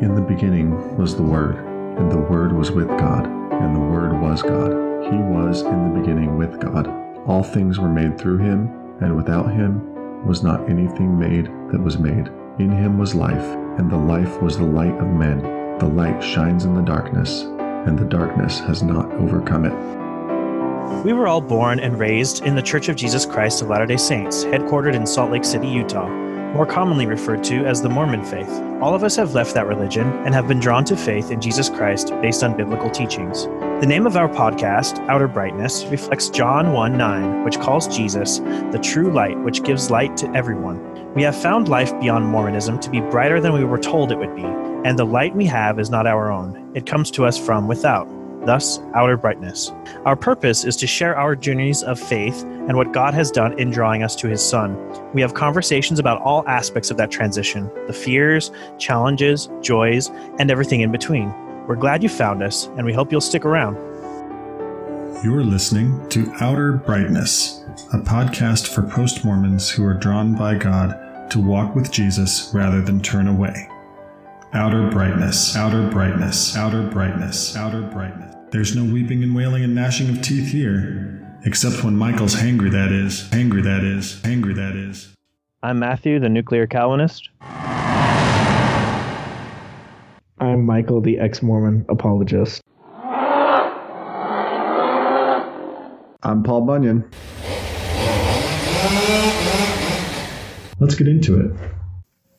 In the beginning was the Word, and the Word was with God, and the Word was God. He was in the beginning with God. All things were made through him, and without him was not anything made that was made. In him was life, and the life was the light of men. The light shines in the darkness, and the darkness has not overcome it. We were all born and raised in the Church of Jesus Christ of Latter day Saints, headquartered in Salt Lake City, Utah, more commonly referred to as the Mormon faith. All of us have left that religion and have been drawn to faith in Jesus Christ based on biblical teachings. The name of our podcast, Outer Brightness, reflects John 1 9, which calls Jesus the true light, which gives light to everyone. We have found life beyond Mormonism to be brighter than we were told it would be, and the light we have is not our own. It comes to us from without thus outer brightness. Our purpose is to share our journeys of faith and what God has done in drawing us to His Son. We have conversations about all aspects of that transition the fears, challenges, joys, and everything in between. We're glad you found us, and we hope you'll stick around. You are listening to Outer Brightness, a podcast for post Mormons who are drawn by God to walk with Jesus rather than turn away. Outer brightness, outer brightness, outer brightness, outer brightness. There's no weeping and wailing and gnashing of teeth here, except when Michael's hangry, that is, hangry, that is, hangry, that is. I'm Matthew, the nuclear Calvinist. I'm Michael, the ex Mormon apologist. I'm Paul Bunyan. Let's get into it.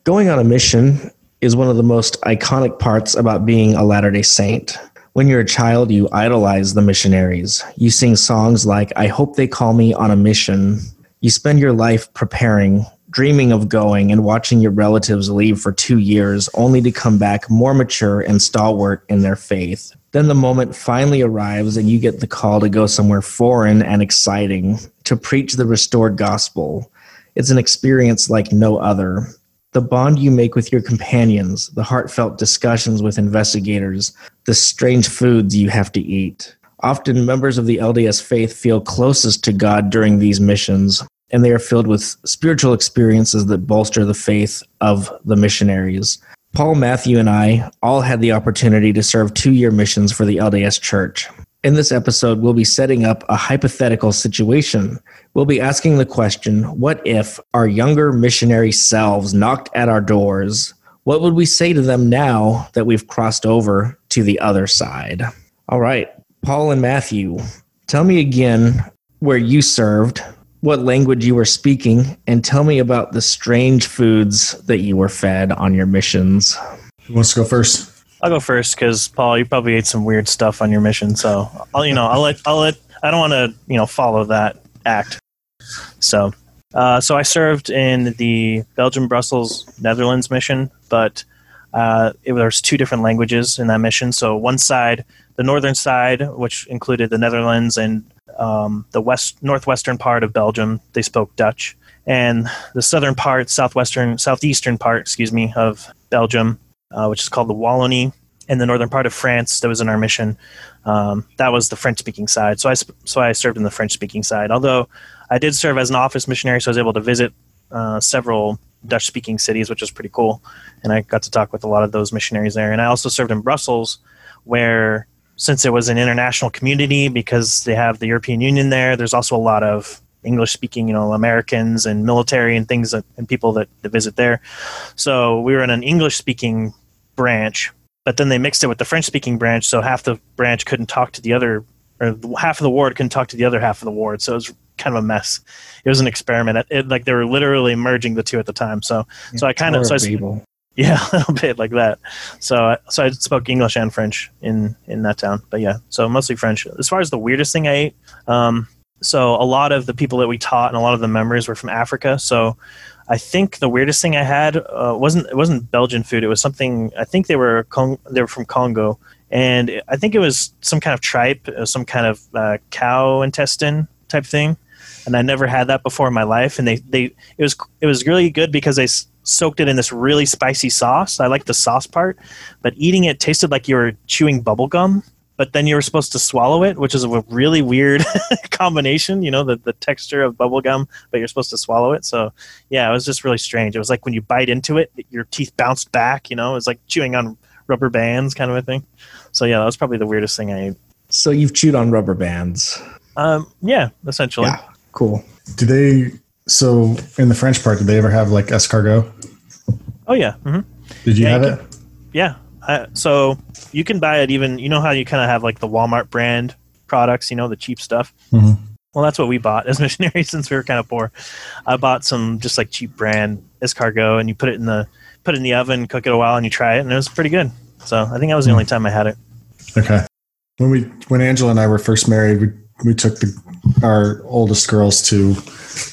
Going on a mission is one of the most iconic parts about being a Latter day Saint. When you're a child, you idolize the missionaries. You sing songs like, I hope they call me on a mission. You spend your life preparing, dreaming of going, and watching your relatives leave for two years, only to come back more mature and stalwart in their faith. Then the moment finally arrives, and you get the call to go somewhere foreign and exciting to preach the restored gospel. It's an experience like no other the bond you make with your companions, the heartfelt discussions with investigators, the strange foods you have to eat. Often, members of the LDS faith feel closest to God during these missions, and they are filled with spiritual experiences that bolster the faith of the missionaries. Paul, Matthew, and I all had the opportunity to serve two year missions for the LDS Church. In this episode, we'll be setting up a hypothetical situation. We'll be asking the question what if our younger missionary selves knocked at our doors? What would we say to them now that we've crossed over to the other side? All right, Paul and Matthew, tell me again where you served, what language you were speaking, and tell me about the strange foods that you were fed on your missions. Who wants to go first? I'll go first because Paul, you probably ate some weird stuff on your mission. So I'll, you know, I'll let, I'll let, I don't want to, you know, follow that act. So, uh, so I served in the Belgium, Brussels, Netherlands mission, but uh, it, there's two different languages in that mission. So one side, the northern side, which included the Netherlands and um, the west northwestern part of Belgium, they spoke Dutch, and the southern part, southwestern, southeastern part, excuse me, of Belgium uh, which is called the Wallonie, in the northern part of France that was in our mission. Um, that was the French speaking side. So I, so I served in the French speaking side. Although I did serve as an office missionary, so I was able to visit uh, several Dutch speaking cities, which was pretty cool. And I got to talk with a lot of those missionaries there. And I also served in Brussels, where since it was an international community, because they have the European Union there, there's also a lot of English speaking, you know, Americans and military and things that, and people that, that visit there. So we were in an English speaking branch, but then they mixed it with the French speaking branch, so half the branch couldn't talk to the other, or half of the ward couldn't talk to the other half of the ward. So it was kind of a mess. It was an experiment. It, it like they were literally merging the two at the time. So yeah, so I kind of so I, yeah, a little bit like that. So so I spoke English and French in in that town. But yeah, so mostly French. As far as the weirdest thing I ate, um, so a lot of the people that we taught and a lot of the members were from Africa. So I think the weirdest thing I had uh, wasn't it wasn't Belgian food. It was something. I think they were Cong- they were from Congo, and I think it was some kind of tripe, uh, some kind of uh, cow intestine type thing. And I never had that before in my life. And they, they it was it was really good because they s- soaked it in this really spicy sauce. I like the sauce part, but eating it tasted like you were chewing bubble gum but then you were supposed to swallow it, which is a really weird combination, you know, the, the texture of bubblegum, but you're supposed to swallow it. So, yeah, it was just really strange. It was like when you bite into it, your teeth bounced back, you know, it was like chewing on rubber bands, kind of a thing. So yeah, that was probably the weirdest thing I ate. So you've chewed on rubber bands. Um, yeah, essentially. Yeah, cool. Do they? So in the French part, did they ever have like escargot? Oh yeah. hmm Did you Yeah, have you it? Yeah. Uh, so you can buy it even. You know how you kind of have like the Walmart brand products. You know the cheap stuff. Mhm. Well, that's what we bought as missionaries since we were kind of poor. I bought some just like cheap brand escargot, and you put it in the put it in the oven, cook it a while, and you try it, and it was pretty good. So I think that was the only time I had it. Okay. When we when Angela and I were first married, we we took the our oldest girls to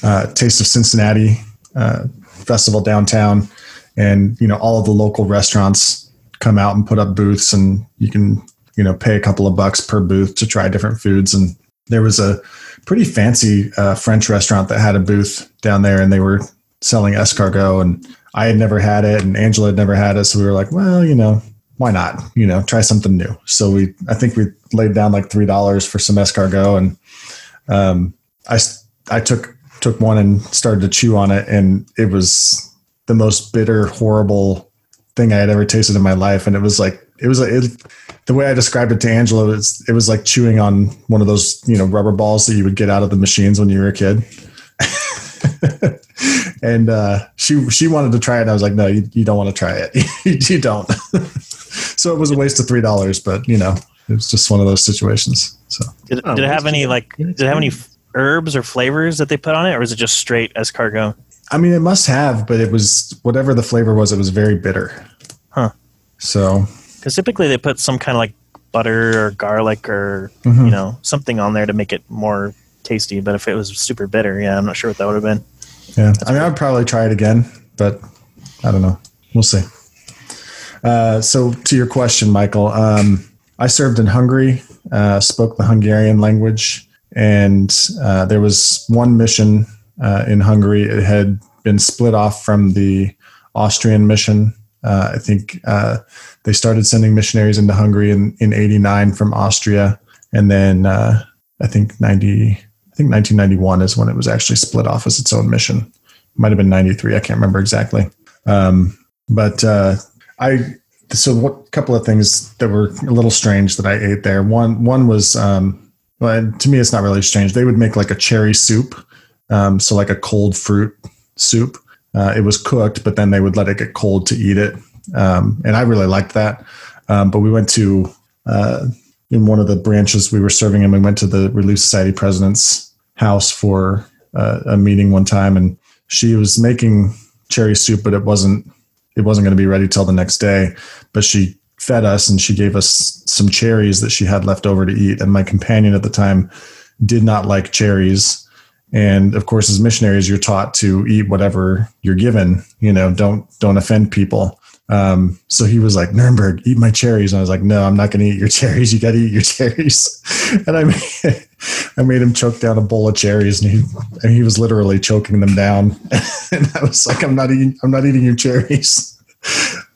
uh, Taste of Cincinnati uh, festival downtown, and you know all of the local restaurants come out and put up booths, and you can you know pay a couple of bucks per booth to try different foods. And there was a pretty fancy uh, French restaurant that had a booth down there, and they were selling escargot, and I had never had it, and Angela had never had it, so we were like, well, you know, why not? You know, try something new. So we, I think we laid down like three dollars for some escargot, and um, I, I took took one and started to chew on it, and it was the most bitter, horrible thing I had ever tasted in my life, and it was like it was like it, the way I described it to Angela was it was like chewing on one of those you know rubber balls that you would get out of the machines when you were a kid. and uh, she she wanted to try it. And I was like, no, you, you don't want to try it. you don't. so it was a waste of three dollars, but you know, it was just one of those situations. So Did, Oh, did it have any like? Did it have any herbs or flavors that they put on it, or was it just straight escargot? I mean, it must have, but it was whatever the flavor was. It was very bitter. Huh. So Because typically they put some kind of like butter or garlic or Mhm. you know something on there to make it more tasty. But if it was super bitter, yeah, I'm not sure what that would have been. yeah, I mean, I'd probably try it again, but I don't know. We'll see. Uh, so to your question, Michael, um, I served in Hungary, uh, spoke the Hungarian language, and uh, there was one mission uh, in Hungary. It had been split off from the Austrian mission. Uh, I think they started sending missionaries into Hungary in, in 89 from Austria. And then I think 90, I think 1991 is when it was actually split off as its own mission. Might have been 93. I can't remember exactly. Um, but uh, I, so what couple of things that were a little strange that I ate there. One, one was, um, well, to me, it's not really strange. They would make like a cherry soup. Um, so like a cold fruit soup. Uh, it was cooked, but then they would let it get cold to eat it. Um, and I really liked that. Um, but we went to, uh, in one of the branches we were serving him, we went to the Relief Society president's house for uh, a meeting one time, and she was making cherry soup, but it wasn't it wasn't going to be ready till the next day. But she fed us and she gave us some cherries that she had left over to eat. And my companion at the time did not like cherries. And of course, as missionaries, you're taught to eat whatever you're given. You know, don't don't offend people. Um, so he was like, Nuremberg, eat my cherries. And I was like, no, I'm not going to eat your cherries. You got to eat your cherries. And I made, I made him choke down a bowl of cherries and he, and he was literally choking them down. and I was like, I'm not eating, I'm not eating your cherries.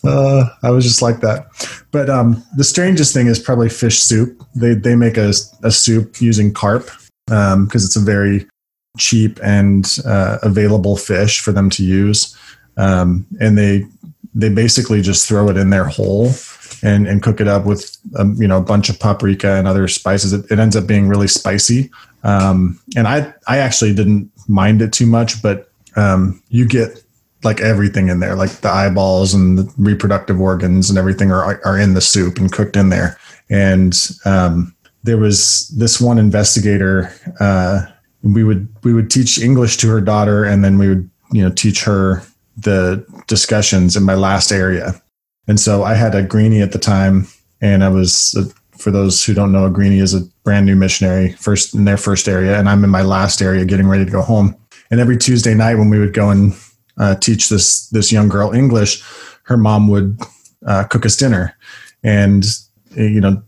Uh, I was just like that. But um, the strangest thing is probably fish soup. They, they make a, a soup using carp because um, it's a very cheap and uh, available fish for them to use. Um, and they, they basically just throw it in their whole and, and cook it up with um, you know a bunch of paprika and other spices. It, it ends up being really spicy, um, and I I actually didn't mind it too much, but um, you get like everything in there, like the eyeballs and the reproductive organs and everything are are in the soup and cooked in there. And um, there was this one investigator. Uh, we would we would teach English to her daughter, and then we would you know teach her the discussions in my last area. And so I had a greenie at the time, and I was, uh, for those who don't know, a greenie is a brand new missionary first in their first area, and I'm in my last area, getting ready to go home. And every Tuesday night when we would go and uh, teach this this young girl English, her mom would uh, cook us dinner, and uh, you know,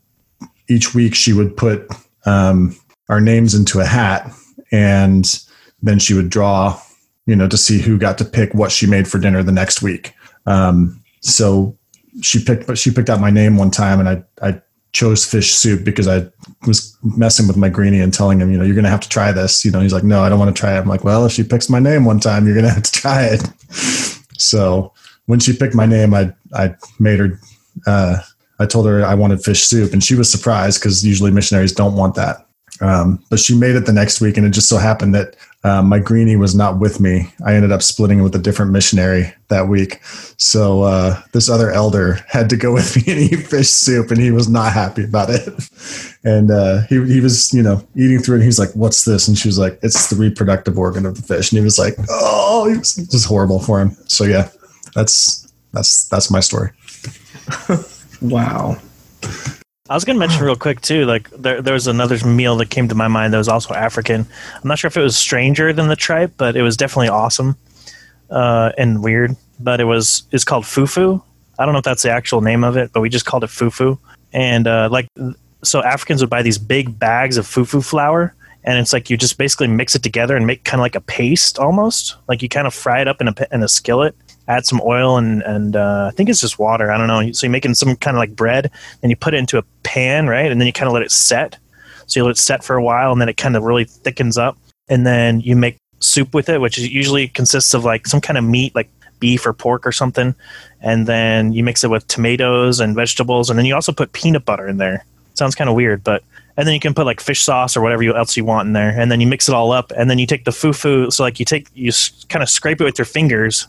each week she would put um, our names into a hat, and then she would draw you know, to see who got to pick what she made for dinner the next week. Um, so she picked, but she picked out my name one time, and I I chose fish soup because I was messing with my greenie and telling him, you know, you're gonna have to try this. You know, he's like, no, I don't want to try it. I'm like, well, if she picks my name one time, you're gonna have to try it. So when she picked my name, I I made her uh, I told her I wanted fish soup, and she was surprised because usually missionaries don't want that. Um, but she made it the next week, and it just so happened that uh, my greenie was not with me. I ended up splitting with a different missionary that week. So uh, this other elder had to go with me and eat fish soup, and he was not happy about it. And uh, he he was you know eating through it. and He's like, "What's this?" And she was like, "It's the reproductive organ of the fish." And he was like, "Oh, it was just horrible for him." So yeah, that's that's that's my story. Wow. I was going to mention real quick too. Like there, there was another meal that came to my mind that was also African. I'm not sure if it was stranger than the tripe, but it was definitely awesome uh, and weird. But it was it's called fufu. I don't know if that's the actual name of it, but we just called it fufu. And uh, like so, Africans would buy these big bags of fufu flour, and it's like you just basically mix it together and make kind of like a paste almost. Like you kind of fry it up in a in a skillet, add some oil and and uh, I think it's just water. I don't know. So you're making some kind of like bread, and you put it into a pan, right? And then you kind of let it set. So you let it set for a while, and then it kind of really thickens up, and then you make soup with it, which usually consists of like some kind of meat, like beef or pork or something, and then you mix it with tomatoes and vegetables, and then you also put peanut butter in there. Sounds kind of weird, but and then you can put like fish sauce or whatever else you want in there, and then you mix it all up, and then you take the fufu. So like you take you kind of scrape it with your fingers,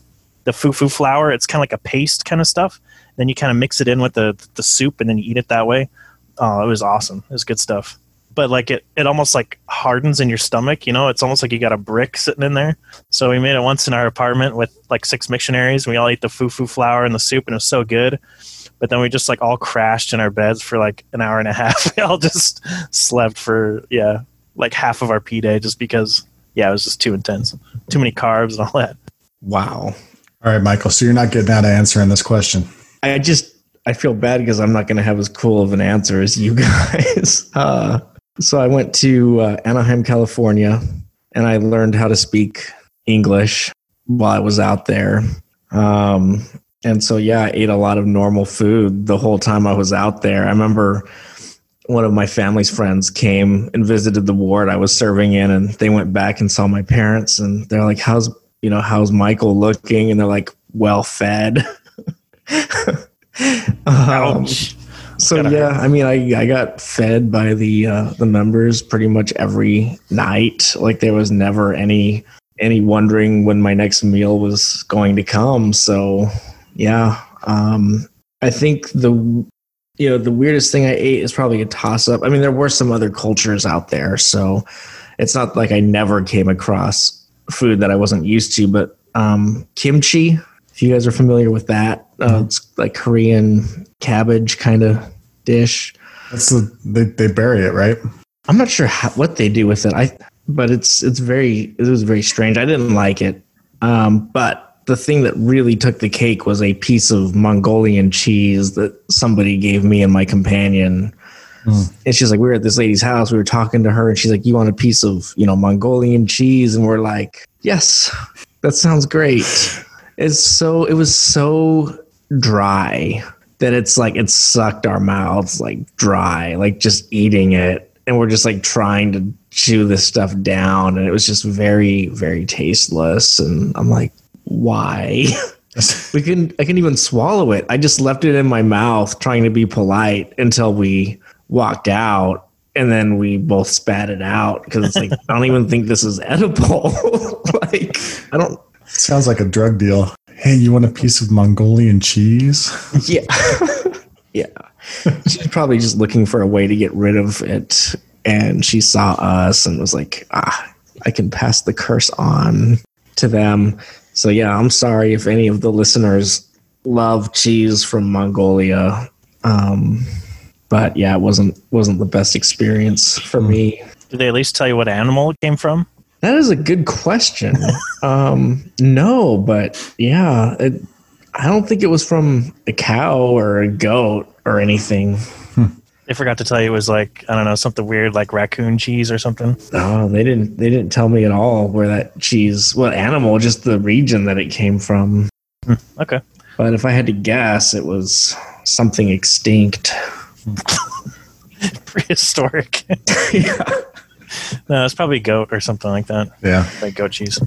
the fufu flour. It's kind of like a paste kind of stuff. Then you kind of mix it in with the the soup, and then you eat it that way. Oh, it was awesome. It was good stuff. But like it, it almost like hardens in your stomach. You know, it's almost like you got a brick sitting in there. So we made it once in our apartment with like six missionaries. We all ate the fufu flour and the soup, and it was so good. But then we just like all crashed in our beds for like an hour and a half. we all just slept for yeah, like half of our p day just because yeah, it was just too intense, too many carbs and all that. Wow. All right, Michael. So you're not getting out of answering this question. I just I feel bad because I'm not going to have as cool of an answer as you guys. Uh, so I went to uh, Anaheim, California, and I learned how to speak English while I was out there. Um, and so yeah, I ate a lot of normal food the whole time I was out there. I remember one of my family's friends came and visited the ward I was serving in, and they went back and saw my parents, and they're like, "How's you know how's Michael looking?" And they're like, "Well fed." um, Ouch. so Gotta yeah, I mean, I I got fed by the uh, the members pretty much every night. Like there was never any any wondering when my next meal was going to come. So yeah, um, I think the you know the weirdest thing I ate is probably a toss up. I mean, there were some other cultures out there, so it's not like I never came across food that I wasn't used to. But um, kimchi, if you guys are familiar with that, uh, it's like Korean cabbage kind of dish. That's the they, they bury it, right? I'm not sure how, what they do with it. I but it's it's very it was very strange. I didn't like it. Um, but the thing that really took the cake was a piece of Mongolian cheese that somebody gave me and my companion. Mm. And she's like, we were at this lady's house. We were talking to her, and she's like, "You want a piece of you know Mongolian cheese?" And we're like, "Yes, that sounds great." It's so it was so dry that it's like it sucked our mouths like dry, like just eating it, and we're just like trying to chew this stuff down, and it was just very very tasteless. And I'm like, why? we couldn't I couldn't even swallow it. I just left it in my mouth trying to be polite until we walked out and then we both spat it out because it's like I don't even think this is edible. like I don't Sounds like a drug deal. Hey, you want a piece of Mongolian cheese? yeah. yeah. She's probably just looking for a way to get rid of it and she saw us and was like, "Ah, I can pass the curse on to them." So yeah, I'm sorry if any of the listeners love cheese from Mongolia. Um, but yeah, it wasn't wasn't the best experience for me. Did they at least tell you what animal it came from? That is a good question. um, no, but yeah, it, I don't think it was from a cow or a goat or anything. They forgot to tell you it was like I don't know something weird like raccoon cheese or something. No, they didn't. They didn't tell me at all where that cheese, what animal, just the region that it came from. Okay, But if I had to guess, it was something extinct. prehistoric. yeah. no, it's probably goat or something like that. Yeah. Like goat cheese.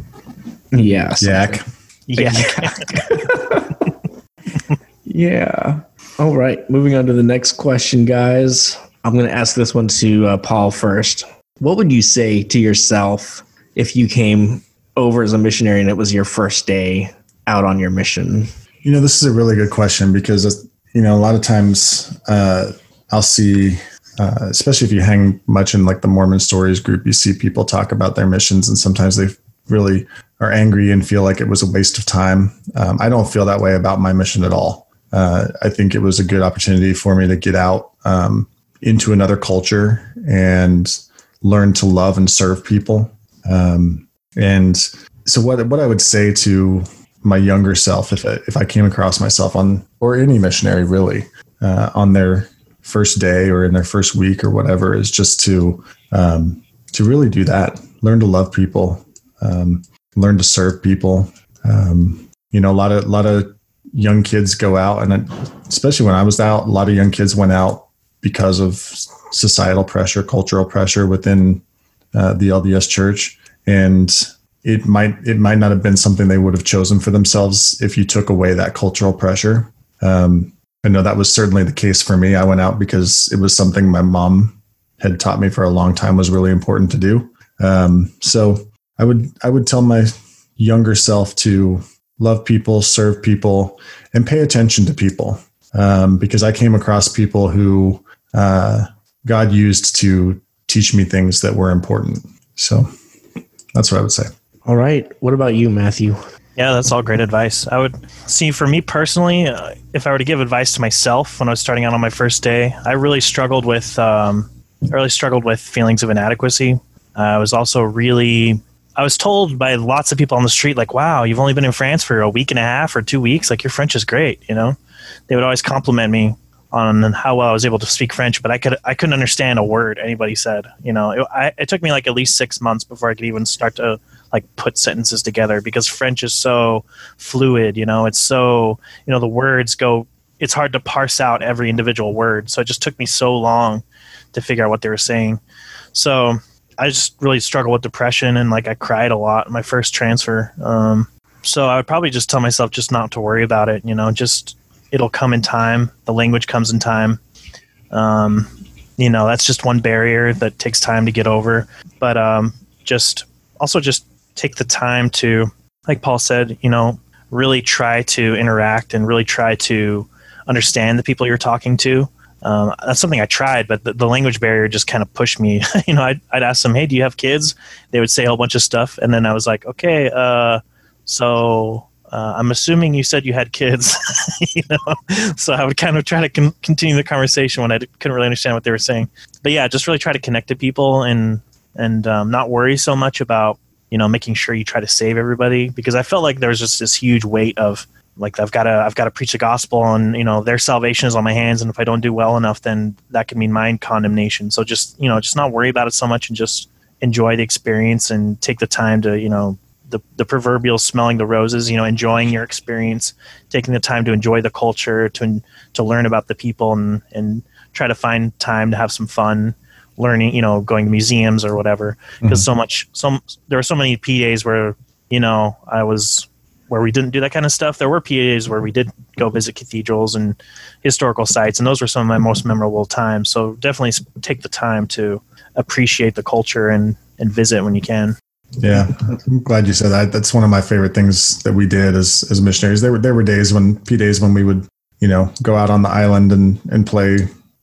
Yeah. something. Yak. Yeah. Yeah. All right, moving on to the next question, guys. I'm going to ask this one to uh, Paul first. What would you say to yourself if you came over as a missionary and it was your first day out on your mission? You know, this is a really good question because, you know, a lot of times uh, I'll see, uh, especially if you hang much in like the Mormon stories group, you see people talk about their missions and sometimes they really are angry and feel like it was a waste of time. Um, I don't feel that way about my mission at all. Uh, I think it was a good opportunity for me to get out um, into another culture and learn to love and serve people. Um, and so, what what I would say to my younger self, if I, if I came across myself on or any missionary really uh, on their first day or in their first week or whatever, is just to um, to really do that. Learn to love people. Um, learn to serve people. Um, you know, a lot of a lot of young kids go out, and especially when I was out, a lot of young kids went out because of societal pressure, cultural pressure within uh, the LDS Church, and it might it might not have been something they would have chosen for themselves if you took away that cultural pressure. Um, I know that was certainly the case for me. I went out because it was something my mom had taught me for a long time was really important to do. Um, so I would I would tell my younger self to love people, serve people, and pay attention to people um, because I came across people who uh, God used to teach me things that were important. So that's what I would say. All right. What about you, Matthew? Yeah, that's all great advice. I would see for me personally, uh, if I were to give advice to myself when I was starting out on my first day, I really struggled with um, really struggled with feelings of inadequacy. Uh, I was also really I was told by lots of people on the street, like, wow, you've only been in France for a week and a half or two weeks. Like, your French is great. You know, they would always compliment me on how well I was able to speak French, but I could I couldn't understand a word anybody said. You know, it, I, it took me like at least six months before I could even start to like put sentences together because French is so fluid. You know, it's so you know the words go. It's hard to parse out every individual word, so it just took me so long to figure out what they were saying. So I just really struggle with depression and like I cried a lot my first transfer. Um, so I would probably just tell myself just not to worry about it. You know, just it'll come in time. The language comes in time. Um, you know, that's just one barrier that takes time to get over. But um, just also just take the time to, like Paul said, you know, really try to interact and really try to understand the people you're talking to. Um, that's something I tried, but the, the language barrier just kind of pushed me. you know, I'd, I'd, ask them, "Hey, do you have kids?" They would say a whole bunch of stuff, and then I was like, "Okay, uh, so uh, I'm assuming you said you had kids." you know, so I would kind of try to con- continue the conversation when I couldn't really understand what they were saying. But yeah, just really try to connect to people and and um, not worry so much about you know making sure you try to save everybody because I felt like there was just this huge weight of like I've got to I've got to preach the gospel and you know their salvation is on my hands and if I don't do well enough then that could mean my condemnation. So just you know just not worry about it so much and just enjoy the experience and take the time to you know the, the proverbial smelling the roses you know enjoying your experience taking the time to enjoy the culture to to learn about the people and and try to find time to have some fun learning you know going to museums or whatever because mm-hmm. so much some there were so many P days where you know I was where we didn't do that kind of stuff. There were P days where we did go visit cathedrals and historical sites, and those were some of my most memorable times. So definitely take the time to appreciate the culture and, and visit when you can. Yeah, I'm glad you said that. That's one of my favorite things that we did as as missionaries. There were there were days when P days when we would you know go out on the island and and play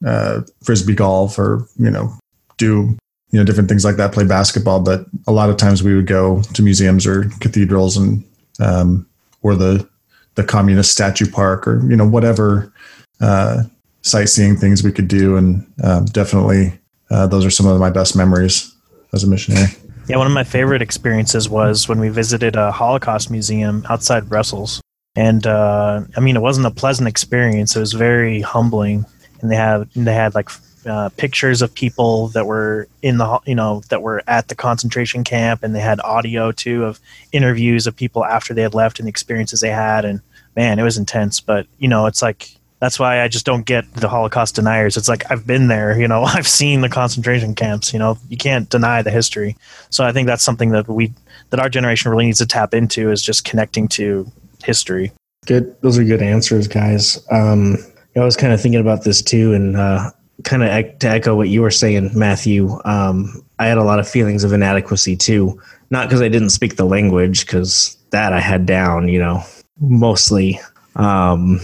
uh, frisbee golf or you know do you know different things like that, play basketball. But a lot of times we would go to museums or cathedrals and um, or the the communist statue park or you know whatever uh, sightseeing things we could do. And um, definitely uh, those are some of my best memories as a missionary. Yeah one of my favorite experiences was when we visited a holocaust museum outside brussels. And uh, i mean it wasn't a pleasant experience. It was very humbling and they had they had like uh, pictures of people that were in the you know that were at the concentration camp and they had audio too of interviews of people after they had left and the experiences they had and man it was intense but you know it's like that's why I just don't get the Holocaust deniers. It's like I've been there, you know, I've seen the concentration camps, you know, you can't deny the history. So I think that's something that we that our generation really needs to tap into is just connecting to history. Good. Those are good answers, guys. Um, I was kind of thinking about this too, and uh, kind of to echo what you were saying, Matthew. Um, I had a lot of feelings of inadequacy too, not because I didn't speak the language, because that I had down, you know, mostly. Um,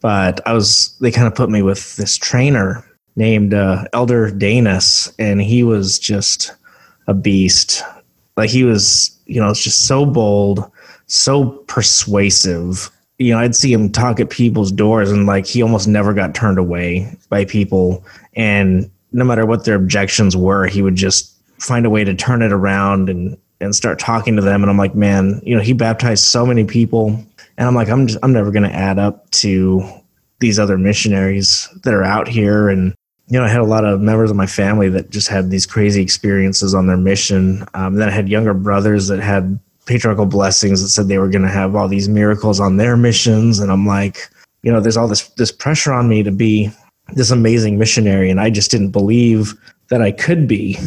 but I was they kind of put me with this trainer named uh, Elder Danis, and he was just a beast. Like he was, you know, it's just so bold, so persuasive. You know, I'd see him talk at people's doors, and like he almost never got turned away by people. And no matter what their objections were, he would just find a way to turn it around and and start talking to them. And I'm like, man, you know, he baptized so many people, and I'm like, I'm just, I'm never going to add up to these other missionaries that are out here and you know, I had a lot of members of my family that just had these crazy experiences on their mission. Um, then I had younger brothers that had patriarchal blessings that said they were going to have all these miracles on their missions, and I'm like, you know, there's all this this pressure on me to be this amazing missionary, and I just didn't believe that I could be.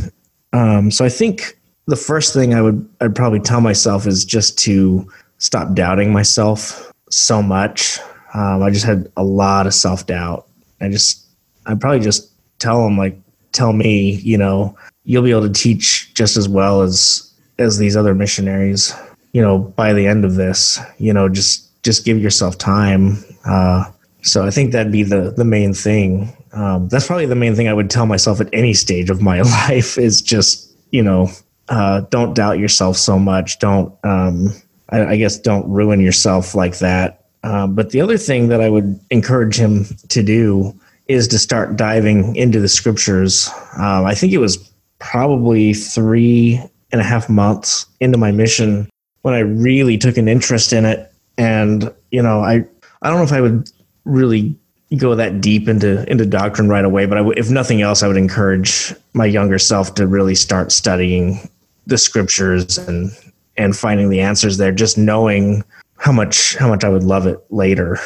Um, so I think the first thing I would I'd probably tell myself is just to stop doubting myself so much. Um, I just had a lot of self doubt. I just I probably just tell them like tell me you know you'll be able to teach just as well as as these other missionaries you know by the end of this you know just just give yourself time. Uh, so i think that'd be the the main thing. Um, that's probably the main thing i would tell myself at any stage of my life is just you know uh, don't doubt yourself so much. Don't um, I, I, guess don't ruin yourself like that. Uh, but the other thing that i would encourage him to do is to start diving into the scriptures. Um, I think it was probably three and a half months into my mission when I really took an interest in it. And, you know, I, I don't know if I would really go that deep into, into doctrine right away, but if nothing else, I would encourage my younger self to really start studying the scriptures and, and finding the answers there, just knowing how much, how much I would love it later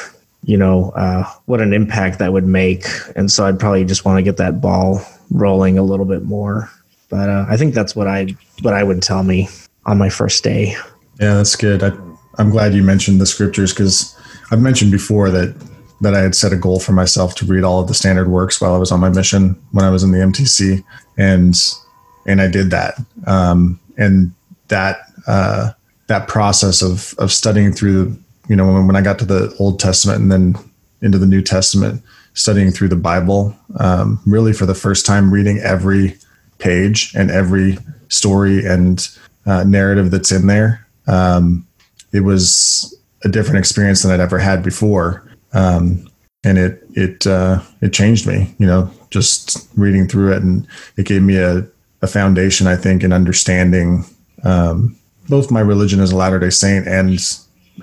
you know uh, what an impact that would make and so i'd probably just want to get that ball rolling a little bit more but uh, i think that's what i what i would tell me on my first day. Yeah that's good. I, i'm glad you mentioned the scriptures because i've mentioned before that that i had set a goal for myself to read all of the standard works while i was on my mission when i was in the mtc and and i did that. Um, and that uh, that process of of studying through you know, when, when I got to the Old Testament and then into the New Testament, studying through the Bible, um, really for the first time, reading every page and every story and uh, narrative that's in there. Um, it was a different experience than I'd ever had before, um, and it it uh, it changed me. You know, just reading through it, and it gave me a, a foundation, I think, in understanding um, both my religion as a Latter Day Saint and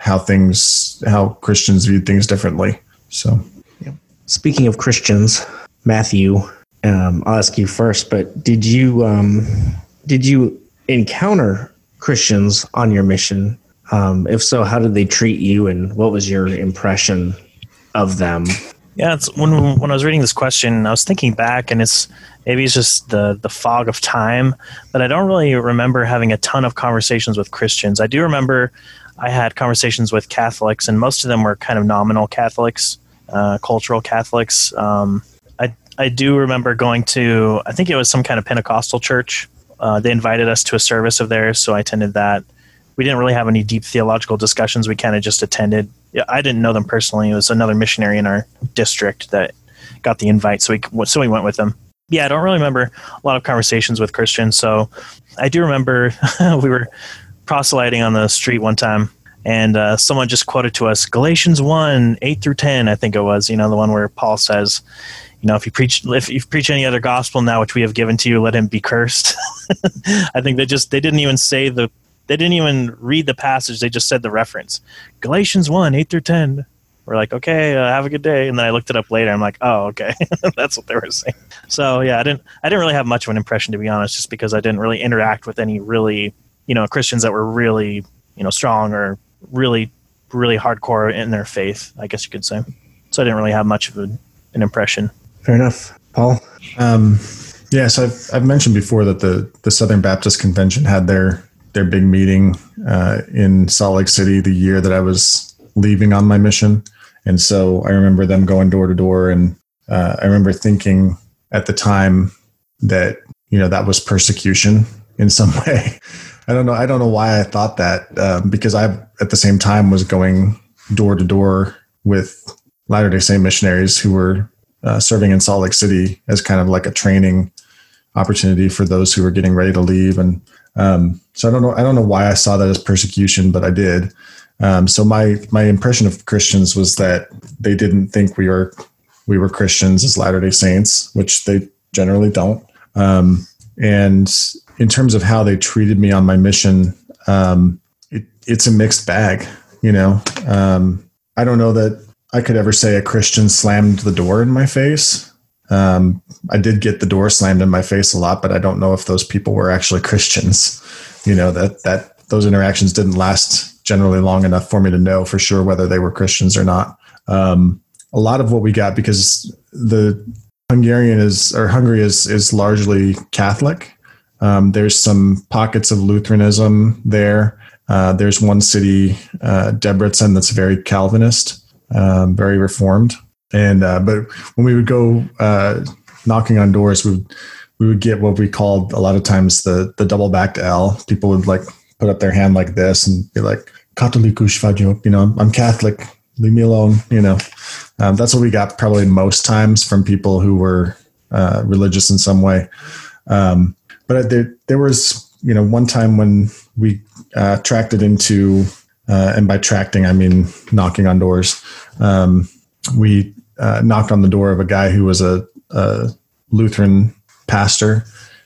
how things how Christians view things differently. So, yeah. speaking of Christians, Matthew, um, I'll ask you first. But did you um, did you encounter Christians on your mission? Um, if so, how did they treat you, and what was your impression of them? Yeah, it's when when I was reading this question, I was thinking back, and it's maybe it's just the the fog of time, but I don't really remember having a ton of conversations with Christians. I do remember I had conversations with Catholics, and most of them were kind of nominal Catholics, uh, cultural Catholics. Um, I do remember going to I think it was some kind of Pentecostal church. Uh, they invited us to a service of theirs, so I attended that. We didn't really have any deep theological discussions. We kind of just attended. I didn't know them personally. It was another missionary in our district that got the invite, so we so we went with them. Yeah, I don't really remember a lot of conversations with Christians. So I do remember we were proselyting on the street one time, and uh, someone just quoted to us Galatians one eight through ten. I think it was you know the one where Paul says, you know, if you preach if you preach any other gospel now which we have given to you, let him be cursed. I think they just they didn't even say the they didn't even read the passage. They just said the reference Galatians one eight through ten. We're like, okay, uh, have a good day. And then I looked it up later. I'm like, oh, okay, that's what they were saying. So yeah, I didn't I didn't really have much of an impression to be honest, just because I didn't really interact with any really you know Christians that were really you know strong or really really hardcore in their faith. I guess you could say. So I didn't really have much of a, an impression. Fair enough, Paul. Um, yeah, so I've, I've mentioned before that the the Southern Baptist Convention had their their big meeting uh, in Salt Lake City the year that I was leaving on my mission, And so I remember them going door to door, and uh, I remember thinking at the time that you know that was persecution in some way. I don't know. I don't know why I thought that um, because I at the same time was going door to door with Latter Day Saint missionaries who were uh, serving in Salt Lake City as kind of like a training opportunity for those who were getting ready to leave. And um, so I don't know. I don't know why I saw that as persecution, but I did. Um, so my my impression of Christians was that they didn't think we were we were Christians as Latter Day Saints, which they generally don't. Um, and in terms of how they treated me on my mission, um, it, it's a mixed bag. You know, um, I don't know that I could ever say a Christian slammed the door in my face. Um, I did get the door slammed in my face a lot, but I don't know if those people were actually Christians. You know that that those interactions didn't last generally long enough for me to know for sure whether they were Christians or not. Um, a lot of what we got because the Hungarian is or Hungary is is largely Catholic. Um, there's some pockets of Lutheranism there. Uh, there's one city, uh, Debrecen, that's very Calvinist, um, very Reformed. And uh, but when we would go uh, knocking on doors, we would, we would get what we called a lot of times the the double backed L. People would like put up their hand like this and be like "Katolikus you know, I'm Catholic, leave me alone, you know. Um, that's what we got probably most times from people who were uh, religious in some way. Um, but there, there was, you know, one time when we uh, tracted into, uh, and by tracting I mean knocking on doors. Um, we uh, knocked on the door of a guy who was a, a Lutheran pastor,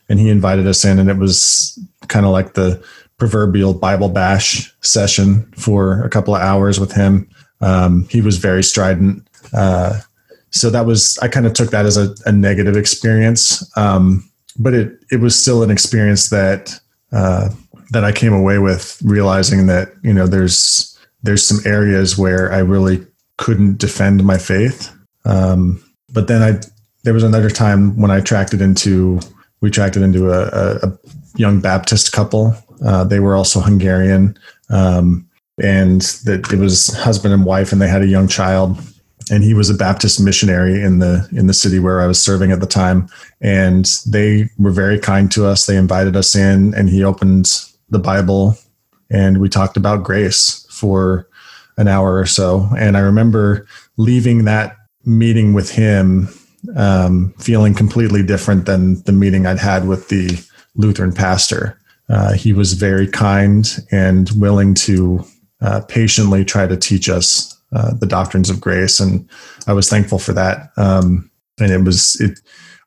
and he invited us in, and it was kind of like the proverbial Bible bash session for a couple of hours with him. Um, he was very strident. Uh, so that was I kind of took that as a, a negative experience, um, but it it was still an experience that uh, that I came away with realizing that you know there's there's some areas where I really couldn't defend my faith. Um, but then I there was another time when I tracted into we tracted into a, a, a young Baptist couple. Uh, they were also Hungarian. Um, and that it was husband and wife and they had a young child and he was a baptist missionary in the in the city where i was serving at the time and they were very kind to us they invited us in and he opened the bible and we talked about grace for an hour or so and i remember leaving that meeting with him um, feeling completely different than the meeting i'd had with the lutheran pastor uh, he was very kind and willing to uh, patiently try to teach us uh, the doctrines of grace, and I was thankful for that. Um, and it was it.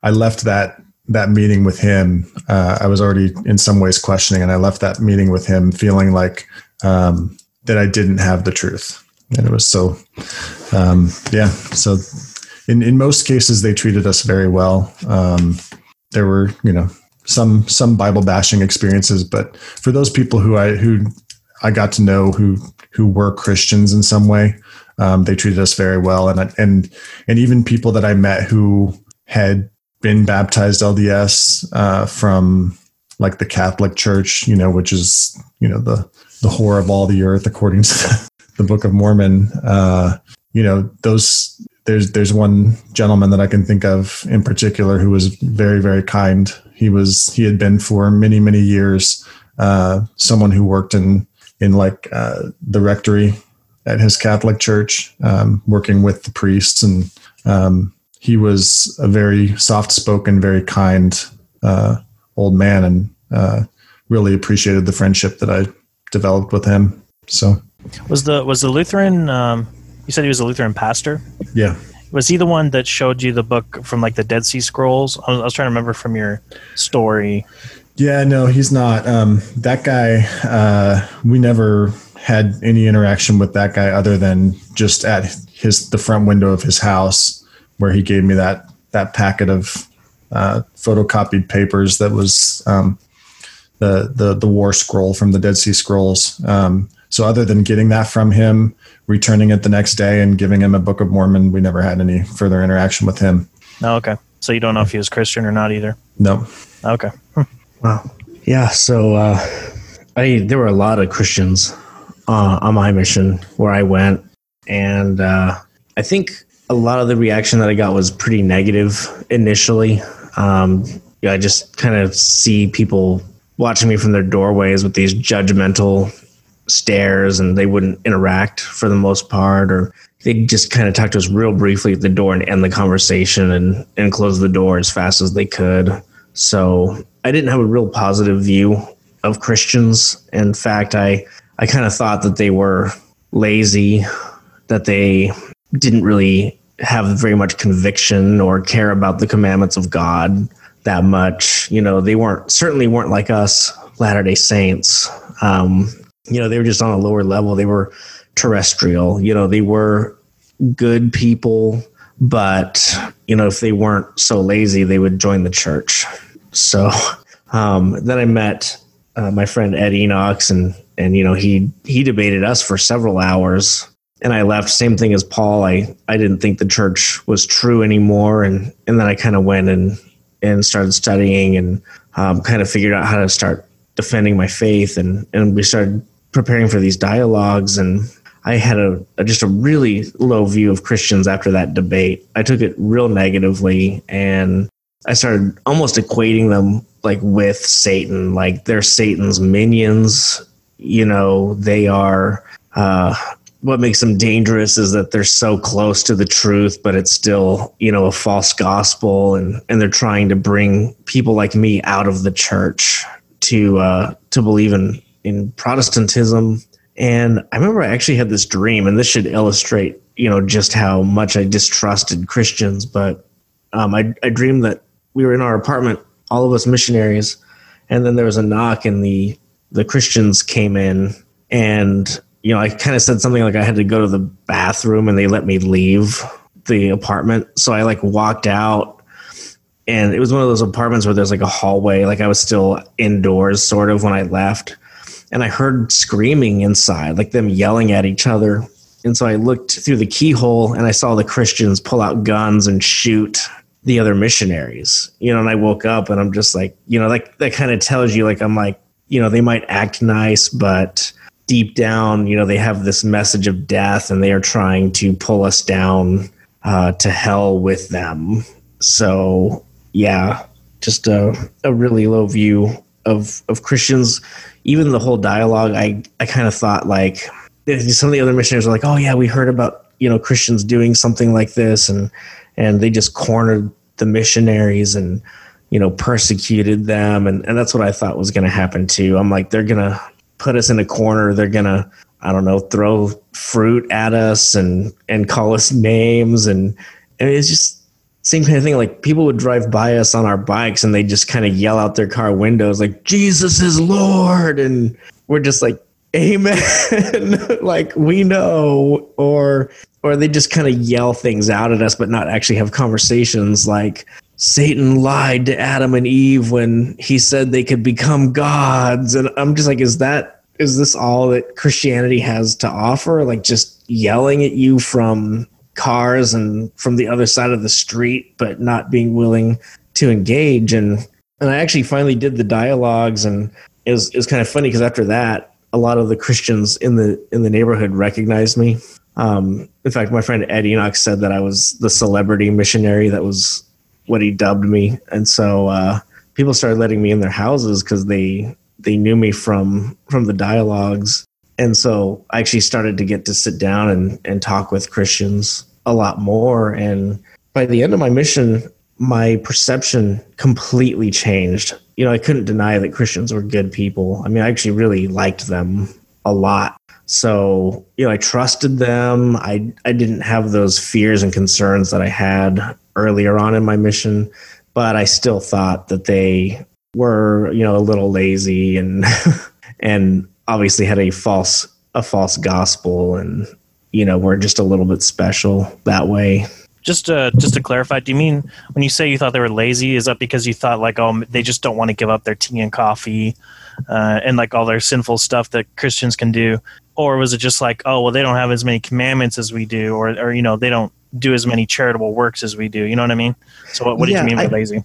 I left that that meeting with him. Uh, I was already in some ways questioning, and I left that meeting with him feeling like um, that I didn't have the truth, and it was so. Um, yeah, so in in most cases they treated us very well. Um, there were you know some some Bible bashing experiences, but for those people who I who I got to know who who were Christians in some way. Um, they treated us very well, and and and even people that I met who had been baptized LDS uh, from like the Catholic Church, you know, which is you know the the whore of all the earth according to the Book of Mormon. Uh, you know, those there's there's one gentleman that I can think of in particular who was very very kind. He was he had been for many many years uh, someone who worked in in like uh, the rectory at his Catholic church, um, working with the priests, and um, he was a very soft-spoken, very kind uh, old man, and uh, really appreciated the friendship that I developed with him. So, was the was the Lutheran? Um, you said he was a Lutheran pastor. Yeah. Was he the one that showed you the book from like the Dead Sea Scrolls? I was, I was trying to remember from your story. Yeah, no, he's not. Um, that guy, uh, we never had any interaction with that guy other than just at his the front window of his house where he gave me that that packet of uh, photocopied papers that was um, the the the war scroll from the Dead Sea Scrolls. Um, so other than getting that from him, returning it the next day and giving him a Book of Mormon, we never had any further interaction with him. Oh, okay. So you don't know if he was Christian or not either. No. Okay. Wow. Yeah. So uh, I there were a lot of Christians uh, on my mission where I went, and uh, I think a lot of the reaction that I got was pretty negative initially. Um, yeah, I just kind of see people watching me from their doorways with these judgmental stares, and they wouldn't interact for the most part, or they just kind of talk to us real briefly at the door and end the conversation and and close the door as fast as they could. So I didn't have a real positive view of Christians. In fact, I I kind of thought that they were lazy, that they didn't really have very much conviction or care about the commandments of God that much. You know, they weren't certainly weren't like us Latter Day Saints. Um, you know, they were just on a lower level. They were terrestrial. You know, they were good people, but you know, if they weren't so lazy, they would join the church. So um, then I met uh, my friend Ed Enochs, and and you know he he debated us for several hours, and I left. Same thing as Paul. I I didn't think the church was true anymore, and and then I kind of went and and started studying and um, kind of figured out how to start defending my faith, and and we started preparing for these dialogues and I had a, a, just a really low view of Christians after that debate. I took it real negatively and I started almost equating them like with Satan, like they're Satan's minions. You know, they are uh, what makes them dangerous is that they're so close to the truth, but it's still, you know, a false gospel and, and they're trying to bring people like me out of the church to uh, to believe in in Protestantism and I remember I actually had this dream, and this should illustrate, you know, just how much I distrusted Christians. But um, I, I dreamed that we were in our apartment, all of us missionaries, and then there was a knock, and the the Christians came in, and you know, I kind of said something like I had to go to the bathroom, and they let me leave the apartment. So I like walked out, and it was one of those apartments where there's like a hallway. Like I was still indoors, sort of, when I left and I heard screaming inside, like them yelling at each other. And so I looked through the keyhole and I saw the Christians pull out guns and shoot the other missionaries. You know, and I woke up and I'm just like, you know, like that kind of tells you like I'm like, you know, they might act nice, but deep down, you know, they have this message of death and they are trying to pull us down uh, to hell with them. So yeah, just a, a really low view of of Christians even the whole dialogue, I I kind of thought like some of the other missionaries were like, oh yeah, we heard about you know Christians doing something like this, and and they just cornered the missionaries and you know persecuted them, and and that's what I thought was going to happen too. I'm like, they're gonna put us in a corner. They're gonna I don't know throw fruit at us and and call us names and, it's just same kind of thing. Like people would drive by us on our bikes and they just kind of yell out their car windows like Jesus is Lord, and we're just like Amen. like we know, or or they just kind of yell things out at us, but not actually have conversations like Satan lied to Adam and Eve when he said they could become gods. And I'm just like, is that is this all that Christianity has to offer? Like just yelling at you from cars and from the other side of the street, but not being willing to engage. And and I actually finally did the dialogues, and it was it was kind of funny because after that, a lot of the Christians in the in the neighborhood recognized me. Um, in fact, my friend Ed Enoch said that I was the celebrity missionary. That was what he dubbed me, and so uh, people started letting me in their houses because they they knew me from from the dialogues and so I actually started to get to sit down and, and talk with Christians a lot more. And by the end of my mission, my perception completely changed. You know, I couldn't deny that Christians were good people. I mean, I actually really liked them a lot. So, you know, I trusted them. I I didn't have those fears and concerns that I had earlier on in my mission, but I still thought that they were, you know, a little lazy and and obviously had a false a false gospel and you know we're just a little bit special that way just to just to clarify do you mean when you say you thought they were lazy is that because you thought like oh they just don't want to give up their tea and coffee uh, and like all their sinful stuff that christians can do or was it just like oh well they don't have as many commandments as we do or or you know they don't do as many charitable works as we do you know what i mean so what, what did you mean by I, lazy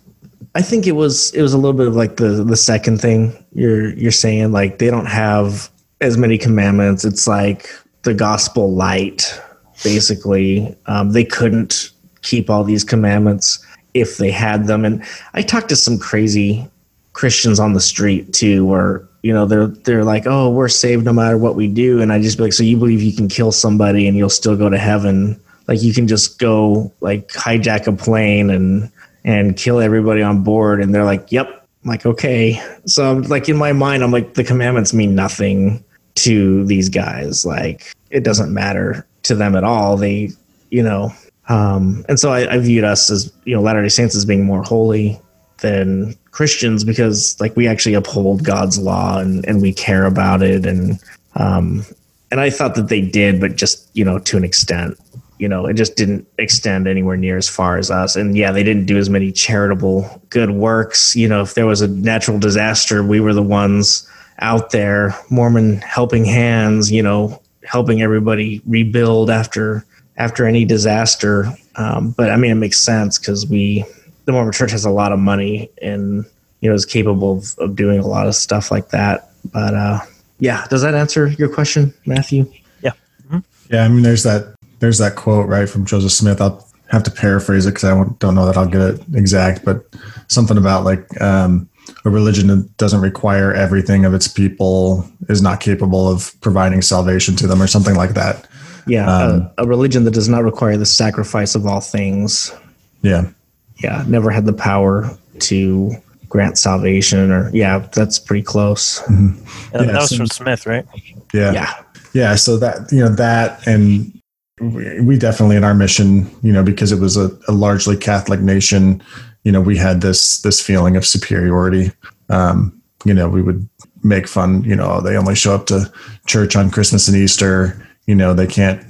I think it was it was a little bit of like the the second thing you're you're saying like they don't have as many commandments. It's like the gospel light basically. Um, they couldn't keep all these commandments if they had them. And I talked to some crazy Christians on the street too, where you know they're they're like, "Oh, we're saved no matter what we do," and I just be like, "So you believe you can kill somebody and you'll still go to heaven? Like you can just go like hijack a plane and and kill everybody on board?" And they're like, "Yep." I'm like, okay. So I'm like in my mind, I'm like, the commandments mean nothing to these guys. Like it doesn't matter to them at all. They, you know, um, and so I, I viewed us as you know Latter Day Saints as being more holy than Christians because like we actually uphold God's law and and we care about it and um, and I thought that they did, but just you know to an extent. You know, it just didn't extend anywhere near as far as us. And yeah, they didn't do as many charitable good works. You know, if there was a natural disaster, we were the ones out there, Mormon helping hands, you know, helping everybody rebuild after after any disaster. Um, but I mean, it makes sense because we, the Mormon Church, has a lot of money and you know is capable of, of doing a lot of stuff like that. But uh, yeah, does that answer your question, Matthew? Yeah. Mm-hmm. Yeah, I mean, there's that there's that quote right from Joseph Smith. I'll have to paraphrase it because I don't know that I'll get it exact, but something about like um, a religion that doesn't require everything of its people is not capable of providing salvation to them, or something like that. Yeah, um, a, a, religion that does not require the sacrifice of all things. Yeah, yeah, never had the power to grant salvation, or yeah, that's pretty close. Mm-hmm. Yeah, that was from Smith, right? Yeah, yeah, yeah. So that you know that, and we definitely in our mission, you know, because it was a, a largely Catholic nation, you know, we had this this feeling of superiority. Um, you know, we would make fun, you know, they only show up to church on Christmas and Easter you know they can't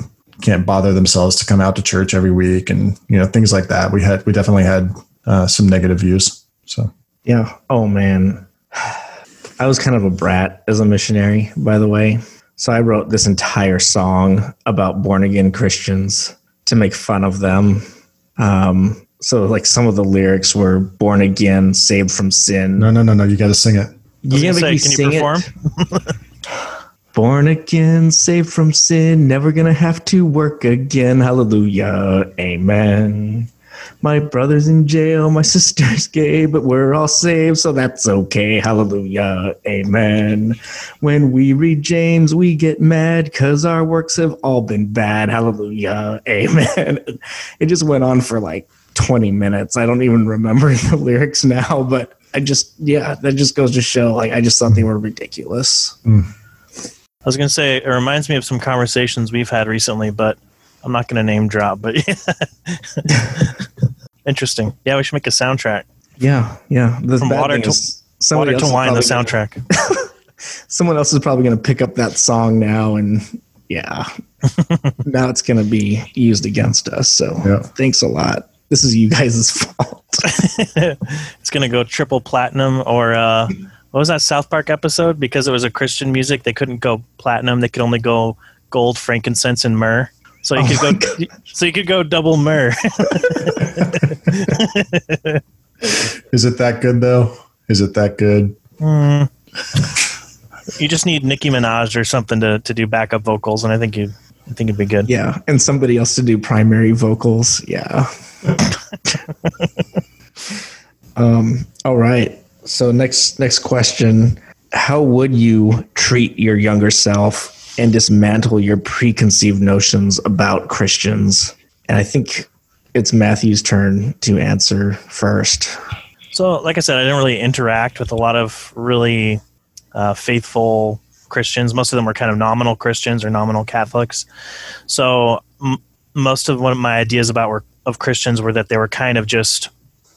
can't bother themselves to come out to church every week and you know things like that. We had we definitely had uh, some negative views. So. Yeah. Oh man. I was kind of a brat as a missionary by the way. So i wrote this entire song about born again christians to make fun of them. Um, so like some of the lyrics were born again saved from sin. No no no no. You got to sing it. You gonna say, can you perform Born again, saved from sin, never gonna have to work again. Hallelujah. Amen. My brother's in jail, my sister's gay, but we're all saved, so that's okay. Hallelujah. Amen. When we read James, we get mad because our works have all been bad. Hallelujah. Amen. It just went on for like 20 minutes. I don't even remember the lyrics now, but I just, yeah, that just goes to show like I just thought they were ridiculous. Mm. I was going to say it reminds me of some conversations we've had recently, but I'm not going to name drop. But interesting. Yeah, we should make a soundtrack. Yeah, yeah. The From water to water to wine, the soundtrack. Gonna, someone else is probably going to pick up that song now, and yeah, now it's going to be used against us. So yeah. thanks a lot. This is you guys' fault. it's going to go triple platinum or. uh what was that South Park episode? Because it was a Christian music, they couldn't go platinum. They could only go gold, frankincense, and myrrh. So you oh could go. God. So you could go double myrrh. Is it that good though? Is it that good? Mm. You just need Nicki Minaj or something to, to do backup vocals, and I think you I think it'd be good. Yeah, and somebody else to do primary vocals. Yeah. um. All right. So next next question, how would you treat your younger self and dismantle your preconceived notions about Christians? And I think it's Matthew's turn to answer first. So, like I said, I didn't really interact with a lot of really uh, faithful Christians. Most of them were kind of nominal Christians or nominal Catholics. So, m- most of what my ideas about were of Christians were that they were kind of just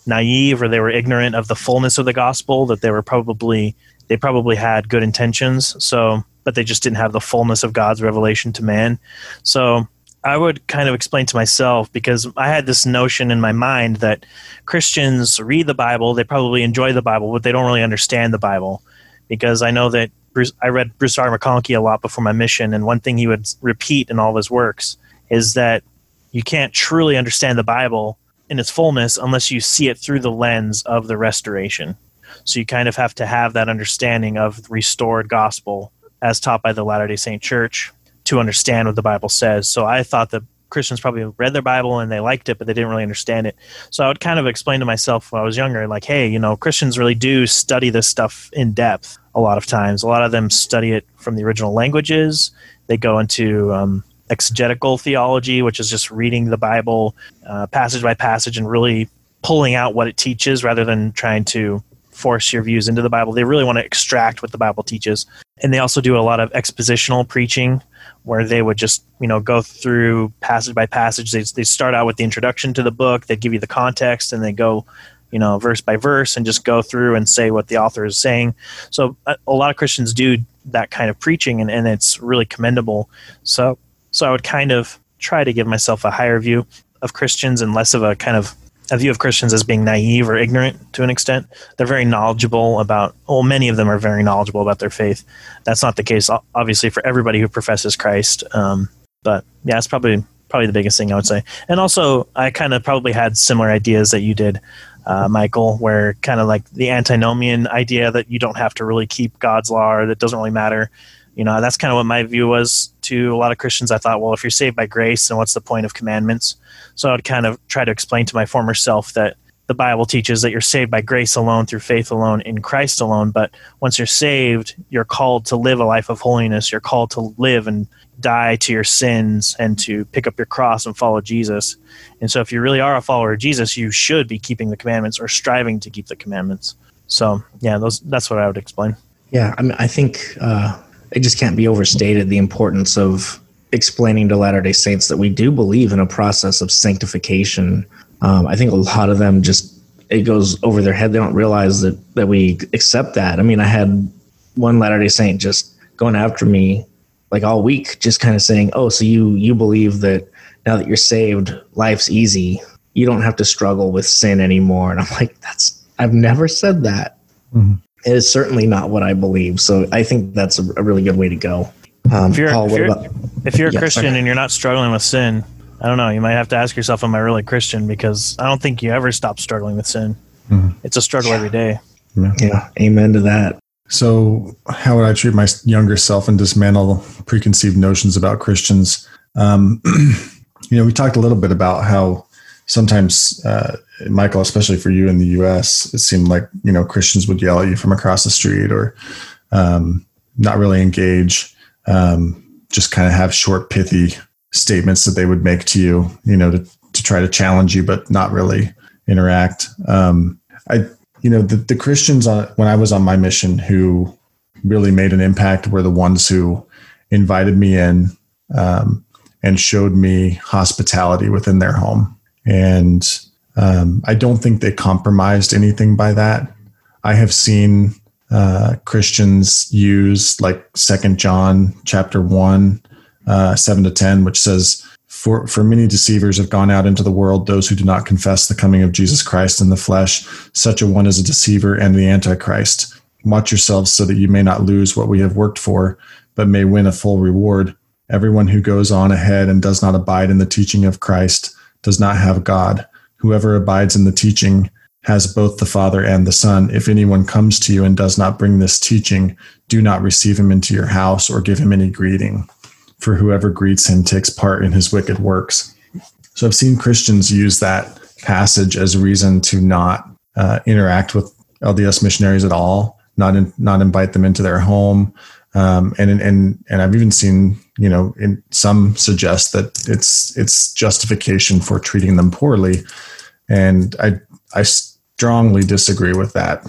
naive or they were ignorant of the fullness of the gospel that they were probably they probably had good intentions. So but they just didn't have the fullness of god's revelation to man. So i would kind of explain to myself because i had this notion in my mind that christians read the bible they probably enjoy the bible but they don't really understand the bible. Because i know that bruce, i read bruce r. McConkie a lot before my mission and one thing he would repeat in all of his works is that you can't truly understand the bible in its fullness unless you see it through the lens of the restoration. So you kind of have to have that understanding of restored gospel as taught by the Latter day Saint Church to understand what the Bible says. So I thought that Christians probably read their Bible and they liked it, but they didn't really understand it. So I would kind of explain to myself when I was younger, like, hey, you know, Christians really do study this stuff in depth a lot of times. A lot of them study it from the original languages. They go into um, exegetical theology, which is just reading the Bible uh, passage by passage and really pulling out what it teaches rather than trying to force your views into the Bible. They really want to extract what the Bible teaches. And they also do a lot of expositional preaching where they would just, you know, go through passage by passage. They, they start out with the introduction to the book, they give you the context, and they go, you know, verse by verse and just go through and say what the author is saying. So a, a lot of Christians do that kind of preaching, and, and it's really commendable. So, so I would kind of try to give myself a higher view of Christians and less of a kind of a view of Christians as being naive or ignorant to an extent. They're very knowledgeable about, well, many of them are very knowledgeable about their faith. That's not the case, obviously, for everybody who professes Christ. Um, but yeah, it's probably probably the biggest thing I would say. And also, I kind of probably had similar ideas that you did, uh, Michael, where kind of like the antinomian idea that you don't have to really keep God's law or that doesn't really matter you know that's kind of what my view was to a lot of christians i thought well if you're saved by grace then what's the point of commandments? So i'd kind of try to explain to my former self that the bible teaches that you're saved by grace alone through faith alone in christ alone. But once you're saved you're called to live a life of holiness. You're called to live and die to your sins and to pick up your cross and follow jesus. And so if you really are a follower of jesus you should be keeping the commandments or striving to keep the commandments. So yeah those that's what i would explain. Yeah i mean i think uh it just can't be overstated the importance of explaining to Latter day Saints that we do believe in a process of sanctification. Um, I think a lot of them just it goes over their head. They don't realize that that we accept that. I mean, I had one Latter day Saint just going after me like all week, just kind of saying, "Oh, so you you believe that now that you're saved, life's easy. You don't have to struggle with sin anymore." And I'm like, "That's I've never said that." Mm-hmm. It is certainly not what I believe. So I think that's a, a really good way to go. Um, if you're, Paul, if you're, about, if you're a Christian sorry. and you're not struggling with sin, I don't know. You might have to ask yourself, "Am I really Christian?" Because I don't think you ever stop struggling with sin. Mm-hmm. It's a struggle yeah. every day. Yeah. yeah, amen to that. So, how would I treat my younger self and dismantle preconceived notions about Christians? Um, you know, we talked a little bit about how sometimes uh, Michael, especially for you in the U.S., it seemed like you know Christians would yell at you from across the street or um, not really engage, um, just kind of have short, pithy statements that they would make to you, you know, to to try to challenge you, but not really interact. Um, I, you know, the, the Christians on, when I was on my mission who really made an impact were the ones who invited me in um, and showed me hospitality within their home and um, I don't think they compromised anything by that. I have seen uh, Christians use like Second John chapter one, uh, seven to ten, which says, "For for many deceivers have gone out into the world; those who do not confess the coming of Jesus Christ in the flesh. Such a one is a deceiver and the antichrist. Watch yourselves so that you may not lose what we have worked for, but may win a full reward. Everyone who goes on ahead and does not abide in the teaching of Christ." Does not have God. Whoever abides in the teaching has both the Father and the Son. If anyone comes to you and does not bring this teaching, do not receive him into your house or give him any greeting, for whoever greets him takes part in his wicked works. So I've seen Christians use that passage as a reason to not uh, interact with LDS missionaries at all, not in, not invite them into their home, um, and and and I've even seen you know in some suggest that it's it's justification for treating them poorly, and I I strongly disagree with that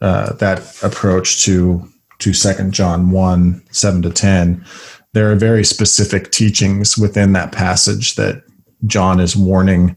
uh, that approach to to Second John one seven to ten. There are very specific teachings within that passage that John is warning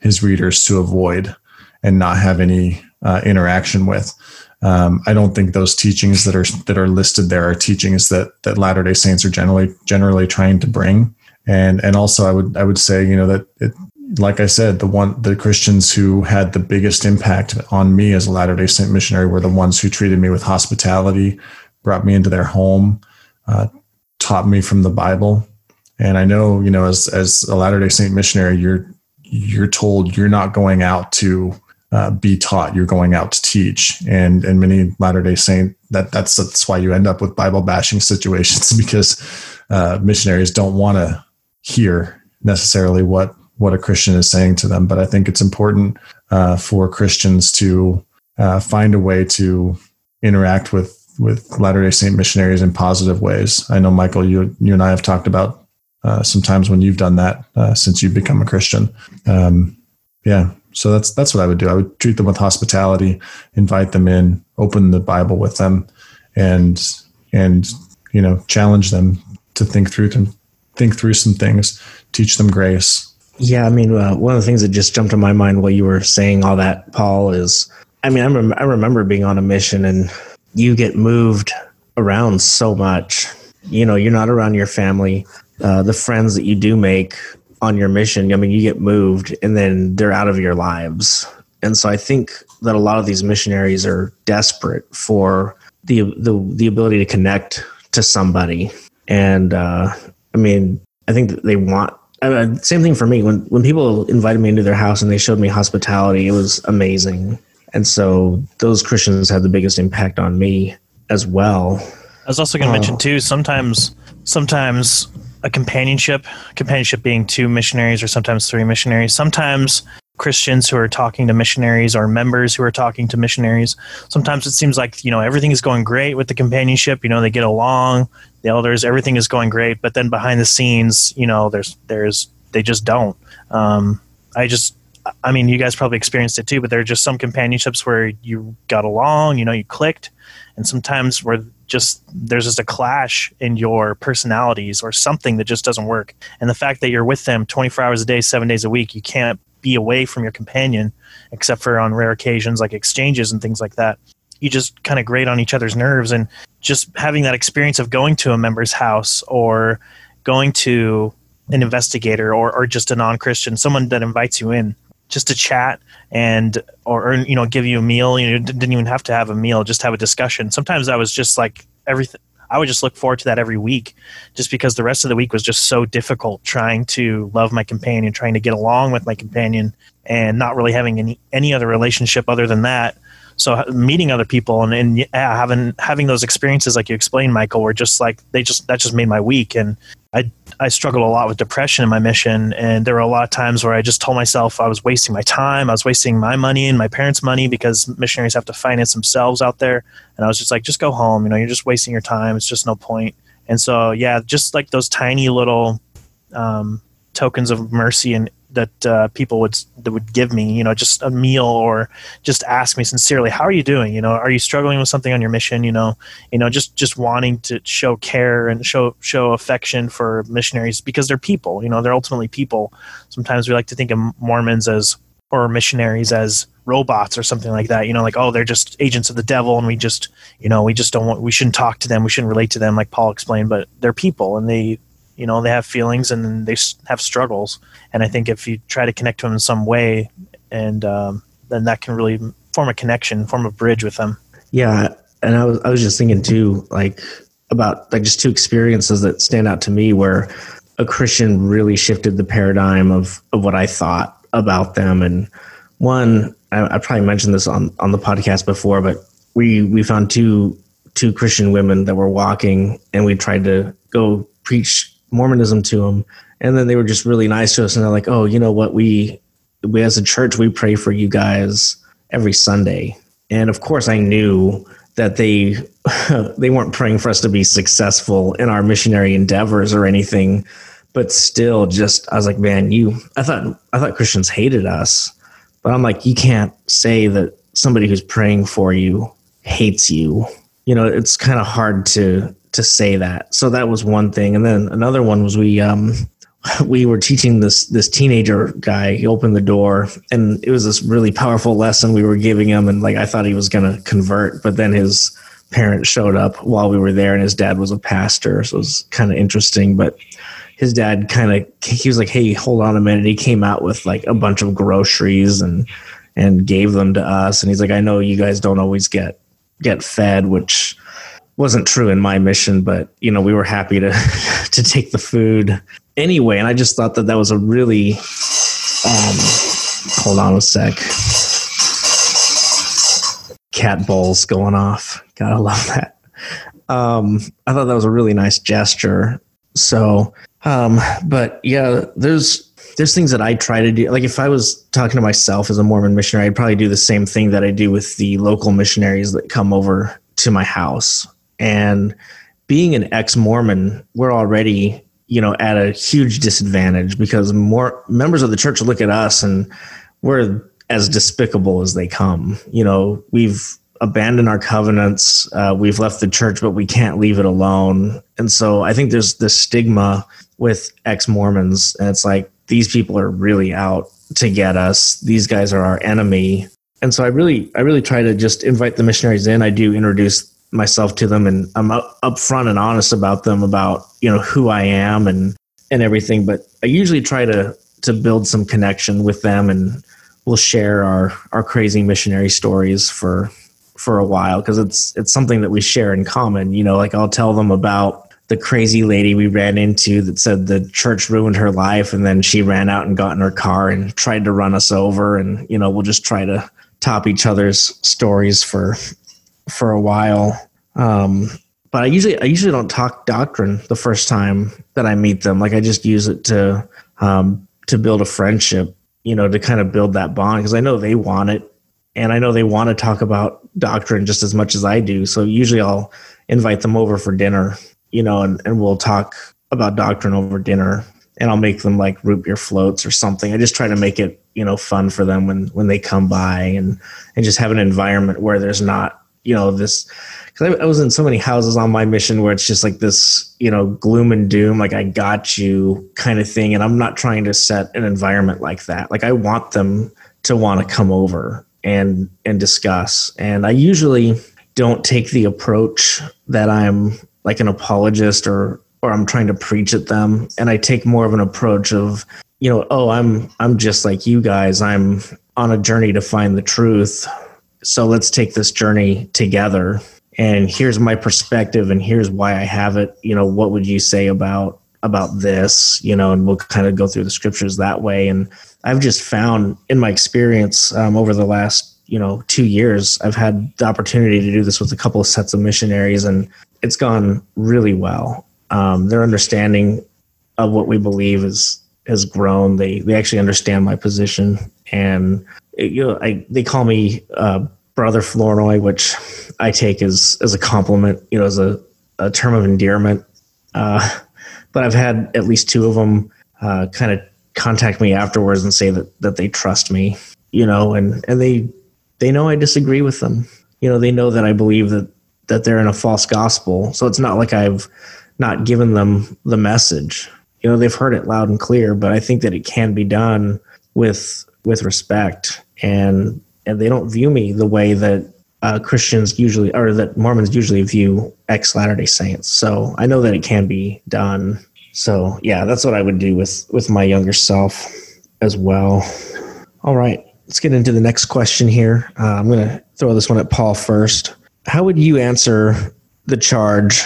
his readers to avoid and not have any uh, interaction with. Um, I don't think those teachings that are that are listed there are teachings that that Latter Day Saints are generally generally trying to bring. And and also, I would I would say you know that it, like I said, the one the Christians who had the biggest impact on me as a Latter Day Saint missionary were the ones who treated me with hospitality, brought me into their home, uh, taught me from the Bible. And I know you know as as a Latter Day Saint missionary, you're you're told you're not going out to uh, be taught. You're going out to teach, and and many Latter Day Saint that that's that's why you end up with Bible bashing situations because uh, missionaries don't want to hear necessarily what what a Christian is saying to them, but I think it's important uh, for Christians to uh, find a way to interact with with Latter Day Saint missionaries in positive ways. I know Michael, you you and I have talked about uh, sometimes when you've done that since you've become a Christian. Um, yeah, so that's that's what I would do. I would treat them with hospitality, invite them in, open the Bible with them, and and you know challenge them to think through to think through some things, teach them grace. Yeah, I mean, uh, one of the things that just jumped to my mind while you were saying all that, Paul, is I mean, I, rem- I remember being on a mission and you get moved around so much. You know, you're not around your family. Uh, the friends that you do make on your mission, I mean, you get moved and then they're out of your lives. And so I think that a lot of these missionaries are desperate for the the, the ability to connect to somebody. And uh, I mean, I think that they want. Uh, same thing for me. When when people invited me into their house and they showed me hospitality, it was amazing. And so those Christians had the biggest impact on me as well. I was also going to mention too. Sometimes, sometimes a companionship, companionship being two missionaries or sometimes three missionaries. Sometimes Christians who are talking to missionaries or members who are talking to missionaries. Sometimes it seems like you know everything is going great with the companionship. You know they get along, the elders, everything is going great. But then behind the scenes, you know, there's there's they just don't. Um, I just I mean, you guys probably experienced it too, but there are just some companionships where you got along, you know, you clicked, and sometimes where just there's just a clash in your personalities or something that just doesn't work. And the fact that you're with them 24 hours a day, seven days a week, you can't be away from your companion except for on rare occasions like exchanges and things like that. You just kind of grate on each other's nerves, and just having that experience of going to a member's house or going to an investigator or, or just a non-Christian, someone that invites you in just to chat and or, or, you know give you a meal. You didn't even have to have a meal just have a discussion. Sometimes i was just like everything i would just look forward to that every week just because the rest of the week was just so difficult trying to love my companion trying to get along with my companion and not really having any any other relationship other than that. So uh, meeting other people and, and yeah, having having those experiences like you explained michael were just like they just that just made my week. And I struggled a lot with depression in my mission, and there were a lot of times where I just told myself I was wasting my time, I was wasting my money and my parents' money because missionaries have to finance themselves out there, and I was just like, just go home, you know, you're just wasting your time. It's just no point. And so yeah, just like those tiny little um, tokens of mercy and that uh, people would that would give me, you know, just a meal or just ask me sincerely, "How are you doing? You know, are you struggling with something on your mission? You know, you know, just just wanting to show care and show show affection for missionaries because they're people. You know, they're ultimately people. Sometimes we like to think of Mormons as or missionaries as robots or something like that. You know, like oh, they're just agents of the devil, and we just you know we just don't want we shouldn't talk to them, we shouldn't relate to them, like Paul explained. But they're people, and they you know they have feelings and they have struggles. And i think if you try to connect to them in some way and um, then that can really form a connection form a bridge with them. Yeah. And i was i was just thinking too like about like just two experiences that stand out to me where a christian really shifted the paradigm of of what i thought about them. And one I, I probably mentioned this on on the podcast before but we we found two two christian women that were walking and we tried to go preach Mormonism to them, and then they were just really nice to us, and they're like, "Oh, you know what? We we as a church we pray for you guys every Sunday." And of course, I knew that they they weren't praying for us to be successful in our missionary endeavors or anything, but still, just I was like, "Man, you." I thought I thought Christians hated us, but I'm like, you can't say that somebody who's praying for you hates you. You know, it's kind of hard to to say that. So that was one thing, and then another one was we um, we were teaching this this teenager guy. He opened the door, and it was this really powerful lesson we were giving him, and like I thought he was going to convert, but then his parents showed up while we were there, and his dad was a pastor, so it was kind of interesting, but. His dad kind of he was like, "Hey, hold on a minute." He came out with like a bunch of groceries and and gave them to us, and he's like, "I know you guys don't always get get fed," which wasn't true in my mission, but you know, we were happy to to take the food anyway. And I just thought that that was a really um, hold on a sec. Cat bowls going off. Gotta love that. Um, I thought that was a really nice gesture. So Um, but yeah, there's there's things that I try to do. Like if I was talking to myself as a Mormon missionary, I'd probably do the same thing that I do with the local missionaries that come over to my house. And being an ex-Mormon, we're already you know at a huge disadvantage because more members of the church look at us and we're as despicable as they come. You know, we've abandoned our covenants. Uh, we've left the church, but we can't leave it alone. And so I think there's this stigma with ex Mormons. And it's like, these people are really out to get us. These guys are our enemy. And so I really, I really try to just invite the missionaries in. I do introduce myself to them and I'm up, upfront and honest about them about, you know, who I am and, and everything. But I usually try to, to build some connection with them and we'll share our, our crazy missionary stories for, for a while. Cause it's, it's something that we share in common. You know, like I'll tell them about the crazy lady we ran into that said the church ruined her life and then she ran out and got in her car and tried to run us over and you know we'll just try to top each other's stories for for a while. Um, but i usually i usually don't talk doctrine the first time that i meet them. Like i just use it to um, to build a friendship you know to kind of build that bond because i know they want it and i know they want to talk about doctrine just as much as i do. So usually i'll invite them over for dinner you know, and, and we'll talk about doctrine over dinner and I'll make them like root beer floats or something. I just try to make it, you know, fun for them when, when they come by and, and just have an environment where there's not, you know, this, cause I, I was in so many houses on my mission where it's just like this, you know, gloom and doom, like I got you kind of thing. And I'm not trying to set an environment like that. Like I want them to want to come over and, and discuss. And I usually don't take the approach that I'm like an apologist or or I'm trying to preach at them and I take more of an approach of you know oh I'm I'm just like you guys I'm on a journey to find the truth so let's take this journey together and here's my perspective and here's why I have it you know what would you say about about this you know and we'll kind of go through the scriptures that way and I've just found in my experience um, over the last you know two years i've had the opportunity to do this with a couple of sets of missionaries and it's gone really well. Um, their understanding of what we believe is has grown. They they actually understand my position, and you know, I they call me uh, brother Flournoy, which I take as as a compliment, you know, as a, a term of endearment. Uh, but I've had at least two of them uh, kind of contact me afterwards and say that that they trust me, you know, and and they they know I disagree with them. You know, they know that I believe that that they're in a false gospel. So it's not like I've not given them the message. You know, they've heard it loud and clear, but I think that it can be done with with respect and and they don't view me the way that uh, Christians usually or that Mormons usually view ex Latter Day Saints. So I know that it can be done. So yeah, that's what I would do with with my younger self as well. All right, let's get into the next question here. Uh, I'm going to throw this one at Paul first how would you answer the charge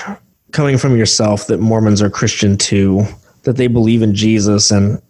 coming from yourself that Mormons are Christian too, that they believe in Jesus and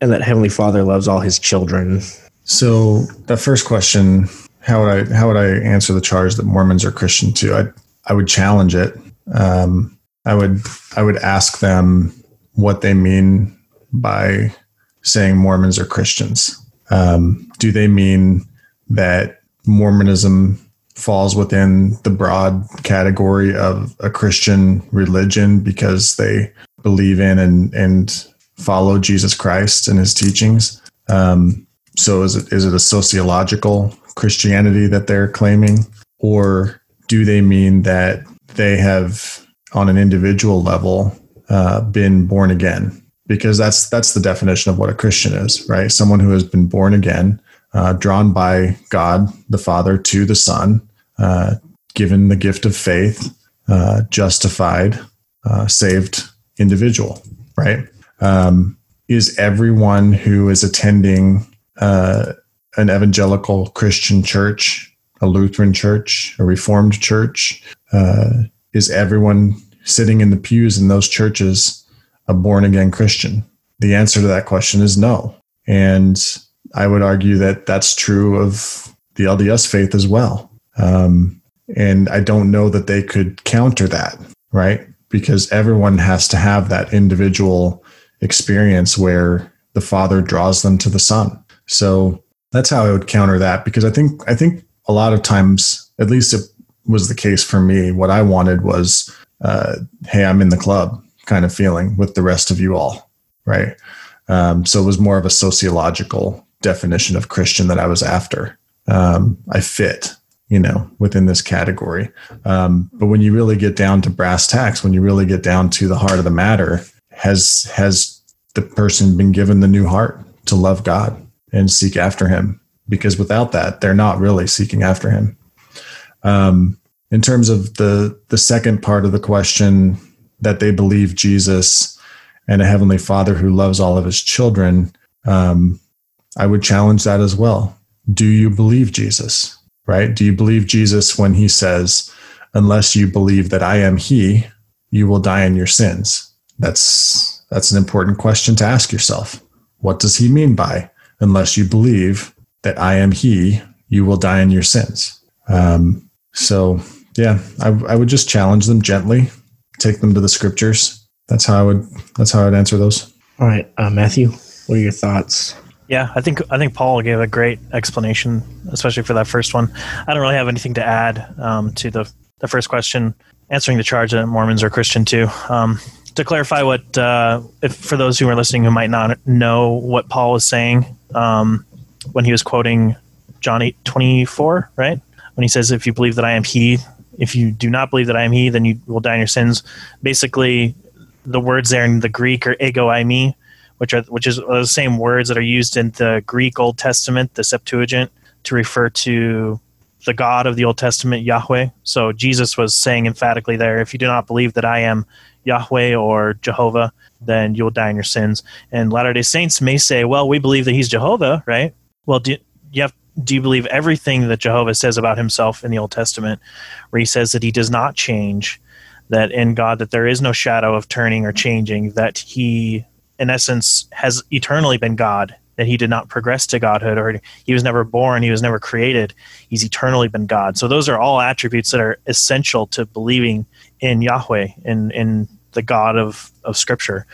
and that Heavenly Father loves all his children? So the first question, how would I how would I answer the charge that Mormons are Christian too? I I would challenge it. Um, I would I would ask them what they mean by saying Mormons are Christians. Um, do they mean that Mormonism falls within the broad category of a Christian religion because they believe in and, and follow Jesus Christ and his teachings. Um, so is it, is it a sociological Christianity that they're claiming? Or do they mean that they have, on an individual level, uh, been born again? Because that's that's the definition of what a Christian is, right? Someone who has been born again, uh, drawn by God the Father to the Son, uh, given the gift of faith, uh, justified, uh, saved individual, right? Um, is everyone who is attending uh, an evangelical Christian church, a Lutheran church, a Reformed church, uh, is everyone sitting in the pews in those churches a born again Christian? The answer to that question is no. And I would argue that that's true of the LDS faith as well. Um, and I don't know that they could counter that, right? Because everyone has to have that individual experience where the Father draws them to the Son. So that's how I would counter that because I think I think a lot of times, at least it was the case for me. What I wanted was, uh, "Hey, I'm in the club," kind of feeling with the rest of you all, right? Um, so it was more of a sociological definition of Christian that I was after. Um, I fit, you know, within this category. Um, but when you really get down to brass tacks, when you really get down to the heart of the matter, has has the person been given the new heart to love God and seek after Him? Because without that, they're not really seeking after Him. Um, in terms of the the second part of the question, that they believe Jesus and a heavenly Father who loves all of His children. Um, I would challenge that as well. Do you believe Jesus? Right? Do you believe Jesus when He says, "Unless you believe that I am He, you will die in your sins"? That's that's an important question to ask yourself. What does he mean by unless you believe that I am he, you will die in your sins? Um, so yeah, I, I would just challenge them gently, take them to the scriptures. That's how I would that's how I'd answer those. All right, uh, Matthew, what are your thoughts? Yeah, I think I think Paul gave a great explanation, especially for that first one. I don't really have anything to add um, to the the first question, answering the charge that Mormons are Christian too. Um, to clarify what uh, if for those who are listening who might not know what Paul was saying um, when he was quoting John eight twenty four, right? When he says, "If you believe that I am He, if you do not believe that I am He, then you will die in your sins." Basically, the words there in the Greek are ego eimi, which are which is the same words that are used in the Greek Old Testament, the Septuagint, to refer to the God of the Old Testament, Yahweh. So Jesus was saying emphatically there, if you do not believe that I am Yahweh or Jehovah, then you'll die in your sins. And Latter day Saints may say, well, we believe that he's Jehovah, right? Well, do you, have, do you believe everything that Jehovah says about himself in the Old Testament, where he says that he does not change, that in God, that there is no shadow of turning or changing, that he, in essence, has eternally been God, that he did not progress to godhood or he was never born, he was never created, he's eternally been God. So those are all attributes that are essential to believing in Yahweh, in in the God of of Scripture,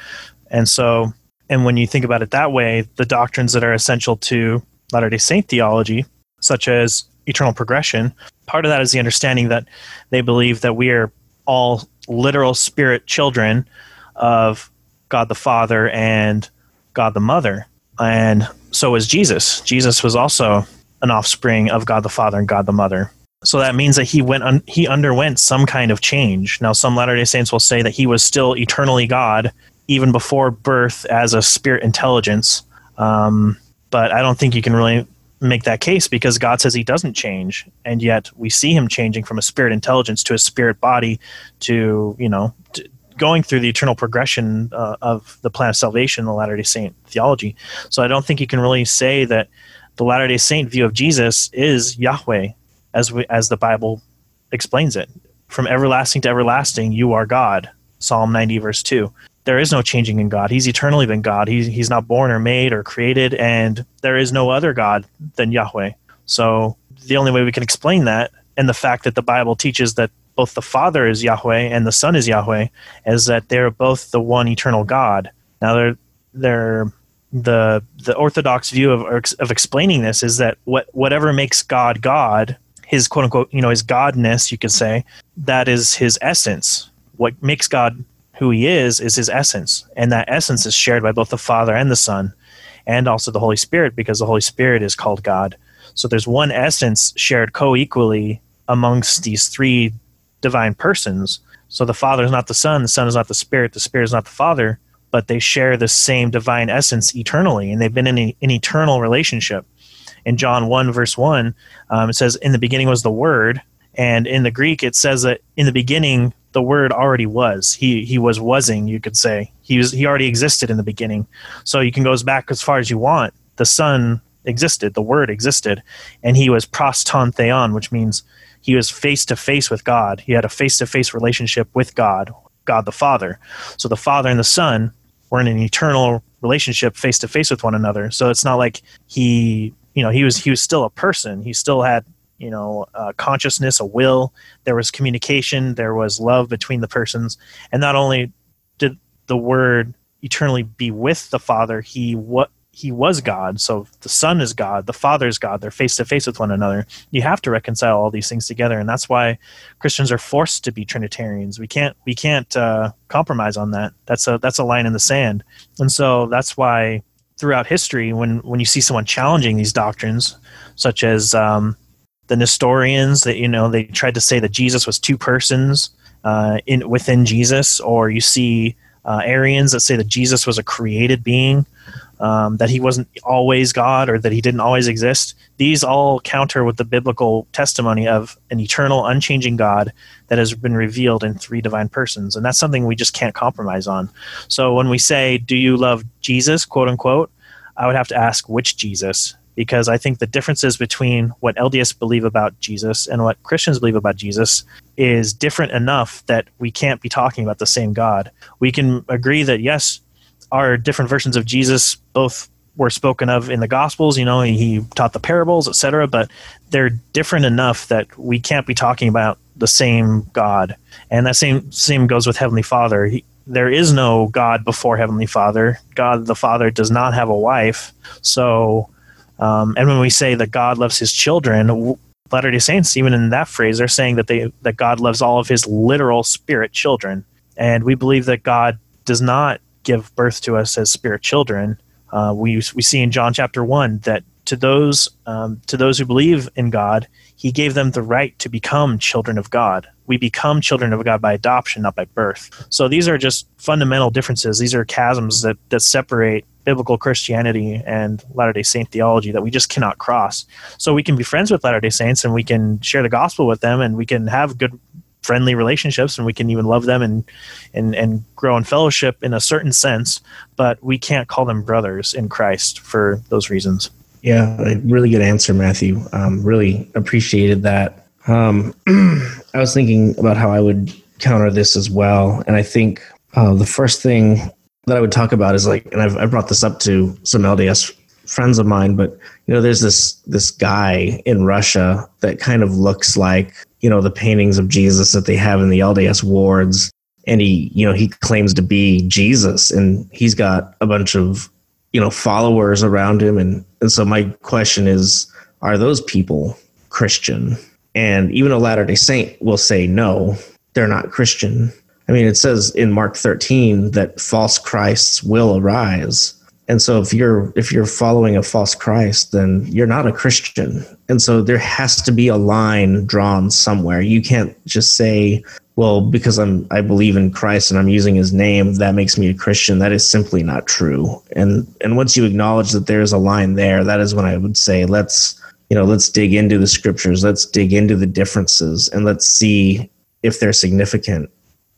and so and when you think about it that way, the doctrines that are essential to Latter Day Saint theology, such as eternal progression, part of that is the understanding that they believe that we are all literal spirit children of God the Father and God the Mother, and so is Jesus. Jesus was also an offspring of God the Father and God the Mother. So that means that he went un- he underwent some kind of change. Now some Latter-day Saints will say that he was still eternally God even before birth as a spirit intelligence. Um, but I don't think you can really make that case because God says he doesn't change, and yet we see him changing from a spirit intelligence to a spirit body to you know to going through the eternal progression uh, of the plan of salvation, in the Latter Day Saint theology. So I don't think you can really say that the Latter Day Saint view of Jesus is Yahweh as we, as the Bible explains it. From everlasting to everlasting, you are God. Psalm 90, verse 2. There is no changing in God. He's eternally been God. He's, he's not born or made or created, and there is no other God than Yahweh. So the only way we can explain that, and the fact that the Bible teaches that both the Father is Yahweh and the Son is Yahweh, is that they're both the one eternal God. Now, they're, they're the the orthodox view of of explaining this is that what whatever makes God God his quote unquote, you know, his godness, you could say, that is his essence. What makes God who he is is his essence. And that essence is shared by both the Father and the Son and also the Holy Spirit because the Holy Spirit is called God. So there's one essence shared co equally amongst these three divine persons. So the Father is not the Son, the Son is not the Spirit, the Spirit is not the Father, but they share the same divine essence eternally, and they've been in an eternal relationship in John 1, verse 1, um, it says, In the beginning was the Word. And in the Greek, it says that in the beginning, the Word already was. He, he was wasing, you could say. He, was, he already existed in the beginning. So you can go as back as far as you want. The Son existed, the Word existed, and he was pros ton theon, which means he was face to face with God. He had a face to face relationship with God, God the Father. So the Father and the Son were in an eternal relationship face to face with one another. So it's not like he you know he was he was still a person he still had you know uh, consciousness a will there was communication there was love between the persons and not only did the word eternally be with the Father, he what he was God. So the Son is God, the Father is God. They're face to face with one another. You have to reconcile all these things together, and that's why Christians are forced to be Trinitarians. We can't we can't uh, compromise on that. That's a that's a line in the sand, and so that's why throughout history, when when you see someone challenging these doctrines, such as um, the Nestorians, that you know they tried to say that Jesus was two persons uh, in within Jesus, or you see uh, Arians that say that Jesus was a created being, um, that he wasn't always God or that he didn't always exist. These all counter with the biblical testimony of an eternal, unchanging God that has been revealed in three divine persons. And that's something we just can't compromise on. So when we say, Do you love Jesus, quote unquote, I would have to ask which Jesus, because I think the differences between what LDS believe about Jesus and what Christians believe about Jesus is different enough that we can't be talking about the same God. We can agree that, yes, our different versions of Jesus. Both were spoken of in the Gospels. You know, he taught the parables, etc. But they're different enough that we can't be talking about the same God. And that same same goes with Heavenly Father. He, there is no God before Heavenly Father. God the Father does not have a wife. So, um, and when we say that God loves His children, Latter Day Saints, even in that phrase, they're saying that they that God loves all of His literal spirit children, and we believe that God does not give birth to us as spirit children. Uh, we we see in John chapter one that to those um, to those who believe in God, He gave them the right to become children of God. We become children of God by adoption, not by birth. So these are just fundamental differences. These are chasms that that separate biblical Christianity and Latter Day Saint theology that we just cannot cross. So we can be friends with Latter Day Saints and we can share the gospel with them and we can have good friendly relationships and we can even love them and and and grow in fellowship in a certain sense but we can't call them brothers in christ for those reasons. Yeah a really good answer matthew. Um, really appreciated that. Um, i was thinking about how i would counter this as well. And i think uh, the first thing that i would talk about is like and I've, I've brought this up to some lds friends of mine but you know there's this this guy in russia that kind of looks like you know the paintings of Jesus that they have in the LDS wards, and he you know he claims to be Jesus, and he's got a bunch of you know followers around him, and and so my question is, are those people Christian? And even a Latter Day Saint will say no, they're not Christian. I mean, it says in Mark 13 that false Christs will arise. And so if you're if you're following a false christ then you're not a christian. And so there has to be a line drawn somewhere. You can't just say well because i'm i believe in christ and i'm using his name that makes me a christian. That is simply not true. And and once you acknowledge that there's a line there that is when i would say let's you know let's dig into the scriptures. Let's dig into the differences and let's see if they're significant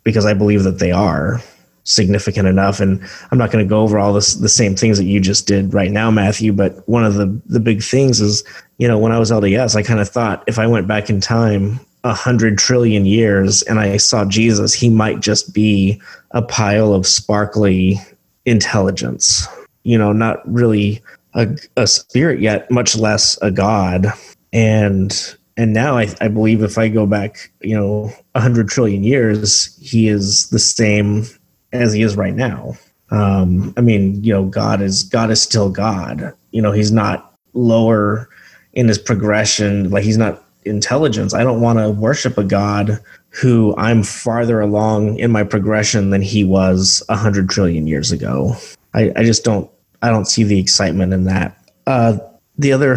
because i believe that they are significant enough. And I'm not going to go over all this, the same things that you just did right now, Matthew. But one of the the big things is, you know, when I was LDS, I kind of thought if I went back in time a hundred trillion years and I saw Jesus, he might just be a pile of sparkly intelligence. You know, not really a, a spirit yet, much less a god. And and now I, I believe if I go back, you know, hundred trillion years, he is the same as he is right now. Um, I mean, you know, God is God is still God. You know, he's not lower in his progression. Like he's not intelligence. I don't want to worship a God who I'm farther along in my progression than he was a hundred trillion years ago. I, I, just don't I don't see the excitement in that. Uh, the other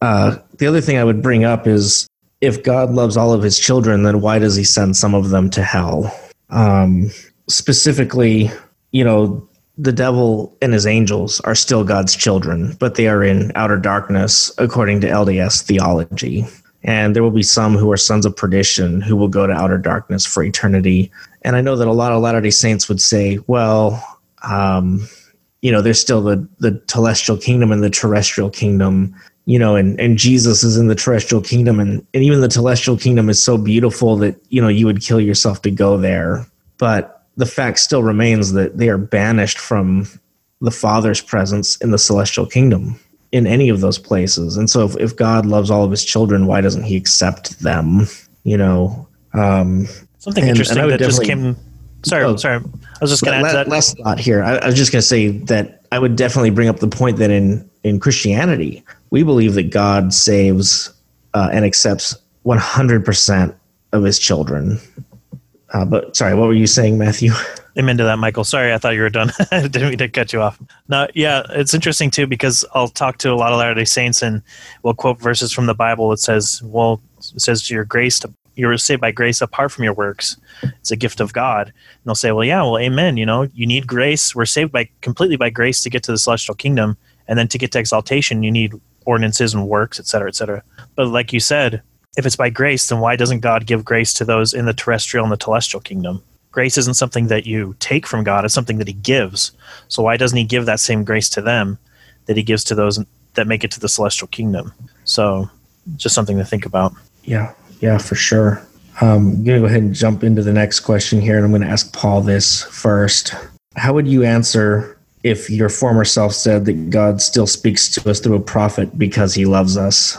uh, the other thing I would bring up is if God loves all of his children, then why does he send some of them to hell? Um, specifically, you know, the devil and his angels are still God's children, but they are in outer darkness according to LDS theology. And there will be some who are sons of perdition who will go to outer darkness for eternity. And I know that a lot of Latter day Saints would say, well, um, you know, there's still the, the celestial kingdom and the terrestrial kingdom, you know, and, and Jesus is in the terrestrial kingdom. And, and even the celestial kingdom is so beautiful that, you know, you would kill yourself to go there. But the fact still remains that they are banished from the Father's presence in the celestial kingdom in any of those places. And so, if, if God loves all of His children, why doesn't He accept them? You know, um, something and, interesting and that just came sorry, Oh. sorry. I was just going to add that. last thought here. I, I was just going to say that I would definitely bring up the point that in in Christianity, we believe that God saves uh, and accepts 100% of his children. Uh, but sorry, what were you saying, Matthew? Amen to that, Michael. Sorry, I thought you were done. I didn't mean to cut you off. No, yeah, it's interesting too because I'll talk to a lot of Latter Day Saints and we'll quote verses from the Bible. that says, "Well, it says your grace, to, you're saved by grace apart from your works. It's a gift of God." And they'll say, "Well, yeah, well, Amen. You know, you need grace. We're saved by completely by grace to get to the celestial kingdom, and then to get to exaltation, you need ordinances and works, et cetera, et cetera." But like you said, if it's by grace, then why doesn't God give grace to those in the terrestrial and the celestial kingdom? grace isn't something that you take from God, it's something that He gives. So why doesn't He give that same grace to them that He gives to those that make it to the celestial kingdom? So just something to think about. Yeah, yeah, for sure. Um, I'm going to go ahead and jump into the next question here, and I'm going to ask Paul this first. How would you answer if your former self said that God still speaks to us through a prophet because he loves us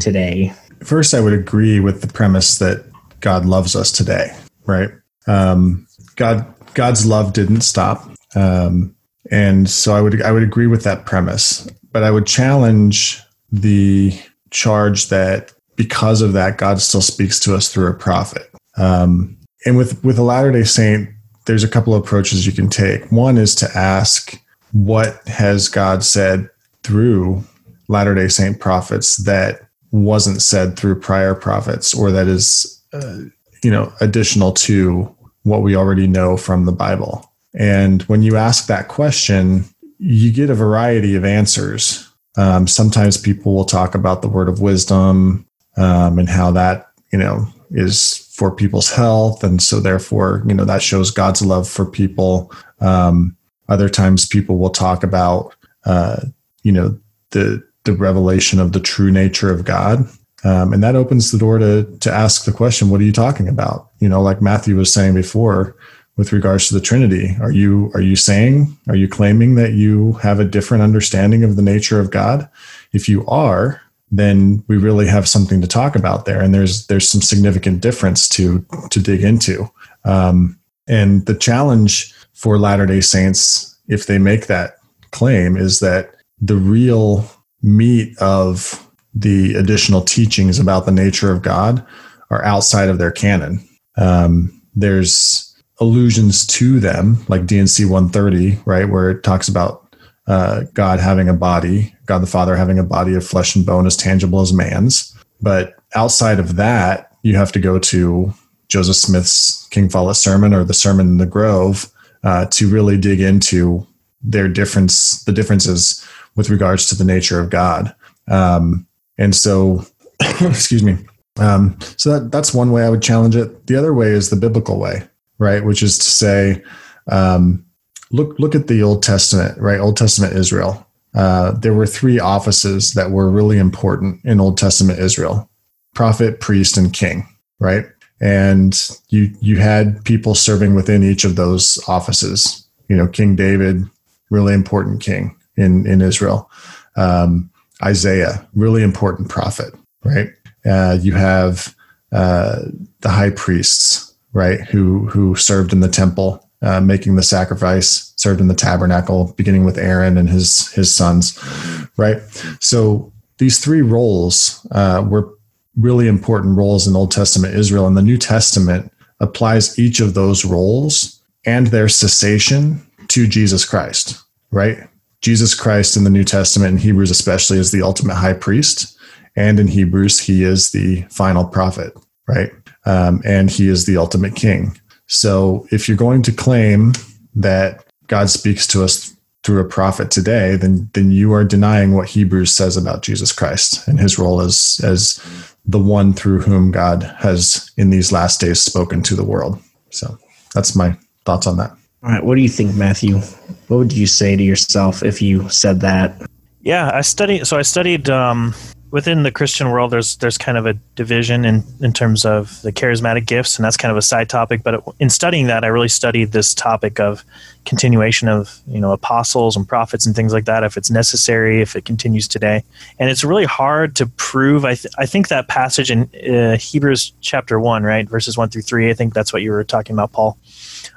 today? First, I would agree with the premise that God loves us today, right? Um, God, God's love didn't stop, um, and so I would I would agree with that premise. But I would challenge the charge that because of that, God still speaks to us through a prophet. Um, and with with a Latter Day Saint, there's a couple of approaches you can take. One is to ask, what has God said through Latter Day Saint prophets that wasn't said through prior prophets, or that is, uh, you know, additional to what we already know from the Bible. And when you ask that question, you get a variety of answers. Um, sometimes people will talk about the word of wisdom um, and how that, you know, is for people's health. And so, therefore, you know, that shows God's love for people. Um, other times, people will talk about, uh, you know, the the revelation of the true nature of God. Um, and that opens the door to to ask the question, what are you talking about? You know, like Matthew was saying before, with regards to the Trinity, are you are you saying, are you claiming that you have a different understanding of the nature of God? If you are, then we really have something to talk about there, and there's there's some significant difference to to dig into. Um, and the challenge for Latter Day Saints, if they make that claim, is that the real meat of the additional teachings about the nature of God are outside of their canon. Um, there's allusions to them, like D&C 130, right, where it talks about uh, God having a body, God the Father having a body of flesh and bone as tangible as man's. But outside of that, you have to go to Joseph Smith's King Follett sermon or the Sermon in the Grove uh, to really dig into their difference, the differences with regards to the nature of God. Um, and so, excuse me. Um, so that, that's one way I would challenge it. The other way is the biblical way, right? Which is to say, um, look look at the Old Testament, right? Old Testament Israel. Uh, there were three offices that were really important in Old Testament Israel: prophet, priest, and king, right? And you you had people serving within each of those offices. You know, King David, really important king in in Israel. Um, Isaiah, really important prophet, right? Uh, you have uh, the high priests, right, who who served in the temple, uh, making the sacrifice, served in the tabernacle, beginning with Aaron and his his sons, right. So these three roles uh, were really important roles in Old Testament Israel, and the New Testament applies each of those roles and their cessation to Jesus Christ, right? Jesus Christ in the New Testament, in Hebrews especially, is the ultimate high priest. And in Hebrews, he is the final prophet, right? Um, and he is the ultimate king. So if you're going to claim that God speaks to us through a prophet today, then then you are denying what Hebrews says about Jesus Christ and his role as as the one through whom God has in these last days spoken to the world. So that's my thoughts on that. All right, what do you think, Matthew? What would you say to yourself if you said that? Yeah, I studied. So I studied um, within the Christian world, there's there's kind of a division in in terms of the charismatic gifts, and that's kind of a side topic. But in studying that, I really studied this topic of continuation of you know apostles and prophets and things like that, if it's necessary, if it continues today, and it's really hard to prove. I th- I think that passage in uh, Hebrews chapter one, right, verses one through three. I think that's what you were talking about, Paul.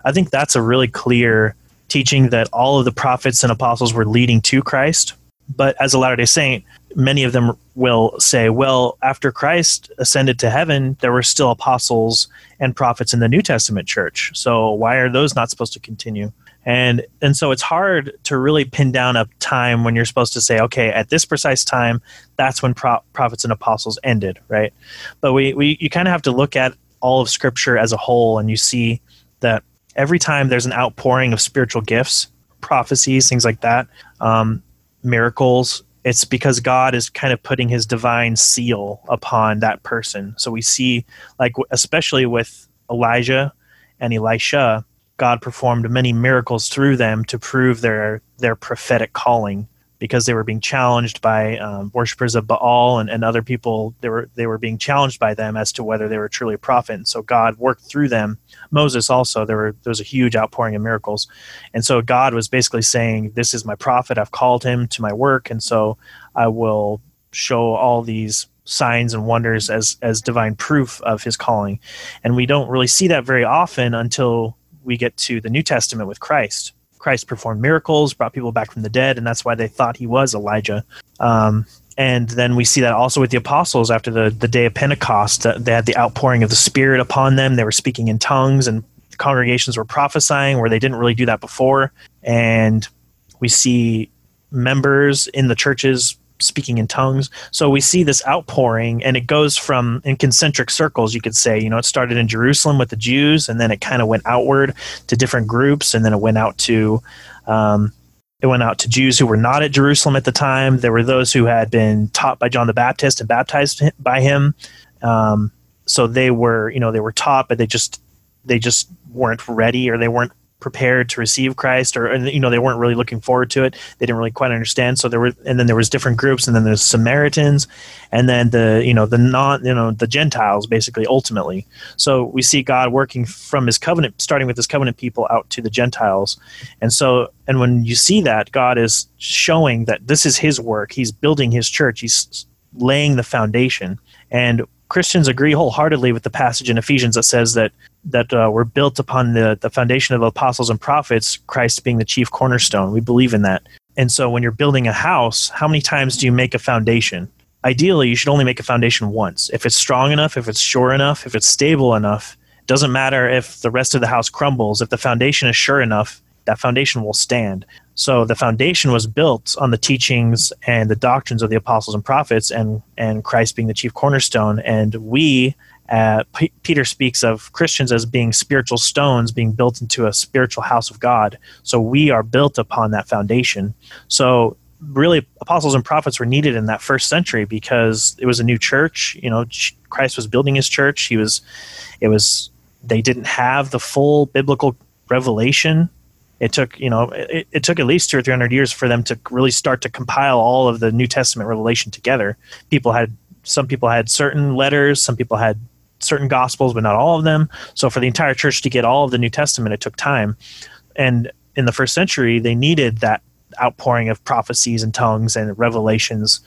I think that's a really clear teaching that all of the prophets and apostles were leading to Christ. But as a Latter day Saint, many of them will say, well, after Christ ascended to heaven, there were still apostles and prophets in the New Testament church. So why are those not supposed to continue? And and so it's hard to really pin down a time when you're supposed to say, okay, at this precise time, that's when pro- prophets and apostles ended, right? But we, we you kind of have to look at all of Scripture as a whole, and you see that every time there's an outpouring of spiritual gifts, prophecies, things like that, um, miracles, it's because God is kind of putting his divine seal upon that person. So we see, like, especially with Elijah and Elisha, God performed many miracles through them to prove their their prophetic calling because they were being challenged by um, worshippers of Baal and, and other people. They were they were being challenged by them as to whether they were truly a prophet. And so God worked through them. Moses also there were there was a huge outpouring of miracles, and so God was basically saying, "This is my prophet. I've called him to my work, and so I will show all these." signs and wonders as as divine proof of his calling and we don't really see that very often until we get to the new testament with christ Christ performed miracles, brought people back from the dead, and that's why they thought he was Elijah. Um, and then we see that also with the apostles after the, the day of Pentecost. Uh, they had the outpouring of the Spirit upon them. They were speaking in tongues, and congregations were prophesying where they didn't really do that before. And we see members in the churches speaking in tongues. So we see this outpouring, and it goes from in concentric circles, you could say. You know, it started in Jerusalem with the Jews, and then it kind of went outward to different groups, and then it went out to. Um, it went out to Jews who were not at Jerusalem at the time. There were those who had been taught by John the Baptist and baptized by him. Um, so they were, you know, they were taught, but they just they just weren't ready or they weren't prepared to receive Christ, or you know they weren't really looking forward to it. They didn't really quite understand. So there were, and then there was different groups, and then there's Samaritans, and then the you know the non you know the Gentiles basically ultimately. So we see God working from His covenant, starting with His covenant people out to the Gentiles, and so and when you see that, God is showing that this is His work. He's building His church. He's laying the foundation, and Christians agree wholeheartedly with the passage in Ephesians that says that that uh, we're built upon the, the foundation of apostles and prophets, Christ being the chief cornerstone. We believe in that. And so when you're building a house, how many times do you make a foundation? Ideally, you should only make a foundation once. If it's strong enough, if it's sure enough, if it's stable enough, it doesn't matter if the rest of the house crumbles. If the foundation is sure enough, that foundation will stand. So the foundation was built on the teachings and the doctrines of the apostles and prophets, and and Christ being the chief cornerstone. And we, uh, P- Peter speaks of Christians as being spiritual stones, being built into a spiritual house of God. So we are built upon that foundation. So really, apostles and prophets were needed in that first century because it was a new church. You know, Christ was building his church. He was, it was. They didn't have the full biblical revelation it took you know it, it, took at least two or three hundred years for them to really start to compile all of the New Testament revelation together. People had some people had certain letters, some people had certain gospels, but not all of them. So for the entire church to get all of the New Testament, it took time. And in the first century, they needed that outpouring of prophecies and tongues and revelations.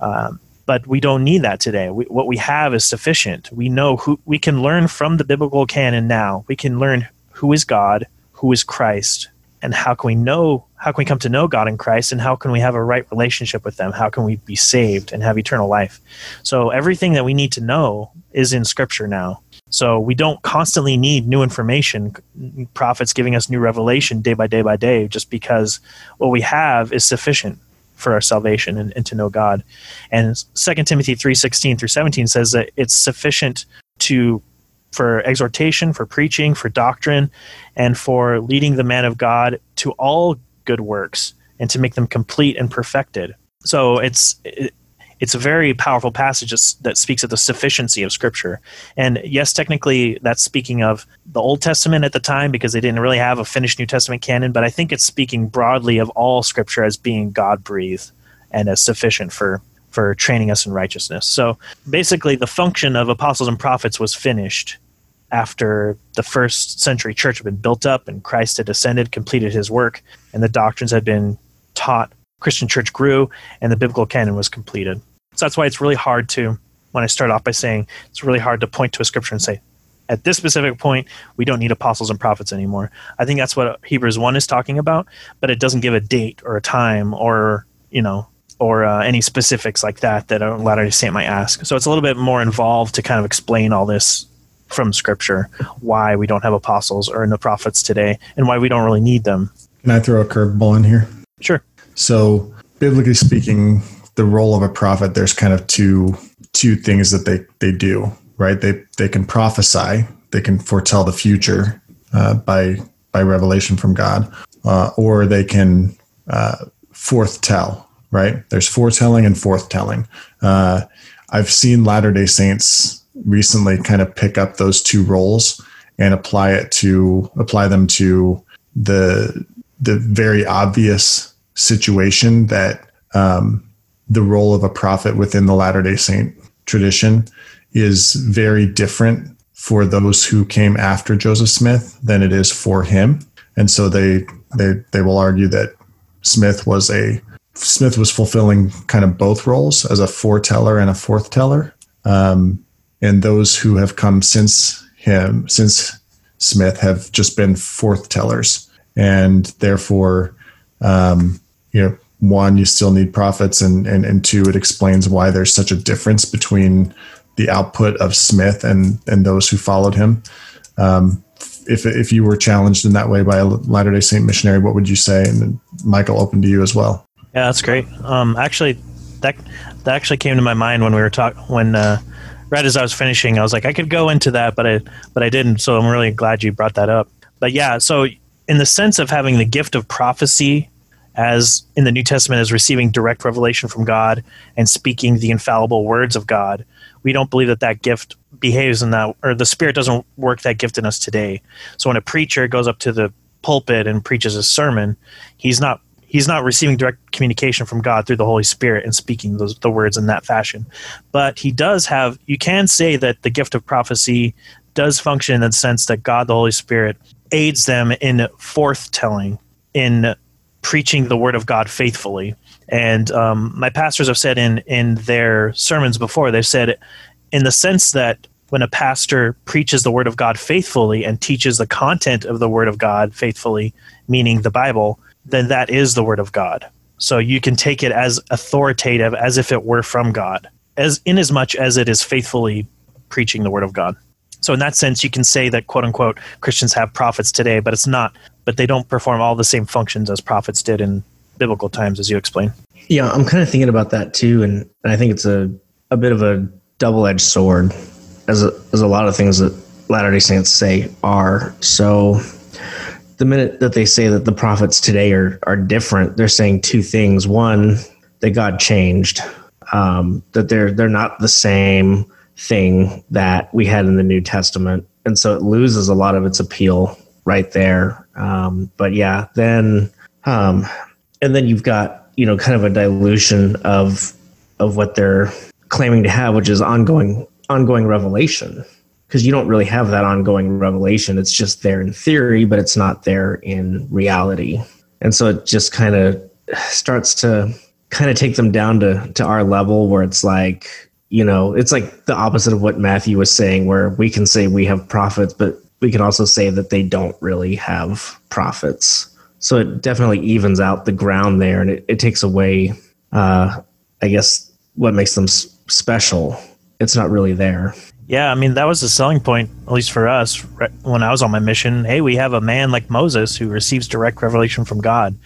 Um, but we don't need that today. We, what we have is sufficient. We know who we can learn from the biblical canon now. We can learn who is God, who is Christ and how can we know how can we come to know God in Christ and how can we have a right relationship with them? How can we be saved and have eternal life? So everything that we need to know is in scripture now. So we don't constantly need new information prophets giving us new revelation day by day by day just because what we have is sufficient for our salvation and, and to know God. And 2 Timothy 3:16 through 17 says that it's sufficient to for exhortation, for preaching, for doctrine, and for leading the man of God to all good works and to make them complete and perfected. So it's it, it's a very powerful passage that speaks of the sufficiency of Scripture. And yes, technically, that's speaking of the Old Testament at the time because they didn't really have a finished New Testament canon. But I think it's speaking broadly of all Scripture as being God breathed and as sufficient for for training us in righteousness. So basically, the function of apostles and prophets was finished after the first century church had been built up and Christ had ascended, completed his work, and the doctrines had been taught. Christian church grew, and the biblical canon was completed. So that's why it's really hard to, when I start off by saying it's really hard to point to a scripture and say, at this specific point, we don't need apostles and prophets anymore. I think that's what Hebrews 1 is talking about, but it doesn't give a date or a time or, you know, or uh, any specifics like that that a Latter day Saint might ask. So it's a little bit more involved to kind of explain all this from Scripture, why we don't have apostles or the prophets today, and why we don't really need them. Can I throw a curveball in here? Sure. So, biblically speaking, the role of a prophet, there's kind of two two things that they they do, right? They they can prophesy, they can foretell the future uh, by by revelation from God, uh, or they can uh, forthtell, right? There's foretelling and forthtelling. Uh, I've seen Latter Day Saints recently kind of pick up those two roles and apply it to apply them to the the very obvious situation that um, the role of a prophet within the Latter Day Saint tradition is very different for those who came after Joseph Smith than it is for him, and so they they they will argue that Smith was a Smith was fulfilling kind of both roles as a foreteller and a forthteller. Um, and those who have come since him, since Smith, have just been forthtellers, and therefore, um, you know, one, you still need prophets, and, and and two, it explains why there's such a difference between the output of Smith and and those who followed him. Um, if if you were challenged in that way by a Latter Day Saint missionary, what would you say? And Michael, open to you as well. Yeah, that's great. Um, actually, that that actually came to my mind when we were talking when. Uh, right as I was finishing, I was like, I could go into that, but I but I didn't. So I'm really glad you brought that up. But yeah, so in the sense of having the gift of prophecy as in the New Testament as receiving direct revelation from God and speaking the infallible words of God, we don't believe that that gift behaves in that or the spirit doesn't work that gift in us today. So when a preacher goes up to the pulpit and preaches a sermon, he's not he's not receiving direct communication from God through the Holy Spirit and speaking those the words in that fashion. But he does have you can say that the gift of prophecy does function in the sense that God the Holy Spirit aids them in forthtelling, in preaching the word of God faithfully. And um, my pastors have said in in their sermons before, they've said in the sense that when a pastor preaches the word of God faithfully and teaches the content of the word of God faithfully, meaning the Bible, then that is the word of God. So you can take it as authoritative as if it were from God, as in as much as it is faithfully preaching the word of God. So in that sense, you can say that quote unquote Christians have prophets today, but it's not. But they don't perform all the same functions as prophets did in biblical times, as you explain. Yeah, I'm kind of thinking about that too, and, and I think it's a a bit of a double edged sword, as a, as a lot of things that Latter Day Saints say are. So the minute that they say that the prophets today are are different, they're saying two things. One, that God changed, um, that they're they're not the same thing that we had in the New Testament, and so it loses a lot of its appeal right there. Um, but yeah, then um, and then you've got you know kind of a dilution of of what they're claiming to have, which is ongoing ongoing revelation because you don't really have that ongoing revelation. It's just there in theory, but it's not there in reality. And so it just kind of starts to kind of take them down to, to our level where it's like, you know, it's like the opposite of what Matthew was saying, where we can say we have prophets, but we can also say that they don't really have prophets. So it definitely evens out the ground there and it, it takes away, uh, I guess, what makes them special. It's not really there. Yeah, I mean that was the selling point, at least for us, when I was on my mission. Hey, we have a man like Moses who receives direct revelation from God.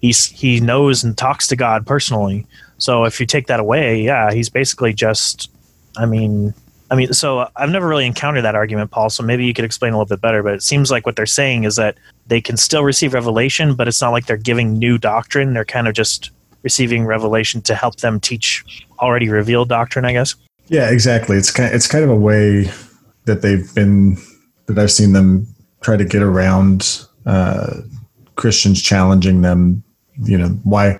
He's he knows and talks to God personally. So if you take that away, yeah, he's basically just. I mean, I mean, so I've never really encountered that argument, Paul. So maybe you could explain a little bit better. But it seems like what they're saying is that they can still receive revelation, but it's not like they're giving new doctrine. They're kind of just receiving revelation to help them teach already revealed doctrine, I guess. Yeah, exactly. It's kind of, it's kind of a way that they've been that I've seen them try to get around uh, Christians challenging them. You know why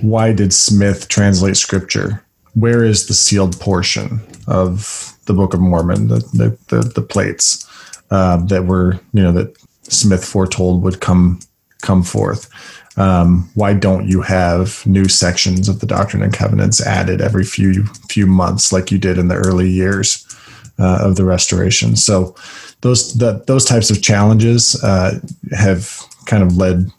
why did Smith translate Scripture where is the sealed portion of the Book of Mormon, the the, the, the plates uh, that were you know that Smith foretold would come come forth? Um, why don't you have new sections of the Doctrine and Covenants added every few few months like you did in the early years uh, of the Restoration? So those the, those types of challenges uh, have kind of led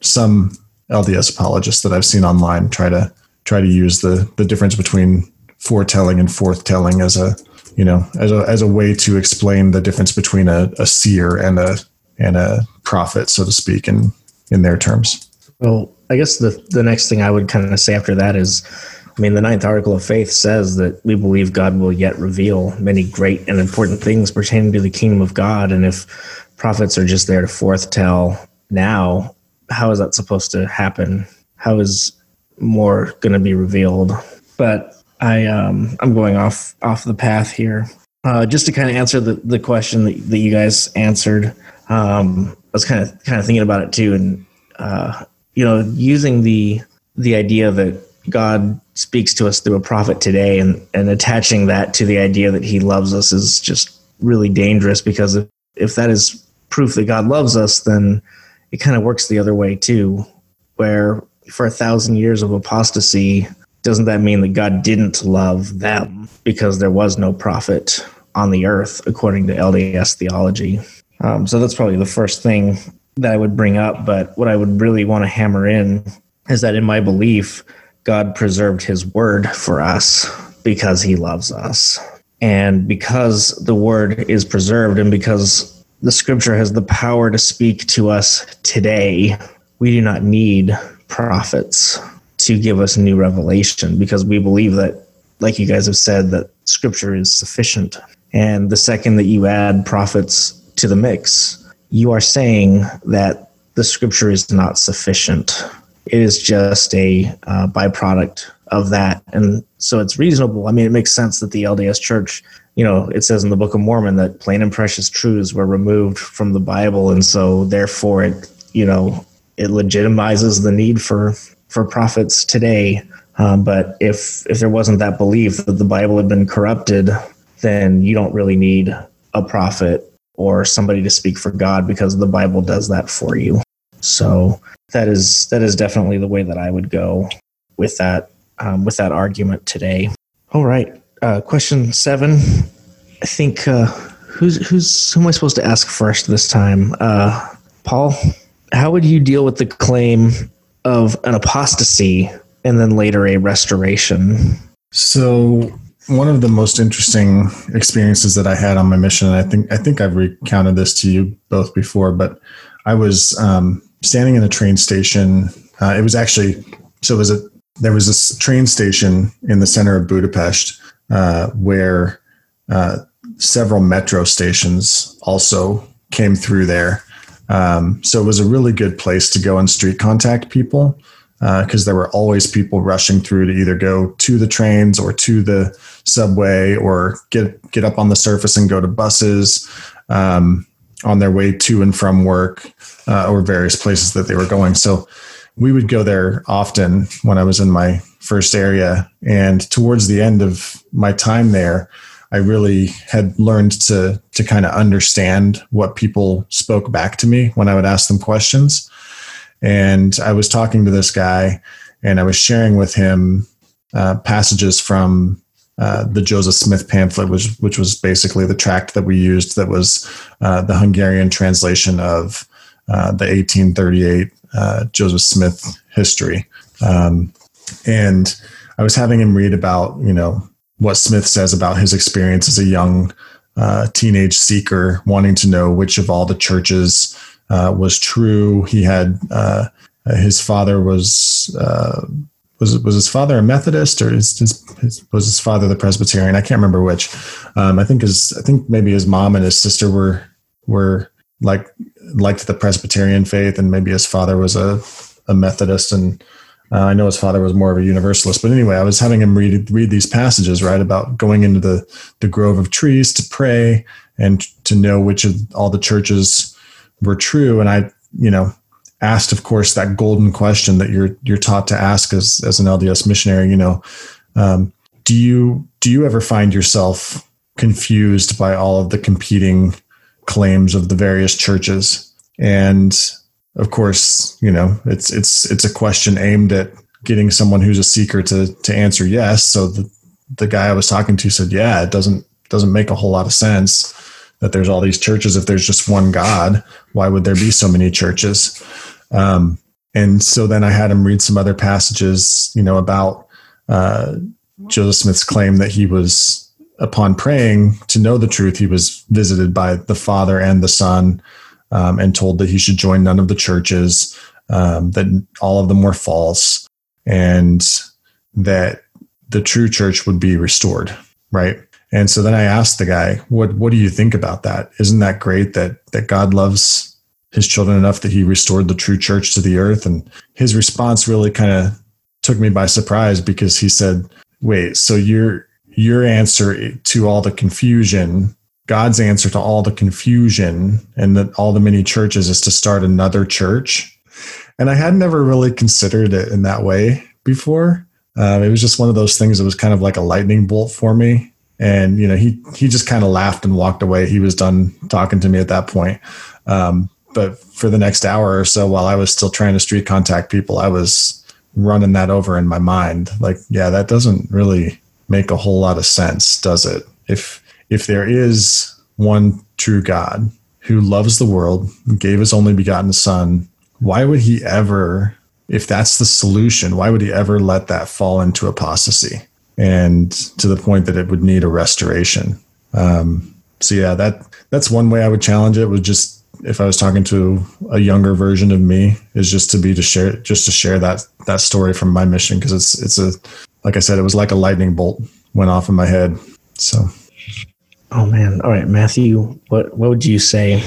some LDS apologists that I've seen online try to try to use the the difference between foretelling and forthtelling as a you know as a as a way to explain the difference between a, a seer and a and a prophet, so to speak, in in their terms. Well, I guess the the next thing I would kind of say after that is, I mean, the ninth article of faith says that we believe God will yet reveal many great and important things pertaining to the kingdom of God, and if prophets are just there to forthtell now, how is that supposed to happen? How is more going to be revealed? But I um, I'm going off off the path here. Uh, just to kind of answer the, the question that, that you guys answered, um, I was kind of kind of thinking about it too, and uh, you know, using the the idea that God speaks to us through a prophet today and, and attaching that to the idea that he loves us is just really dangerous because if, if that is proof that God loves us, then it kind of works the other way too, where for a thousand years of apostasy, doesn't that mean that God didn't love them because there was no prophet on the earth according to LDS theology? Um, so that's probably the first thing that I would bring up. But what I would really want to hammer in is that in my belief, God preserved his word for us because he loves us. And because the word is preserved and because the scripture has the power to speak to us today, we do not need prophets to give us new revelation because we believe that, like you guys have said, that scripture is sufficient. And the second that you add prophets to the mix, you are saying that the scripture is not sufficient. It is just a uh, byproduct of that. And so it's reasonable. I mean, it makes sense that the LDS church, you know, it says in the Book of Mormon that plain and precious truths were removed from the Bible. And so therefore it, you know, it legitimizes the need for, for prophets today. Um, but if, if there wasn't that belief that the Bible had been corrupted, then you don't really need a prophet or somebody to speak for God because the Bible does that for you. So that is that is definitely the way that I would go with that um, with that argument today. All right, uh, question seven. I think uh, who's who's who am I supposed to ask first this time? Uh, Paul, how would you deal with the claim of an apostasy and then later a restoration? So one of the most interesting experiences that I had on my mission, and I think I think I've recounted this to you both before, but I was um, standing in a train station. Uh, it was actually so it was a there was this train station in the center of Budapest uh, where uh, several metro stations also came through there. Um, so it was a really good place to go and street contact people because uh, there were always people rushing through to either go to the trains or to the subway or get get up on the surface and go to buses um, on their way to and from work uh, or various places that they were going. So we would go there often when I was in my first area. And towards the end of my time there, I really had learned to to kind of understand what people spoke back to me when I would ask them questions. And I was talking to this guy and I was sharing with him uh, passages from uh, the Joseph Smith pamphlet, which, which was basically the tract that we used that was uh, the Hungarian translation of uh, the 1838 uh, Joseph Smith history. Um, and I was having him read about, you know, what Smith says about his experience as a young uh, teenage seeker wanting to know which of all the churches uh, was true. He had uh, his father was uh, was was his father a Methodist or was his father the Presbyterian? I can't remember which. Um, I think his I think maybe his mom and his sister were were like liked the Presbyterian faith, and maybe his father was a a Methodist and. Uh, I know his father was more of a universalist, but anyway, I was having him read read these passages right about going into the the grove of trees to pray and to know which of all the churches were true. And I, you know, asked, of course, that golden question that you're you're taught to ask as as an LDS missionary. You know, um, do you do you ever find yourself confused by all of the competing claims of the various churches? And of course, you know, it's it's it's a question aimed at getting someone who's a seeker to to answer yes. So the the guy I was talking to said, "Yeah, it doesn't doesn't make a whole lot of sense that there's all these churches if there's just one God. Why would there be so many churches?" Um, and so then I had him read some other passages, you know, about uh, Joseph Smith's claim that he was, upon praying to know the truth, he was visited by the Father and the Son, um, and told that he should join none of the churches, um, that all of them were false, and that the true church would be restored, right? And so then I asked the guy, "What what do you think about that? Isn't that great that that God loves his children enough that he restored the true church to the earth?" And his response really kind of took me by surprise because he said, "Wait, so your your answer to all the confusion, God's answer to all the confusion and that all the many churches is to start another church?" And I had never really considered it in that way before. Um, it was just one of those things that was kind of like a lightning bolt for me. And you know, he he just kind of laughed and walked away. He was done talking to me at that point. Um, but for the next hour or so, while I was still trying to street contact people, I was running that over in my mind. Like, yeah, that doesn't really make a whole lot of sense, does it? If if there is one true God who loves the world, gave his only begotten Son, why would he ever if that's the solution, why would he ever let that fall into apostasy and to the point that it would need a restoration? Um, so yeah, that that's one way I would challenge it. Was just if I was talking to a younger version of me, is just to be to share just to share that that story from my mission because it's it's a like I said, it was like a lightning bolt went off in my head. So. Oh man! All right, Matthew, what what would you say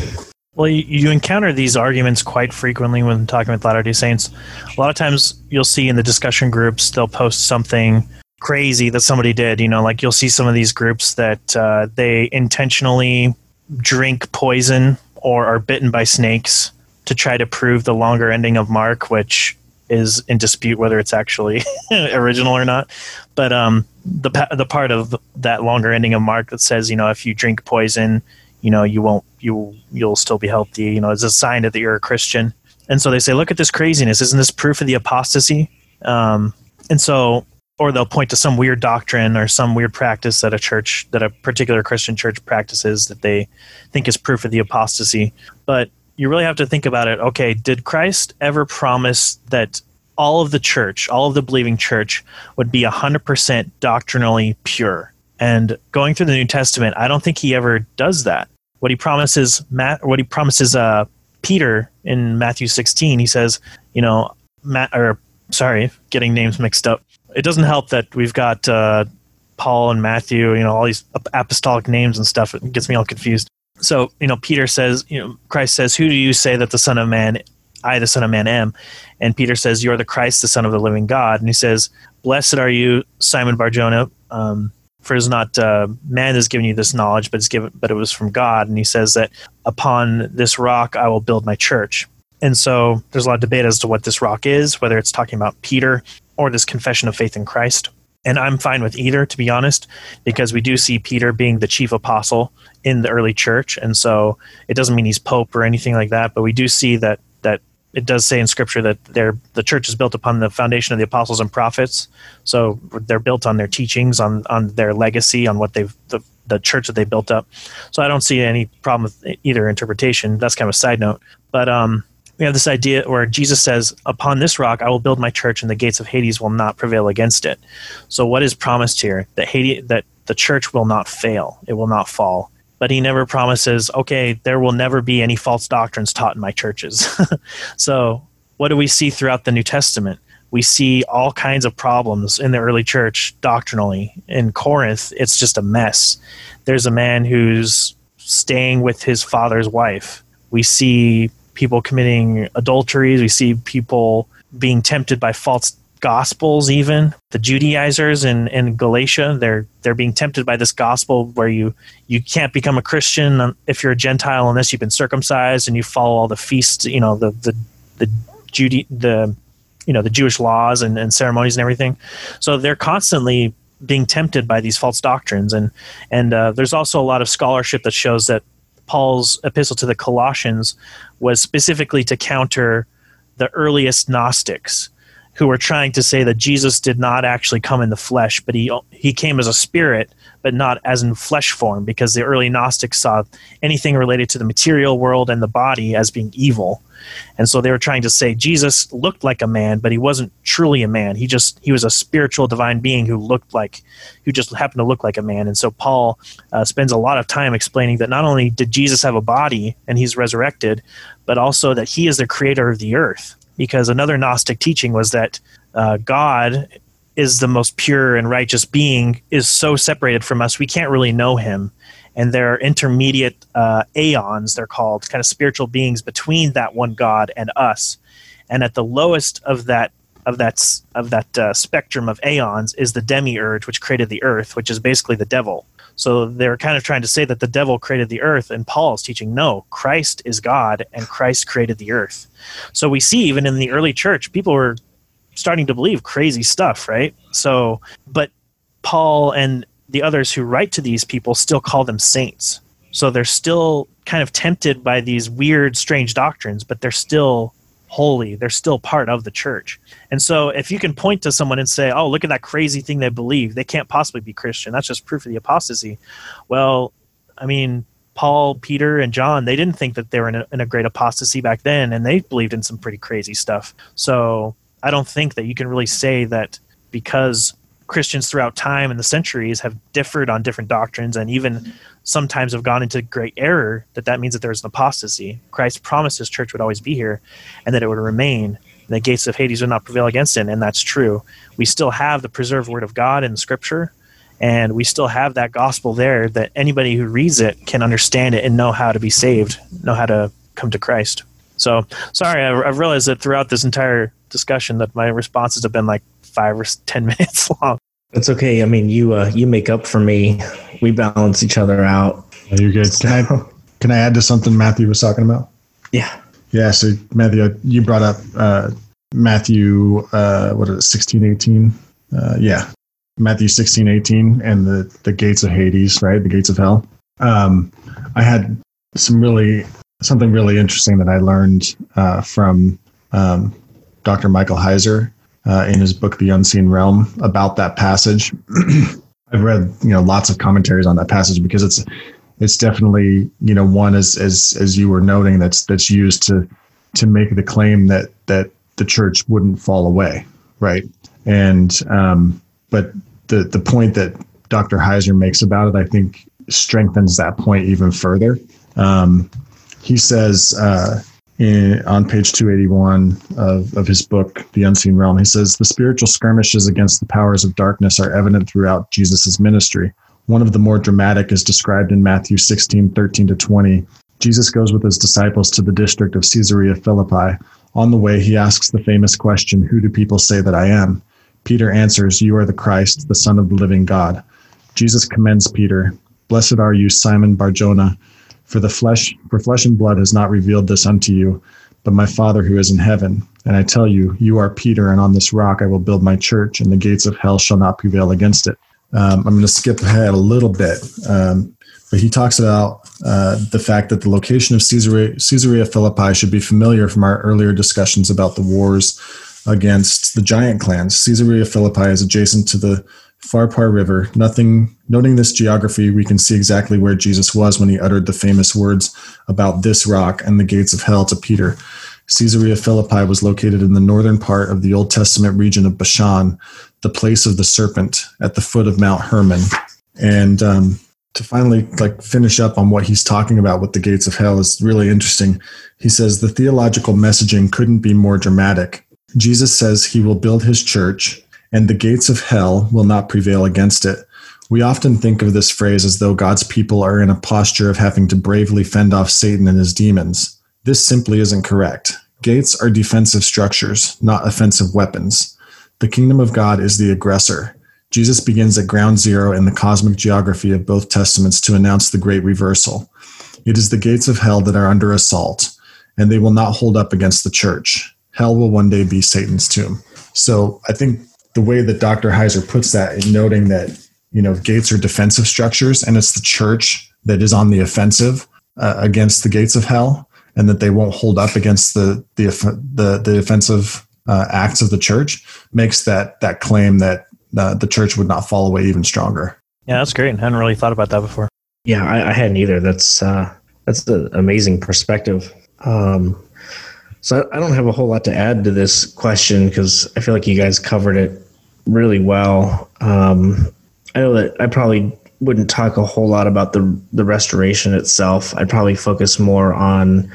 well, you, you, encounter these arguments quite frequently when talking with Latter day Saints. A lot of times you'll see in the discussion groups, they'll post something crazy that somebody did. You know, like you'll see some of these groups that uh, they intentionally drink poison or are bitten by snakes to try to prove the longer ending of Mark, which is in dispute whether it's actually original or not. But um, the the part of that longer ending of Mark that says, you know, if you drink poison, you know you won't you you'll still be healthy you know it's a sign that you're a christian and so they say look at this craziness isn't this proof of the apostasy um, and so or they'll point to some weird doctrine or some weird practice that a church that a particular christian church practices that they think is proof of the apostasy but you really have to think about it okay did christ ever promise that all of the church all of the believing church would be 100% doctrinally pure and going through the new testament i don't think he ever does that what he promises Matt, what he promises uh, Peter in Matthew 16. He says, you know, Matt or sorry, getting names mixed up. It doesn't help that we've got uh, Paul and Matthew, you know, all these apostolic names and stuff. It gets me all confused. So, you know, Peter says, you know, Christ says, "Who do you say that the Son of Man, I, the Son of Man, am?" And Peter says, "You are the Christ, the Son of the living God." And he says, "Blessed are you, Simon Barjona." Um, for it is not uh, man has given you this knowledge, but it's given, but it was from God. And he says that upon this rock I will build my church. And so there's a lot of debate as to what this rock is, whether it's talking about Peter or this confession of faith in Christ. And I'm fine with either, to be honest, because we do see Peter being the chief apostle in the early church. And so it doesn't mean he's pope or anything like that, but we do see that that it does say in scripture that the church is built upon the foundation of the apostles and prophets so they're built on their teachings on on their legacy on what they've the, the church that they built up so i don't see any problem with either interpretation that's kind of a side note but um we have this idea where jesus says upon this rock i will build my church and the gates of hades will not prevail against it so what is promised here that hades that the church will not fail it will not fall but he never promises, okay, there will never be any false doctrines taught in my churches. so, what do we see throughout the New Testament? We see all kinds of problems in the early church doctrinally. In Corinth, it's just a mess. There's a man who's staying with his father's wife. We see people committing adulteries. We see people being tempted by false gospels even. The judaizers in, in galatia they're they're being tempted by this gospel where you you can't become a christian if you're a gentile unless you've been circumcised and you follow all the feasts you know the the the Judy the you know the jewish laws and, and ceremonies and everything. So they're constantly being tempted by these false doctrines, and and uh, there's also a lot of scholarship that shows that Paul's epistle to the Colossians was specifically to counter the earliest Gnostics who were trying to say that Jesus did not actually come in the flesh, but he he came as a spirit, but not as in flesh form, because the early Gnostics saw anything related to the material world and the body as being evil, and so they were trying to say Jesus looked like a man, but he wasn't truly a man. He just he was a spiritual divine being who looked like, who just happened to look like a man. And so Paul uh, spends a lot of time explaining that not only did Jesus have a body and he's resurrected, but also that he is the creator of the earth because another Gnostic teaching was that uh, God is the most pure and righteous being is so separated from us we can't really know him. And there are intermediate uh, aeons they're called kind of spiritual beings between that one god and us. And at the lowest of that of that of that uh, spectrum of aeons is the demiurge which created the earth which is basically the devil. So they're kind of trying to say that the devil created the earth, and Paul's teaching, no, Christ is God, and Christ created the earth. So we see even in the early church, people were starting to believe crazy stuff, right? So, but Paul and the others who write to these people still call them saints. So they're still kind of tempted by these weird, strange doctrines, but they're still holy. They're still part of the church. And so if you can point to someone and say, oh, look at that crazy thing they believe, they can't possibly be Christian. That's just proof of the apostasy. Well, I mean, Paul, Peter, and John, they didn't think that they were in a, in a great apostasy back then, and they believed in some pretty crazy stuff. So I don't think that you can really say that because Christians throughout time and the centuries have differed on different doctrines and even sometimes have gone into great error, that that means that there's an apostasy. Christ promised his church would always be here and that it would remain. The gates of Hades would not prevail against it, and that's true. We still have the preserved word of God in scripture, and we still have that gospel there that anybody who reads it can understand it and know how to be saved, know how to come to Christ. So, sorry, I've realized that throughout this entire discussion that my responses have been like five or ten minutes long. That's okay. I mean, you uh, you make up for me. We balance each other out. Yeah, you're good. Can I can I add to something Matthew was talking about? Yeah. Yeah. So Matthew, you brought up uh, Matthew. Uh, what is it? Sixteen, eighteen. Uh, yeah. Matthew 16, 18, and the, the gates of Hades, right? The gates of hell. Um, I had some really, something really interesting that I learned uh, from um, Dr. Michael Heiser uh, in his book The Unseen Realm about that passage. I've read you know lots of commentaries on that passage because it's it's definitely you know one as as as you were noting that's that's used to to make the claim that that the church wouldn't fall away, right? And um, but the the point that Dr. Heiser makes about it, I think, strengthens that point even further. Um, he says. Uh, in, on page 281 of, of his book, The Unseen Realm. He says, The spiritual skirmishes against the powers of darkness are evident throughout Jesus' ministry. One of the more dramatic is described in Matthew 16, 13 to 20. Jesus goes with his disciples to the district of Caesarea Philippi. On the way, he asks the famous question, Who do people say that I am? Peter answers, You are the Christ, the Son of the living God. Jesus commends Peter. Blessed are you, Simon Barjona for the flesh, for flesh and blood has not revealed this unto you, but my Father who is in heaven. And I tell you, you are Peter, and on this rock I will build my church, and the gates of hell shall not prevail against it. Um, I'm going to skip ahead a little bit, um, but he talks about uh, the fact that the location of Caesarea, Caesarea Philippi should be familiar from our earlier discussions about the wars against the giant clans. Caesarea Philippi is adjacent to the Pharpar River. Nothing, noting this geography, we can see exactly where Jesus was when he uttered the famous words about this rock and the gates of hell to Peter. Caesarea Philippi was located in the northern part of the Old Testament region of Bashan, the place of the serpent at the foot of Mount Hermon. And um, to finally like finish up on what he's talking about with the gates of hell is really interesting. He says the theological messaging couldn't be more dramatic. Jesus says he will build his church and the gates of hell will not prevail against it. We often think of this phrase as though God's people are in a posture of having to bravely fend off Satan and his demons. This simply isn't correct. Gates are defensive structures, not offensive weapons. The kingdom of God is the aggressor. Jesus begins at ground zero in the cosmic geography of both testaments to announce the great reversal. It is the gates of hell that are under assault, and they will not hold up against the church. Hell will one day be Satan's tomb. So I think the way that Dr. Heiser puts that in noting that, you know, gates are defensive structures and it's the church that is on the offensive uh, against the gates of hell and that they won't hold up against the, the, the, the defensive uh, acts of the church makes that, that claim that uh, the church would not fall away even stronger. Yeah, that's great. I hadn't really thought about that before. Yeah, I, I hadn't either. That's, uh, that's an amazing perspective. Um, so I don't have a whole lot to add to this question because I feel like you guys covered it really well. Um, I know that I probably wouldn't talk a whole lot about the the restoration itself. I'd probably focus more on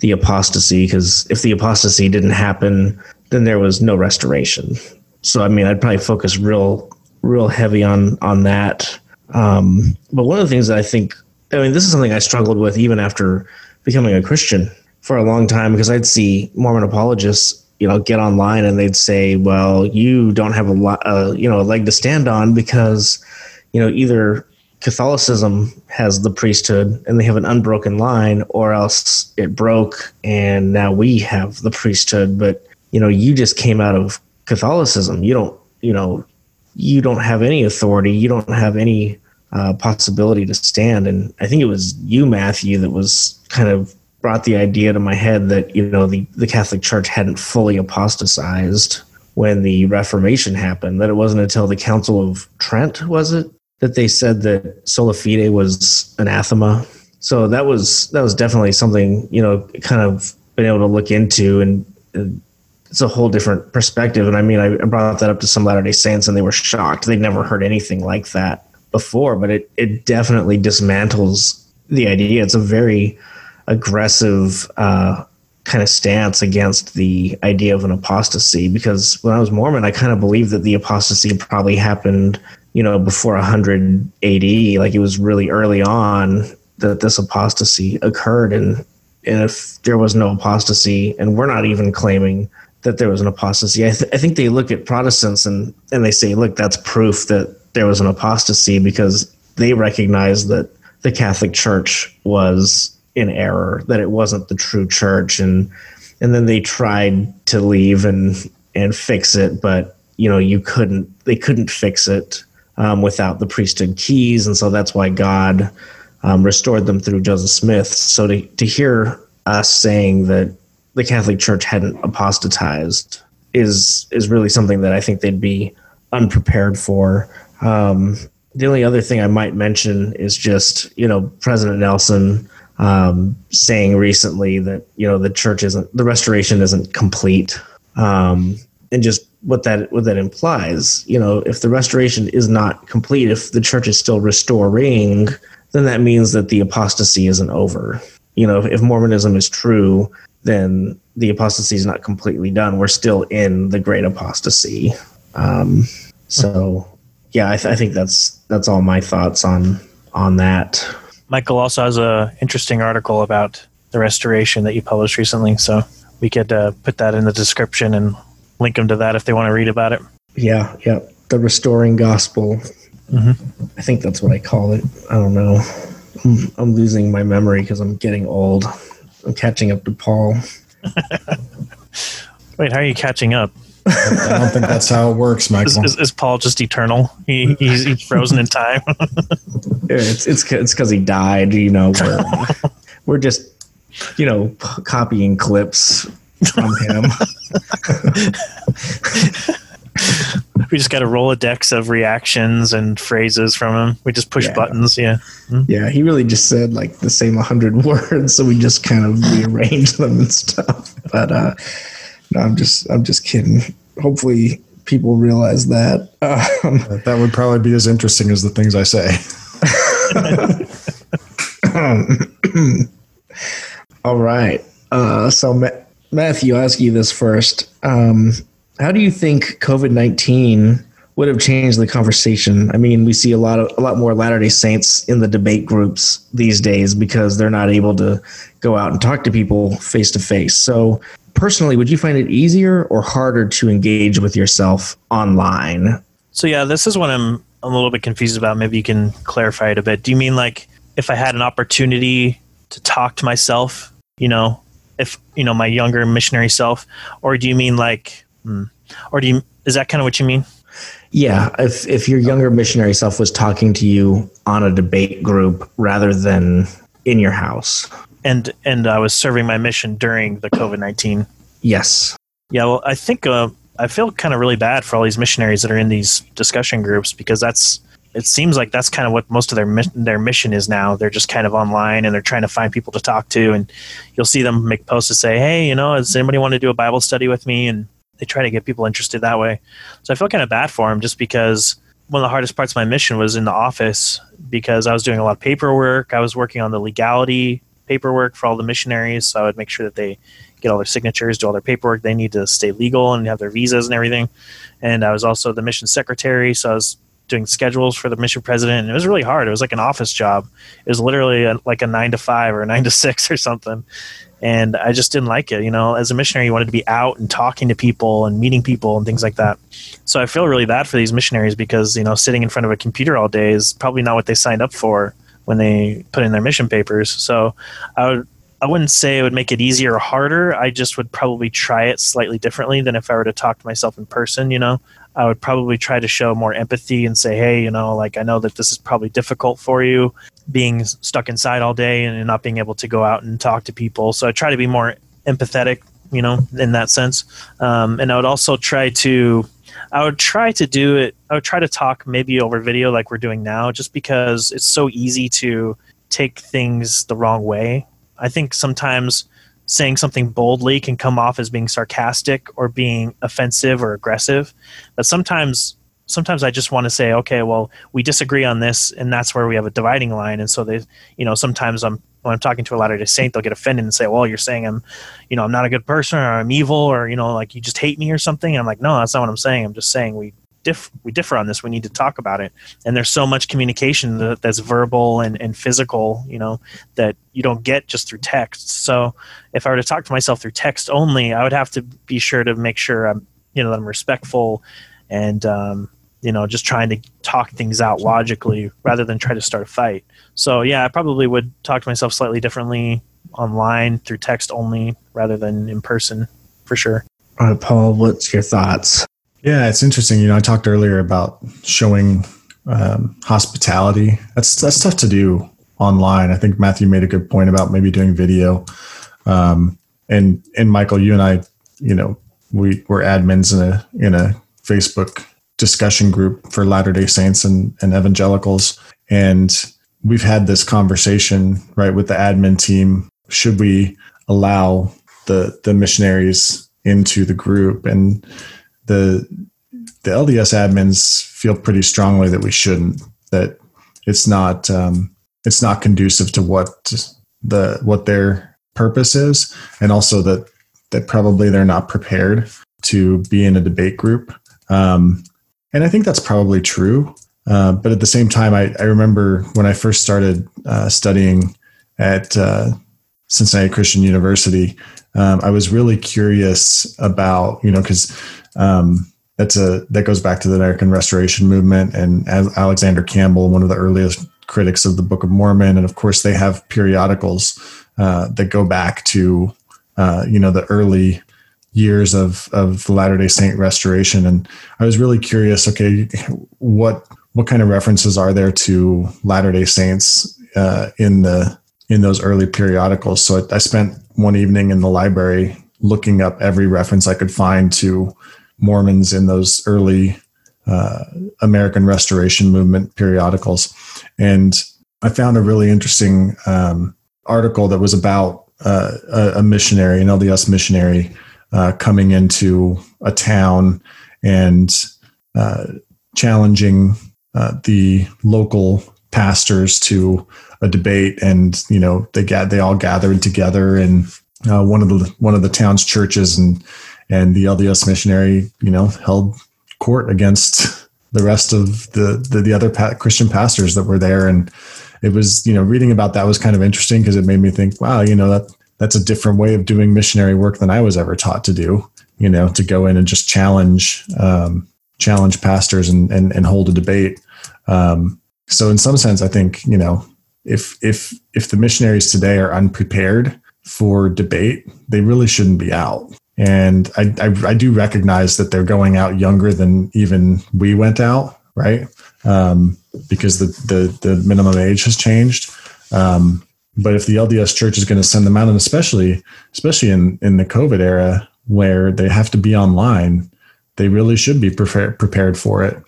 the apostasy because if the apostasy didn't happen, then there was no restoration. So I mean, I'd probably focus real real heavy on on that. Um, but one of the things that I think, I mean, this is something I struggled with even after becoming a Christian for a long time because I'd see Mormon apologists, you know, get online and they'd say, "Well, you don't have a lot, uh, you know, a leg to stand on because, you know, either Catholicism has the priesthood and they have an unbroken line, or else it broke and now we have the priesthood. But you know, you just came out of Catholicism. You don't, you know, you don't have any authority. You don't have any uh, possibility to stand. And I think it was you, Matthew, that was kind of brought the idea to my head that you know the, the Catholic Church hadn't fully apostatized when the Reformation happened. That it wasn't until the Council of Trent was it that they said that sola fide was anathema. So that was that was definitely something you know kind of been able to look into and. and it's a whole different perspective. And I mean, I brought that up to some Latter day Saints and they were shocked. They'd never heard anything like that before, but it, it definitely dismantles the idea. It's a very aggressive uh, kind of stance against the idea of an apostasy because when I was Mormon, I kind of believed that the apostasy probably happened, you know, before 100 AD. Like it was really early on that this apostasy occurred. And, and if there was no apostasy, and we're not even claiming that there was an apostasy. I, th- I, think they look at Protestants and, and they say, look, that's proof that there was an apostasy because they recognize that the Catholic Church was in error, that it wasn't the true church. And, and then they tried to leave and, and fix it, but you know, you couldn't, they couldn't fix it um, without the priesthood keys. And so that's why God um, restored them through Joseph Smith. So to, to hear us saying that the Catholic Church hadn't apostatized is is really something that I think they'd be unprepared for. Um, the only other thing I might mention is just you know President Nelson um, saying recently that you know the church isn't the restoration isn't complete, um, and just what that what that implies. You know, if the restoration is not complete, if the church is still restoring, then that means that the apostasy isn't over. You know, if, Mormonism is true, then the apostasy is not completely done. We're still in the great apostasy. Um, so, yeah, I, th- I, think that's that's all my thoughts on on that. Michael also has a interesting article about the restoration that you published recently, so we could uh, put that in the description and link them to that if they want to read about it. Yeah, yeah, the restoring gospel. Mm-hmm. I think that's what I call it. I don't know. I'm, I'm losing my memory because I'm getting old. I'm catching up to Paul. Wait, how are you catching up? I don't think that's how it works, Michael. Is, is, is Paul just eternal? He, he's, he's frozen in time. it's it's it's because he died. You know, we're, we're just you know copying clips from him. we just got a Rolodex of reactions and phrases from him. We just push yeah. buttons. Yeah. Hmm? Yeah. He really just said like the same 100 words. So we just kind of rearranged them and stuff. But, uh, no, I'm just, I'm just kidding. Hopefully people realize that. Um, that would probably be as interesting as the things I say. all right. Uh, so Ma- Matthew, I'll ask you this first. Um, how do you think COVID nineteen would have changed the conversation? I mean, we see a lot of a lot more Latter Day Saints in the debate groups these days because they're not able to go out and talk to people face to face. So, personally, would you find it easier or harder to engage with yourself online? So, yeah, this is what I'm I'm a little bit confused about. Maybe you can clarify it a bit. Do you mean like if I had an opportunity to talk to myself, you know, if you know my younger missionary self, or do you mean like Hmm. Or do you? Is that kind of what you mean? Yeah, if if your younger missionary self was talking to you on a debate group rather than in your house. And and I was serving my mission during the COVID nineteen. Yes. Yeah, well, I think uh, I feel kind of really bad for all these missionaries that are in these discussion groups because that's it seems like that's kind of what most of their their mission is now. They're just kind of online and they're trying to find people to talk to, and you'll see them make posts to say, "Hey, you know, does anybody want to do a Bible study with me?" And they try to get people interested that way. So I feel kind of bad for them just because one of the hardest parts of my mission was in the office because I was doing a lot of paperwork. I was working on the legality paperwork for all the missionaries, so I would make sure that they get all their signatures, do all their paperwork. They need to stay legal and have their visas and everything. And I was also the mission secretary, so I was doing schedules for the mission president. And it was really hard. It was like an office job. It was literally a, like a nine to five or a nine to six or something. And I just didn't like it. You know, as a missionary, you wanted to be out and talking to people and meeting people and things like that. So I feel really bad for these missionaries because, you know, sitting in front of a computer all day is probably not what they signed up for when they put in their mission papers. So I would I wouldn't say it would make it easier or harder. I just would probably try it slightly differently than if I were to talk to myself in person, you know. I would probably try to show more empathy and say, hey, you know, like I know that this is probably difficult for you being stuck inside all day and not being able to go out and talk to people. So I try to be more empathetic, you know, in that sense. Um, and I would also try to, I would try to do it, I would try to talk maybe over video like we're doing now, just because it's so easy to take things the wrong way. I think sometimes saying something boldly can come off as being sarcastic or being offensive or aggressive. But sometimes sometimes I just want to say, okay, well, we disagree on this, and that's where we have a dividing line. And so they, you know, sometimes I'm when I'm talking to a Latter Day Saint, they'll get offended and say, well, you're saying I'm, you know, I'm not a good person or I'm evil or you know, like you just hate me or something. And I'm like, no, that's not what I'm saying. I'm just saying we diff- we differ on this. We need to talk about it. And there's so much communication that, that's verbal and, and physical, you know, that you don't get just through text. So if I were to talk to myself through text only, I would have to be sure to make sure I'm, you know, that I'm respectful and, um, you know, just trying to talk things out logically rather than try to start a fight. So yeah, I probably would talk to myself slightly differently online through text only rather than in person for sure. All right, Paul, what's your thoughts? Yeah, it's interesting. You know, I talked earlier about showing um, hospitality. That's that's tough to do online. I think Matthew made a good point about maybe doing video. Um, and and Michael, you and I, you know, we were admins in a in a Facebook discussion group for Latter Day Saints and, and evangelicals, and we've had this conversation right with the admin team. Should we allow the the missionaries into the group and the the LDS admins feel pretty strongly that we shouldn't. That it's not um, it's not conducive to what the what their purpose is, and also that that probably they're not prepared to be in a debate group. Um, and I think that's probably true. Uh, but at the same time, I, I remember when I first started uh, studying at uh, Cincinnati Christian University, um, I was really curious about you know because um, that's a that goes back to the American Restoration Movement and Alexander Campbell, one of the earliest critics of the Book of Mormon, and of course they have periodicals uh, that go back to uh, you know the early years of of the Latter Day Saint restoration, and I was really curious. Okay, what what kind of references are there to Latter Day Saints uh, in the in those early periodicals? So I, I spent one evening in the library looking up every reference I could find to Mormons in those early uh, American Restoration Movement periodicals. And I found a really interesting um, article that was about uh, a, a, missionary, an LDS missionary, uh, coming into a town and uh, challenging uh, the local pastors to a debate. And you know, they got they all gathered together in uh, one of the one of the town's churches, and and the LDS missionary, you know, held court against the rest of the the, the other pa- Christian pastors that were there, and it was you know reading about that was kind of interesting because it made me think, wow, you know that that's a different way of doing missionary work than I was ever taught to do. You know, to go in and just challenge um, challenge pastors and, and and hold a debate. Um, so in some sense, I think you know if if if the missionaries today are unprepared for debate, they really shouldn't be out. and I, I, I do recognize that they're going out younger than even we went out, right? Um, because the, the the minimum age has changed. Um, but if the LDS Church is going to send them out, and especially especially in in the COVID era where they have to be online, they really should be prepared prepared for it.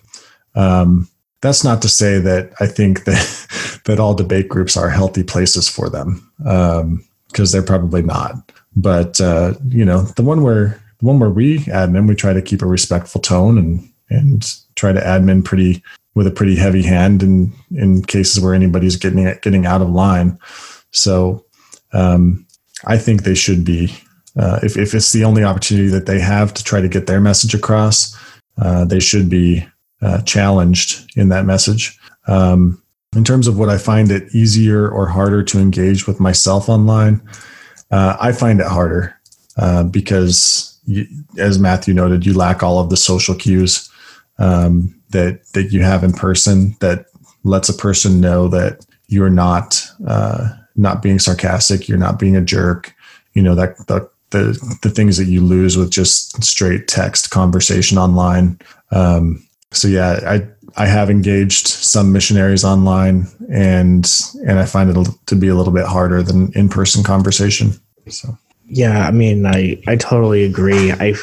Um, that's not to say that I think that that all debate groups are healthy places for them, because um, they're probably not. But uh, you know, the one where the one where we admin, we try to keep a respectful tone and and try to admin pretty with a pretty heavy hand in in cases where anybody's getting getting out of line. So um, I think they should be uh, if if it's the only opportunity that they have to try to get their message across, uh, they should be uh, challenged in that message. Um, in terms of what I find it easier or harder to engage with myself online, uh, I find it harder uh, because, you, as Matthew noted, you lack all of the social cues um, that that you have in person that lets a person know that you're not uh, not being sarcastic, you're not being a jerk. You know that the the the things that you lose with just straight text conversation online. Um, so yeah, I I have engaged some missionaries online, and and I find it to be a little bit harder than in person conversation. So yeah, I mean, I I totally agree. I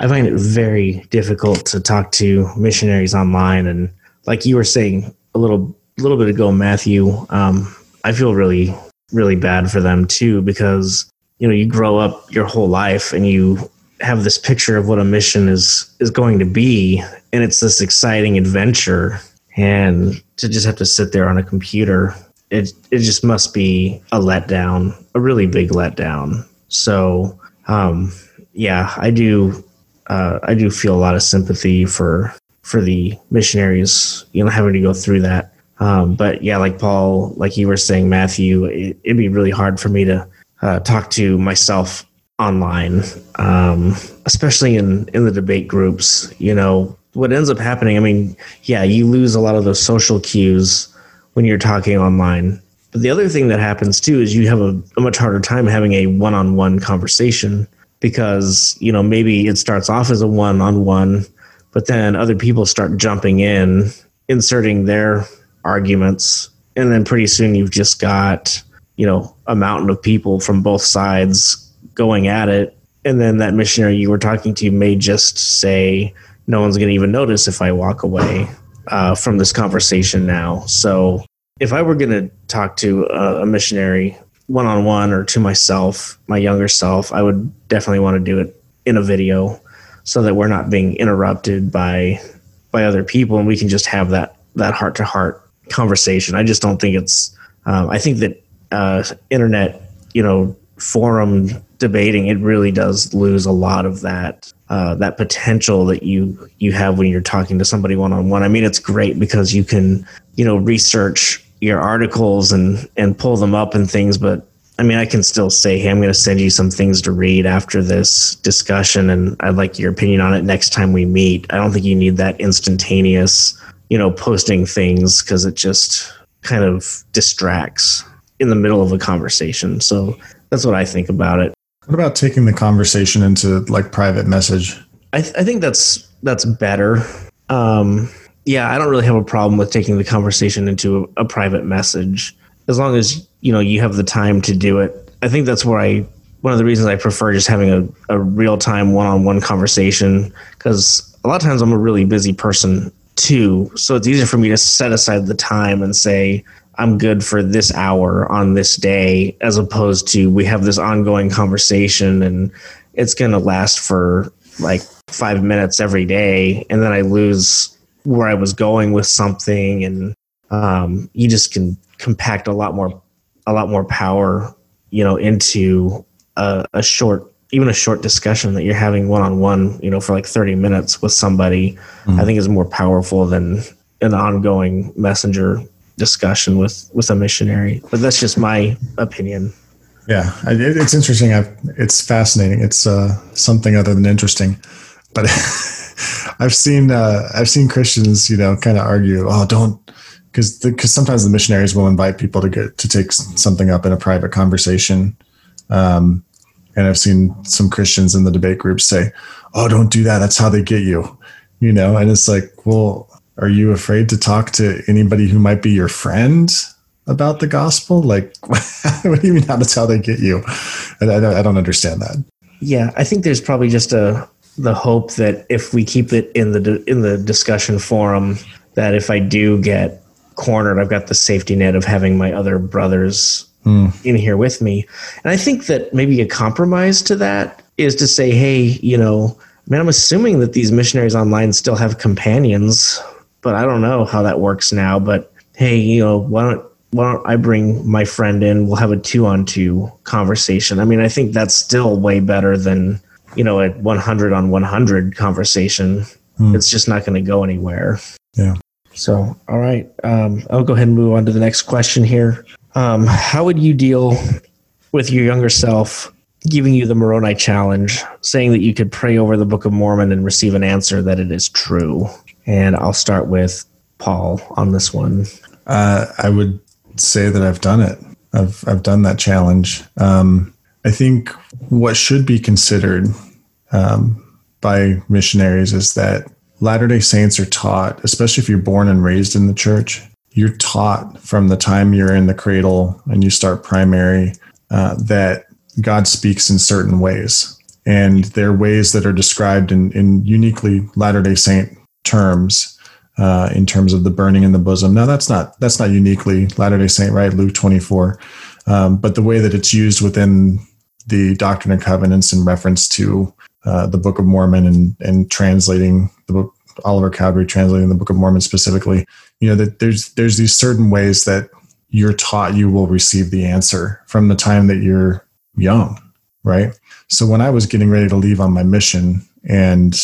I find it very difficult to talk to missionaries online, and like you were saying a little little bit ago, Matthew, um, I feel really really bad for them too because you know you grow up your whole life and you have this picture of what a mission is is going to be and it's this exciting adventure. And to just have to sit there on a computer it it just must be a letdown a really big letdown. So um, yeah i do uh, i do feel a lot of sympathy for for the missionaries you know having to go through that um, but yeah like paul like you were saying matthew it, it'd be really hard for me to uh, talk to myself online, um, especially in in the debate groups. You know what ends up happening. I mean, yeah, you lose a lot of those social cues when you're talking online. But the other thing that happens too is you have a, a much harder time having a one-on-one conversation because you know maybe it starts off as a one-on-one, but then other people start jumping in, inserting their arguments, and then pretty soon you've just got you know a mountain of people from both sides going at it. And then that missionary you were talking to may just say no one's going to even notice if i walk away uh, from this conversation now. So if i were going to talk to a, a missionary one-on-one or to myself my younger self i would definitely want to do it in a video so that we're not being interrupted by by other people and we can just have that that heart-to-heart conversation i just don't think it's um, i think that uh, internet, you know, forum debating, it really does lose a lot of that uh, that potential that you you have when you're talking to somebody one on one. I mean, it's great because you can you know research your articles and and pull them up and things, but I mean, I can still say, hey, I'm going to send you some things to read after this discussion, and I'd like your opinion on it next time we meet. I don't think you need that instantaneous, you know, posting things because it just kind of distracts in the middle of a conversation. So that's what I think about it. What about taking the conversation into like private message? I, th- I think that's that's better. Um, yeah, I don't really have a problem with taking the conversation into a, a private message as long as you know you have the time to do it. I think that's where I one of the reasons I prefer just having a, a real time one on one conversation because a lot of times I'm a really busy person too. So it's easier for me to set aside the time and say, I'm good for this hour on this day, as opposed to we have this ongoing conversation and it's going to last for like five minutes every day. And then I lose where I was going with something. And um, you just can compact a lot more, a lot more power, you know, into a, a short, even a short discussion that you're having one on one, you know, for like 30 minutes with somebody, mm-hmm. I think is more powerful than an ongoing messenger discussion with with a missionary. But that's just my opinion. Yeah, it's interesting. I've, it's fascinating. It's uh, something other than interesting, but I've seen uh, I've seen Christians, you know, kind of argue, oh, don't because because sometimes the missionaries will invite people to get to take something up in a private conversation, um, And I've seen some Christians in the debate groups say, "Oh, don't do that. That's how they get you." You know, and it's like, well, are you afraid to talk to anybody who might be your friend about the gospel? Like, what do you mean? How that's how they get you? I, I don't understand that. Yeah, I think there's probably just a the hope that if we keep it in the in the discussion forum, that if I do get cornered, I've got the safety net of having my other brothers mm. in here with me. And I think that maybe a compromise to that is to say, hey, you know, I mean, I'm assuming that these missionaries online still have companions, but I don't know how that works now. But hey, you know, why don't why don't I bring my friend in? We'll have a two on two conversation. I mean, I think that's still way better than, you know, a 100 on 100 conversation. Hmm. It's just not going to go anywhere. Yeah. So, all right. Um, I'll go ahead and move on to the next question here. Um, how would you deal with your younger self giving you the Moroni challenge, saying that you could pray over the Book of Mormon and receive an answer that it is true? And I'll start with Paul on this one. Uh, I would say that I've done it. I've I've done that challenge. Um, I think what should be considered um, by missionaries is that Latter Day Saints are taught, especially if you're born and raised in the church, you're taught from the time you're in the cradle and you start primary uh, that God speaks in certain ways. And there are ways that are described in, in uniquely Latter day Saint terms uh, in terms of the burning in the bosom. Now that's not that's not uniquely Latter Day Saint, right? Luke twenty four, um, but the way that it's used within the Doctrine and Covenants in reference to uh, the Book of Mormon and and translating the book Oliver Cowdery translating the Book of Mormon specifically, you know that there's there's these certain ways that you're taught you will receive the answer from the time that you're young, right? So when I was getting ready to leave on my mission and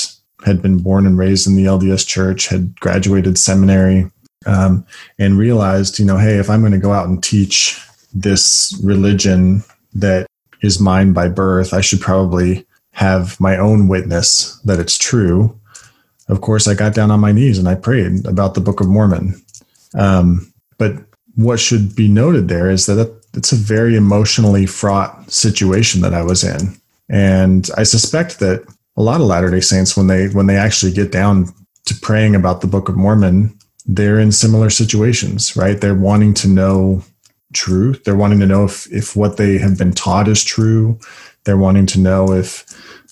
had been born and raised in the LDS church, had graduated seminary, um, and realized, you know, hey, if I'm going to go out and teach this religion that is mine by birth, I should probably have my own witness that it's true. Of course, I got down on my knees and I prayed about the Book of Mormon. Um, but what should be noted there is that it's a very emotionally fraught situation that I was in. And I suspect that a lot of Latter day Saints, when they when they actually get down to praying about the Book of Mormon, they're in similar situations, right? They're wanting to know truth. They're wanting to know if if what they have been taught is true. They're wanting to know if,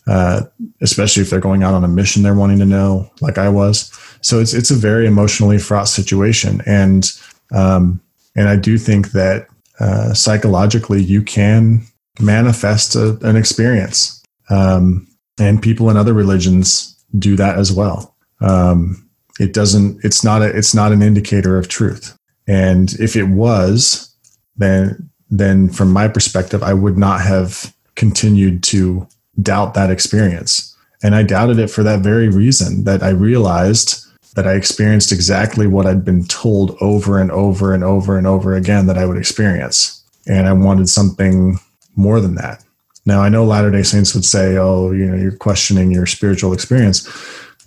uh, especially if they're going out on a mission, they're wanting to know, like I was. So it's it's a very emotionally fraught situation, and um, and I do think that uh, psychologically you can manifest a, an experience. Um, and people in other religions do that as well. Um, it doesn't. It's not a. It's not an indicator of truth. And if it was, then then from my perspective, I would not have continued to doubt that experience. And I doubted it for that very reason that I realized that I experienced exactly what I'd been told over and over and over and over again that I would experience. And I wanted something more than that. Now, I know Latter day Saints would say, oh, you know, you're questioning your spiritual experience.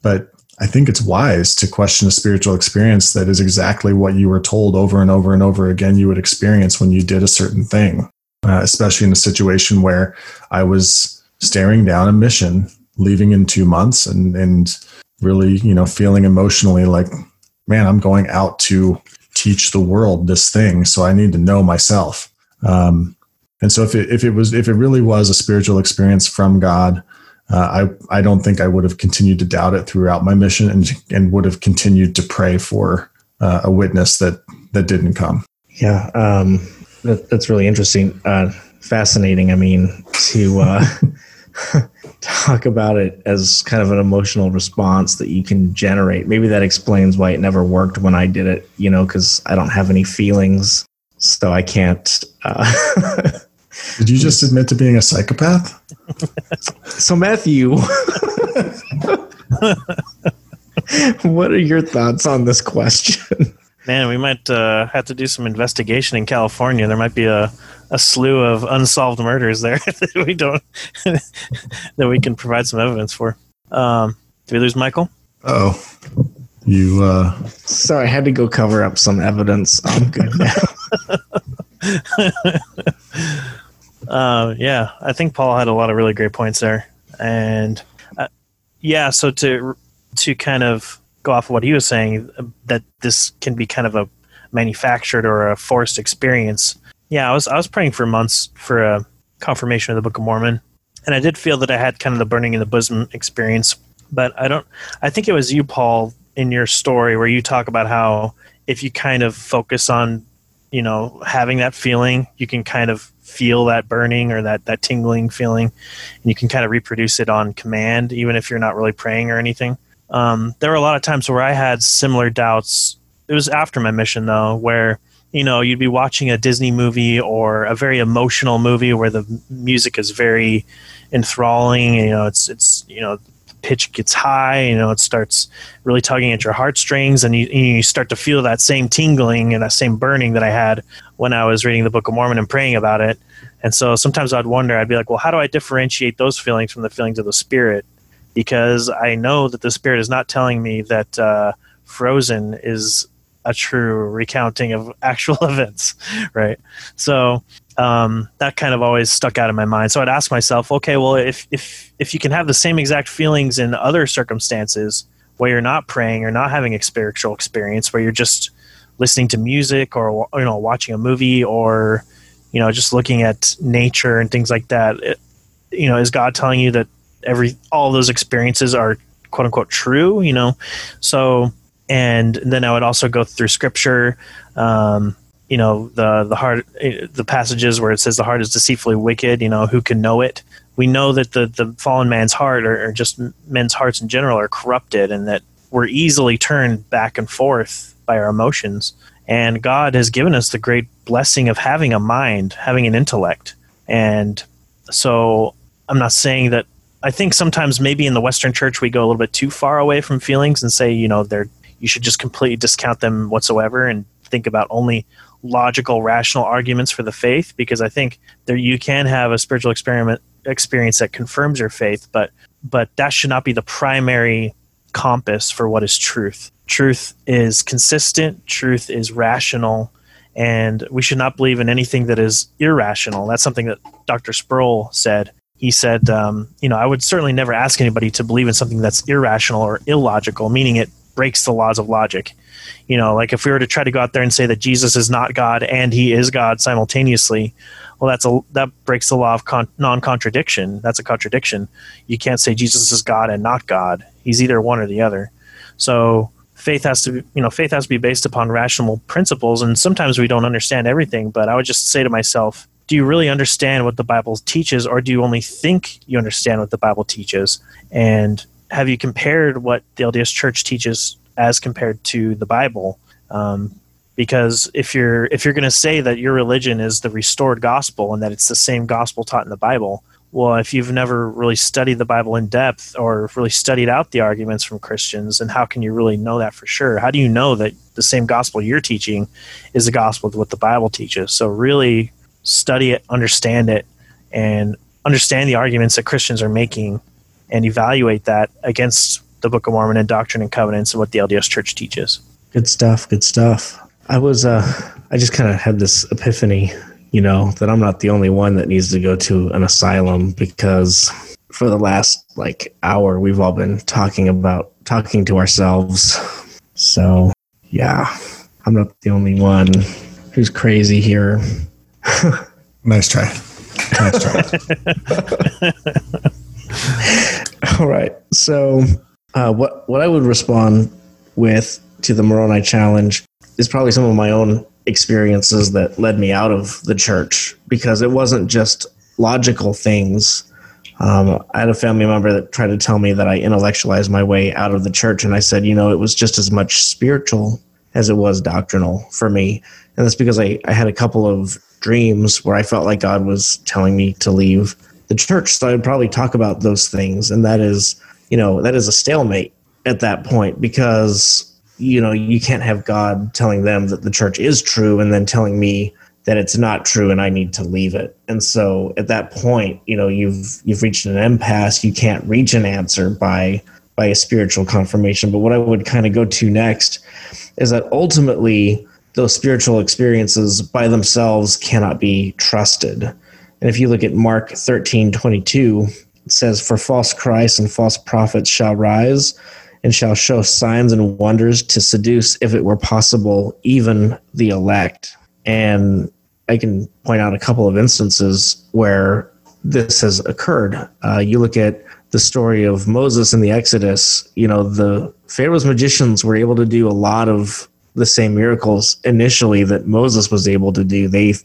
But I think it's wise to question a spiritual experience that is exactly what you were told over and over and over again you would experience when you did a certain thing, uh, especially in a situation where I was staring down a mission, leaving in two months, and, and really, you know, feeling emotionally like, man, I'm going out to teach the world this thing. So I need to know myself. Um, and so if it, if it was, if it really was a spiritual experience from God, uh, I, I don't think I would have continued to doubt it throughout my mission and, and would have continued to pray for uh, a witness that, that didn't come. Yeah. Um, that, that's really interesting. Uh, fascinating. I mean, to, uh, talk about it as kind of an emotional response that you can generate. Maybe that explains why it never worked when I did it, you know, because I don't have any feelings. So I can't. Uh, did you just admit to being a psychopath? so, Matthew, what are your thoughts on this question? Man, we might uh, have to do some investigation in California. There might be a, a slew of unsolved murders there that we don't that we can provide some evidence for. Um, did we lose Michael? Oh, you. Uh... Sorry, I had to go cover up some evidence. I'm good now. Uh, yeah, I think Paul had a lot of really great points there, and uh, yeah, so to to kind of go off of what he was saying, uh, that this can be kind of a manufactured or a forced experience. Yeah, I was I was praying for months for a confirmation of the Book of Mormon, and I did feel that I had kind of the burning in the bosom experience. But I don't. I think it was you, Paul, in your story where you talk about how if you kind of focus on, you know, having that feeling, you can kind of feel that burning or that that tingling feeling, and you can kind of reproduce it on command, even if you're not really praying or anything. Um, there were a lot of times where I had similar doubts. It was after my mission though, where you know you'd be watching a Disney movie or a very emotional movie where the music is very enthralling. You know, it's it's you know the pitch gets high, you know, it starts really tugging at your heartstrings, and you, you start to feel that same tingling and that same burning that I had when I was reading the Book of Mormon and praying about it. And so sometimes I'd wonder, I'd be like, well, how do I differentiate those feelings from the feelings of the Spirit? Because I know that the Spirit is not telling me that uh, Frozen is a true recounting of actual events, right? So um, that kind of always stuck out in my mind. So I'd ask myself, okay, well, if if if you can have the same exact feelings in other circumstances where you're not praying or not having a spiritual experience, where you're just listening to music or you know watching a movie or you know just looking at nature and things like that, it, you know, is God telling you that every all those experiences are quote unquote true? You know, so and then I would also go through scripture. Um, you know the the heart the passages where it says the heart is deceitfully wicked you know who can know it we know that the the fallen man's heart or, or just men's hearts in general are corrupted and that we're easily turned back and forth by our emotions and god has given us the great blessing of having a mind having an intellect and so i'm not saying that i think sometimes maybe in the western church we go a little bit too far away from feelings and say you know they're you should just completely discount them whatsoever and think about only logical, rational arguments for the faith because I think there you can have a spiritual experiment experience that confirms your faith, but but that should not be the primary compass for what is truth. Truth is consistent, truth is rational, and we should not believe in anything that is irrational. That's something that Dr. Sproul said. He said, um, you know, I would certainly never ask anybody to believe in something that's irrational or illogical, meaning it breaks the laws of logic. You know, like if we were to try to go out there and say that Jesus is not God and he is God simultaneously, well, that's a that breaks the law of con- non-contradiction. That's a contradiction. You can't say Jesus is God and not God. He's either one or the other. So faith has to, you know, faith has to be based upon rational principles. And sometimes we don't understand everything. But I would just say to myself, do you really understand what the Bible teaches, or do you only think you understand what the Bible teaches? And have you compared what the LDS Church teaches as compared to the Bible. Um, because if you're if you're going to say that your religion is the restored gospel and that it's the same gospel taught in the Bible, well, if you've never really studied the Bible in depth or really studied out the arguments from Christians, then how can you really know that for sure? How do you know that the same gospel you're teaching is the gospel of what the Bible teaches? So really study it, understand it, and understand the arguments that Christians are making and evaluate that against the Book of Mormon and Doctrine and Covenants and what the LDS Church teaches. Good stuff. Good stuff. I was, uh, I just kind of had this epiphany, you know, that I'm not the only one that needs to go to an asylum because for the last like hour we've all been talking about talking to ourselves. So yeah, I'm not the only one who's crazy here. nice try. Nice try. all right. So uh, what what I would respond with to the Moroni challenge is probably some of my own experiences that led me out of the church because it wasn't just logical things. Um, I had a family member that tried to tell me that I intellectualized my way out of the church, and I said, you know, it was just as much spiritual as it was doctrinal for me. And that's because I, I had a couple of dreams where I felt like God was telling me to leave the church. So I'd probably talk about those things, and that is you know that is a stalemate at that point because you know you can't have god telling them that the church is true and then telling me that it's not true and i need to leave it. And so at that point you know you've you've reached an impasse. You can't reach an answer by by a spiritual confirmation. But what i would kind of go to next is that ultimately those spiritual experiences by themselves cannot be trusted And if you look at Mark 13 22, it says, For false Christs and false prophets shall rise and shall show signs and wonders to seduce, if it were possible, even the elect. And I can point out a couple of instances where this has occurred. Uh, you look at the story of Moses in the Exodus, you know, the Pharaoh's magicians were able to do a lot of the same miracles initially that Moses was able to do. They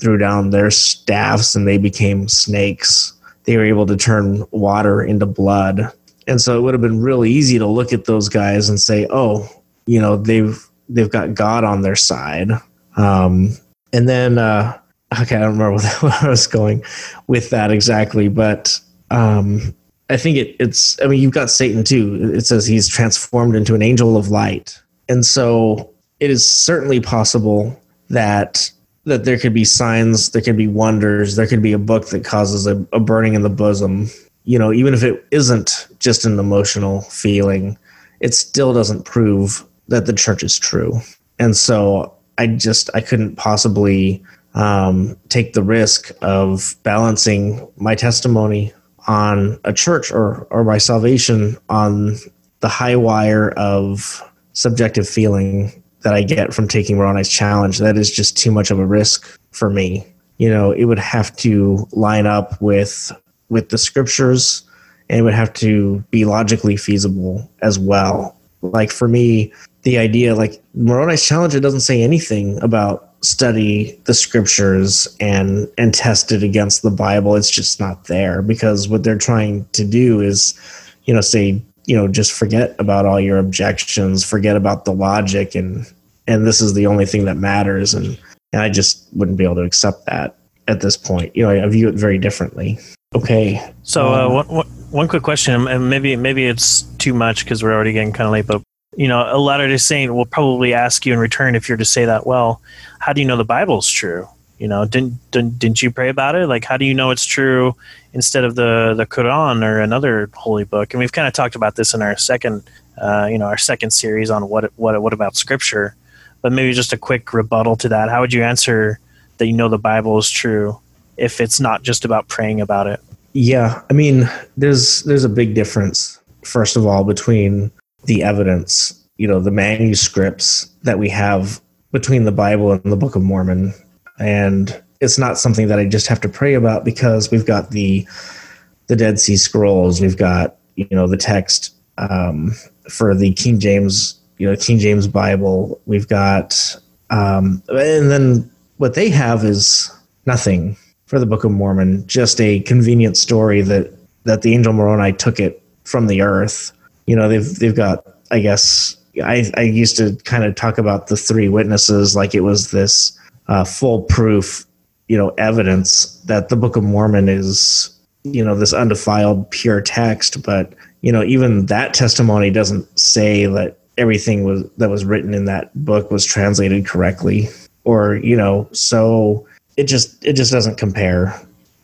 threw down their staffs and they became snakes. They were able to turn water into blood. And so it would have been really easy to look at those guys and say, "Oh, you know, they've they've got God on their side." Um, and then, uh, okay, I don't remember where I was going with that exactly, but um, I think it, it's. I mean, you've got Satan too. It says he's transformed into an angel of light, and so it is certainly possible that that there could be signs, there could be wonders, there could be a book that causes a, a burning in the bosom. You know, even if it isn't just an emotional feeling, it still doesn't prove that the church is true. And so I just I couldn't possibly um, take the risk of balancing my testimony on a church or or my salvation on the high wire of subjective feeling that I get from taking Moroni's challenge. That is just too much of a risk for me. You know, it would have to line up with with the scriptures and it would have to be logically feasible as well. Like for me, the idea like Moroni's challenge it doesn't say anything about study the scriptures and and test it against the Bible. It's just not there because what they're trying to do is, you know, say, you know, just forget about all your objections, forget about the logic and and this is the only thing that matters and and I just wouldn't be able to accept that at this point. You know, I view it very differently. Okay. So uh, um, one, one quick question, and maybe maybe it's too much because we're already getting kind of late. But you know, a Latter Day Saint will probably ask you in return if you're to say that. Well, how do you know the Bible's true? You know, didn't didn't, didn't you pray about it? Like, how do you know it's true instead of the the Quran or another holy book? And we've kind of talked about this in our second, uh, you know, our second series on what what what about Scripture. But maybe just a quick rebuttal to that. How would you answer that? You know, the Bible is true if it's not just about praying about it. Yeah, I mean, there's there's a big difference. First of all, between the evidence, you know, the manuscripts that we have between the Bible and the Book of Mormon. And it's not something that I just have to pray about because we've got the the Dead Sea Scrolls, we've got you know the text um, for the King James, you know, King James Bible. We've got, um, and then what they have is nothing for the Book of Mormon, just a convenient story that that the angel Moroni took it from the earth. You know they've they've got I guess I I used to kind of talk about the three witnesses like it was this uh, foolproof you know evidence that the Book of Mormon is you know this undefiled pure text, but you know even that testimony doesn't say that everything was that was written in that book was translated correctly or you know so it just it just doesn't compare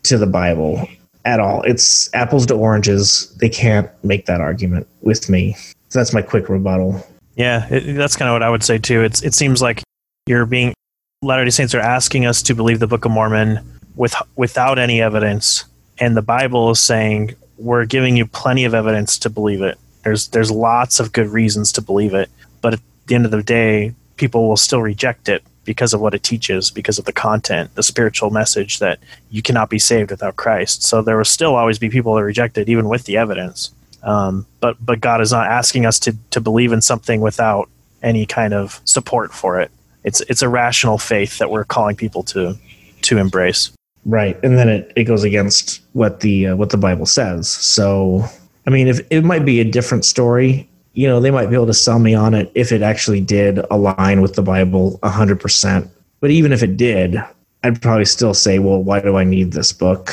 to the bible at all. It's apples to oranges. They can't make that argument with me. So that's my quick rebuttal. Yeah, it, that's kind of what I would say too. It's it seems like you're being Latter Day Saints are asking us to believe the Book of Mormon with without any evidence, and the Bible is saying we're giving you plenty of evidence to believe it. There's there's lots of good reasons to believe it, but at the end of the day, people will still reject it because of what it teaches, because of the content, the spiritual message that you cannot be saved without Christ. So there will still always be people that reject it, even with the evidence. Um, but but God is not asking us to to believe in something without any kind of support for it. It's it's a rational faith that we're calling people to to embrace. Right, and then it, it goes against what the uh, what the Bible says. So I mean, if it might be a different story you know, they might be able to sell me on it if it actually did align with the Bible 100%. But even if it did, I'd probably still say, well, why do I need this book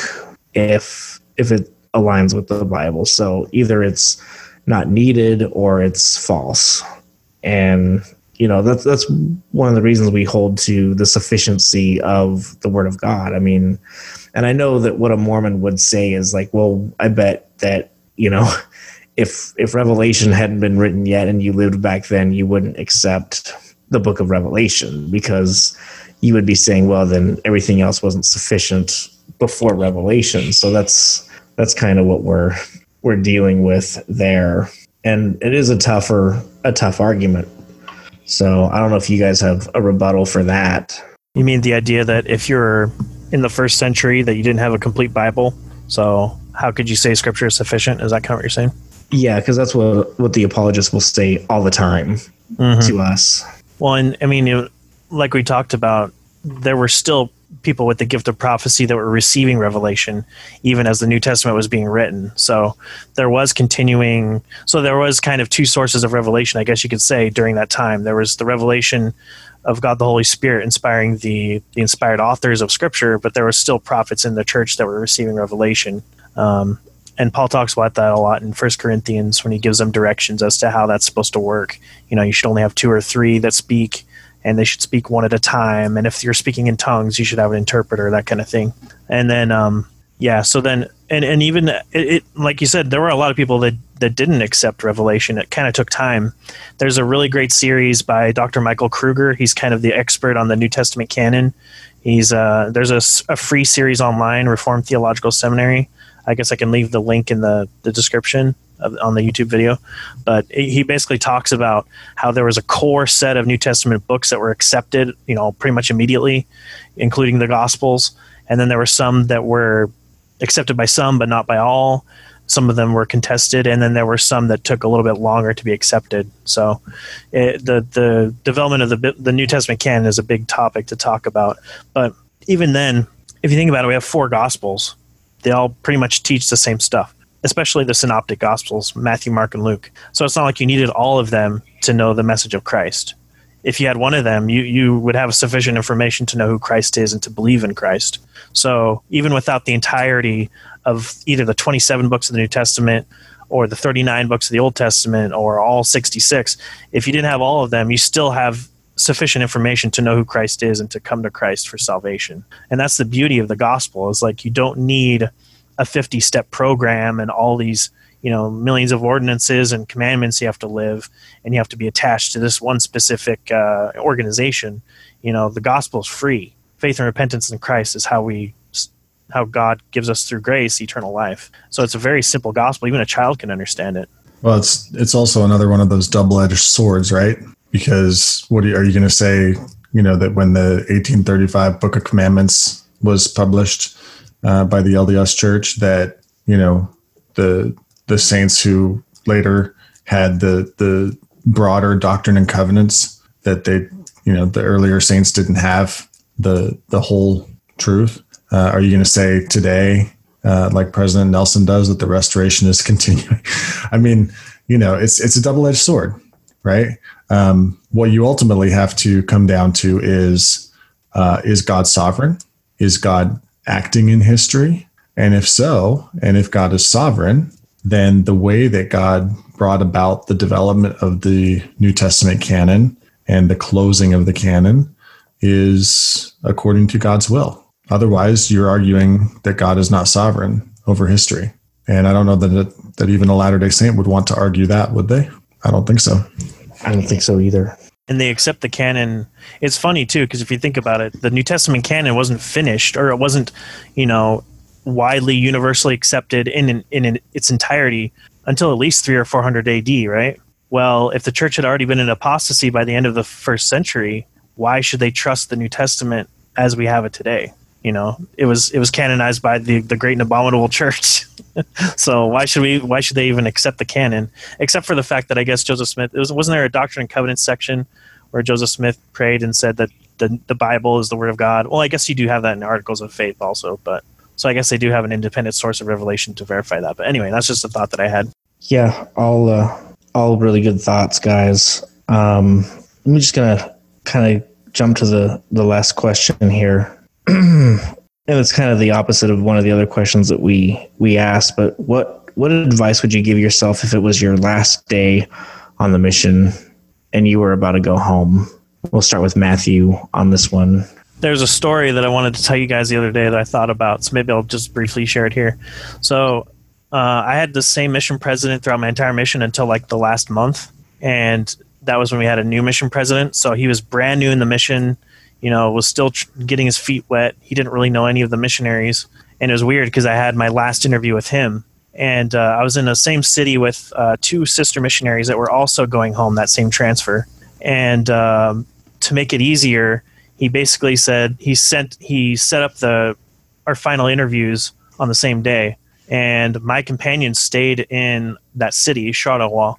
if if it aligns with the Bible? So either it's not needed or it's false. And you know, that's that's one of the reasons we hold to the sufficiency of the word of God. I mean, and I know that what a Mormon would say is like, well, I bet that, you know, if if Revelation hadn't been written yet and you lived back then, you wouldn't accept the book of Revelation because you would be saying, well, then everything else wasn't sufficient before Revelation. So that's that's kind of what we're we're dealing with there, and it is a tougher a tough argument. So I don't know if you guys have a rebuttal for that. You mean the idea that if you're in the first century that you didn't have a complete Bible, so how could you say Scripture is sufficient? Is that kind of what you're saying? Yeah, because that's what what the apologists will say all the time Mhm. to us. Well, and I mean, it, like we talked about, there were still people with the gift of prophecy that were receiving revelation, even as the New Testament was being written. So there was continuing. So there was kind of two sources of revelation, I guess you could say, during that time. There was the revelation of God the Holy Spirit inspiring the, the inspired authors of Scripture, but there were still prophets in the church that were receiving revelation. Um, and Paul talks about that a lot in First Corinthians when he gives them directions as to how that's supposed to work. You know, you should only have two or three that speak, and they should speak one at a time. And if you're speaking in tongues, you should have an interpreter, that kind of thing. And then, um, yeah, so then, and, and even it, it, like you said, there were a lot of people that, that didn't accept Revelation. It kind of took time. There's a really great series by Dr. Michael Kruger. He's kind of the expert on the New Testament canon. He's uh, there's a free series online, Reformed Theological Seminary. I guess I can leave the link in the, the description on the YouTube video. But he basically talks about how there was a core set of New Testament books that were accepted, you know, pretty much immediately, including the Gospels. And then there were some that were accepted by some, but not by all. Some of them were contested, and then there were some that took a little bit longer to be accepted. So, it, the the development of the the New Testament canon is a big topic to talk about. But even then, if you think about it, we have four Gospels. They all pretty much teach the same stuff, especially the Synoptic Gospels Matthew, Mark, and Luke. So it's not like you needed all of them to know the message of Christ. If you had one of them, you, you would have sufficient information to know who Christ is and to believe in Christ. So even without the entirety of either the 27 books of the New Testament or the 39 books of the Old Testament or all 66, if you didn't have all of them, you still have sufficient information to know who Christ is and to come to Christ for salvation. And that's the beauty of the gospel is like you don't need a 50 step program and all these, you know, millions of ordinances and commandments you have to live and you have to be attached to this one specific uh, organization. You know, the gospel is free. Faith and repentance in Christ is how we how God gives us through grace eternal life. So it's a very simple gospel. Even a child can understand it. Well, it's it's also another one of those double-edged swords, right? Because what are you, are you going to say? You know that when the 1835 Book of Commandments was published uh, by the LDS Church, that you know the the saints who later had the the broader doctrine and covenants that they you know the earlier saints didn't have the the whole truth. Uh, are you going to say today uh, like President Nelson does, that the restoration is continuing. I mean, you know, it's it's a double edged sword, right? Um, what you ultimately have to come down to is uh, is God sovereign? Is God acting in history? And if so, and if God is sovereign, then the way that God brought about the development of the New Testament canon and the closing of the canon is according to God's will. Otherwise, you're arguing that God is not sovereign over history. And I don't know that it, that even a Latter Day Saint would want to argue that, would they? I don't think so. I don't think so either. And they accept the canon. It's funny too because if you think about it, the New Testament canon wasn't finished or it wasn't, you know, widely universally accepted in in, in its entirety until at least three or four hundred A.D. Right? Well, if the church had already been in apostasy by the end of the first century, why should they trust the New Testament as we have it today? You know, it was it was canonized by the the great and abominable church. so why should we why should they even accept the canon except for the fact that i guess joseph smith it was wasn't there a doctrine and covenants section where joseph smith prayed and said that the, the bible is the word of god well i guess you do have that in articles of faith also but so i guess they do have an independent source of revelation to verify that but anyway that's just a thought that i had Yeah, all uh, all really good thoughts, guys. Um, I'm just gonna kind of jump to the the last question here, and it's kind of the opposite of one of the other questions that we we asked. But what what advice would you give yourself if it was your last day on the mission and you were about to go home? We'll start with Matthew on this one. there's a story that I wanted to tell you guys the other day that I thought about, so maybe I'll just briefly share it here. So, uh, I had the same mission president throughout my entire mission until like the last month, and that was when we had a new mission president. So he was brand new in the mission, you know, was still tr- getting his feet wet. He didn't really know any of the missionaries, and it was weird because I had my last interview with him, and uh, I was in the same city with uh, two sister missionaries that were also going home that same transfer. And um, to make it easier, he basically said he sent he set up the our final interviews on the same day, and my companion stayed in that city, Charleroi,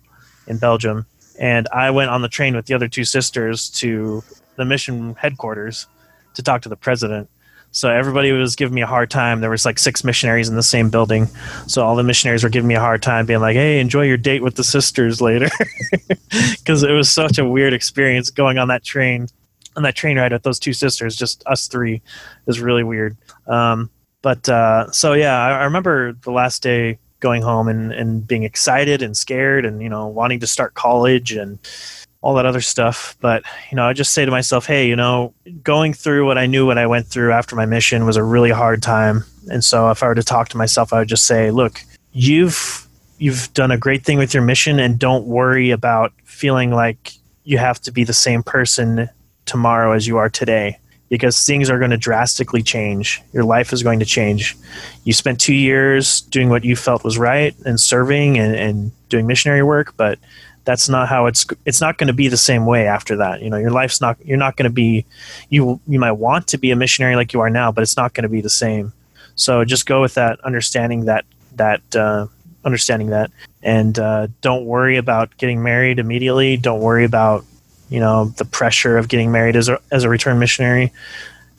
in Belgium, and I went on the train with the other two sisters to the mission headquarters to talk to the president. So everybody was giving me a hard time. There was like six missionaries in the same building, so all the missionaries were giving me a hard time, being like, "Hey, enjoy your date with the sisters later," because it was such a weird experience going on that train, on that train ride with those two sisters, just us three. is really weird. Um, but uh, so yeah, I, I remember the last day going home and, and being excited and scared and you know wanting to start college and all that other stuff. But you know, I just say to myself, hey, you know, going through what I knew what I went through after my mission was a really hard time. And so if I were to talk to myself, I would just say, look, you've you've done a great thing with your mission and don't worry about feeling like you have to be the same person tomorrow as you are today because things are going to drastically change. Your life is going to change. You spent two years doing what you felt was right and serving and, and doing missionary work, but that's not how it's it's not going to be the same way after that. You know your life's not you're not going to be you you might want to be a missionary like you are now but it's not going to be the same. So just go with that understanding that that uh, understanding that. And uh, don't worry about getting married immediately. Don't worry about you know the pressure of getting married as a as a return missionary.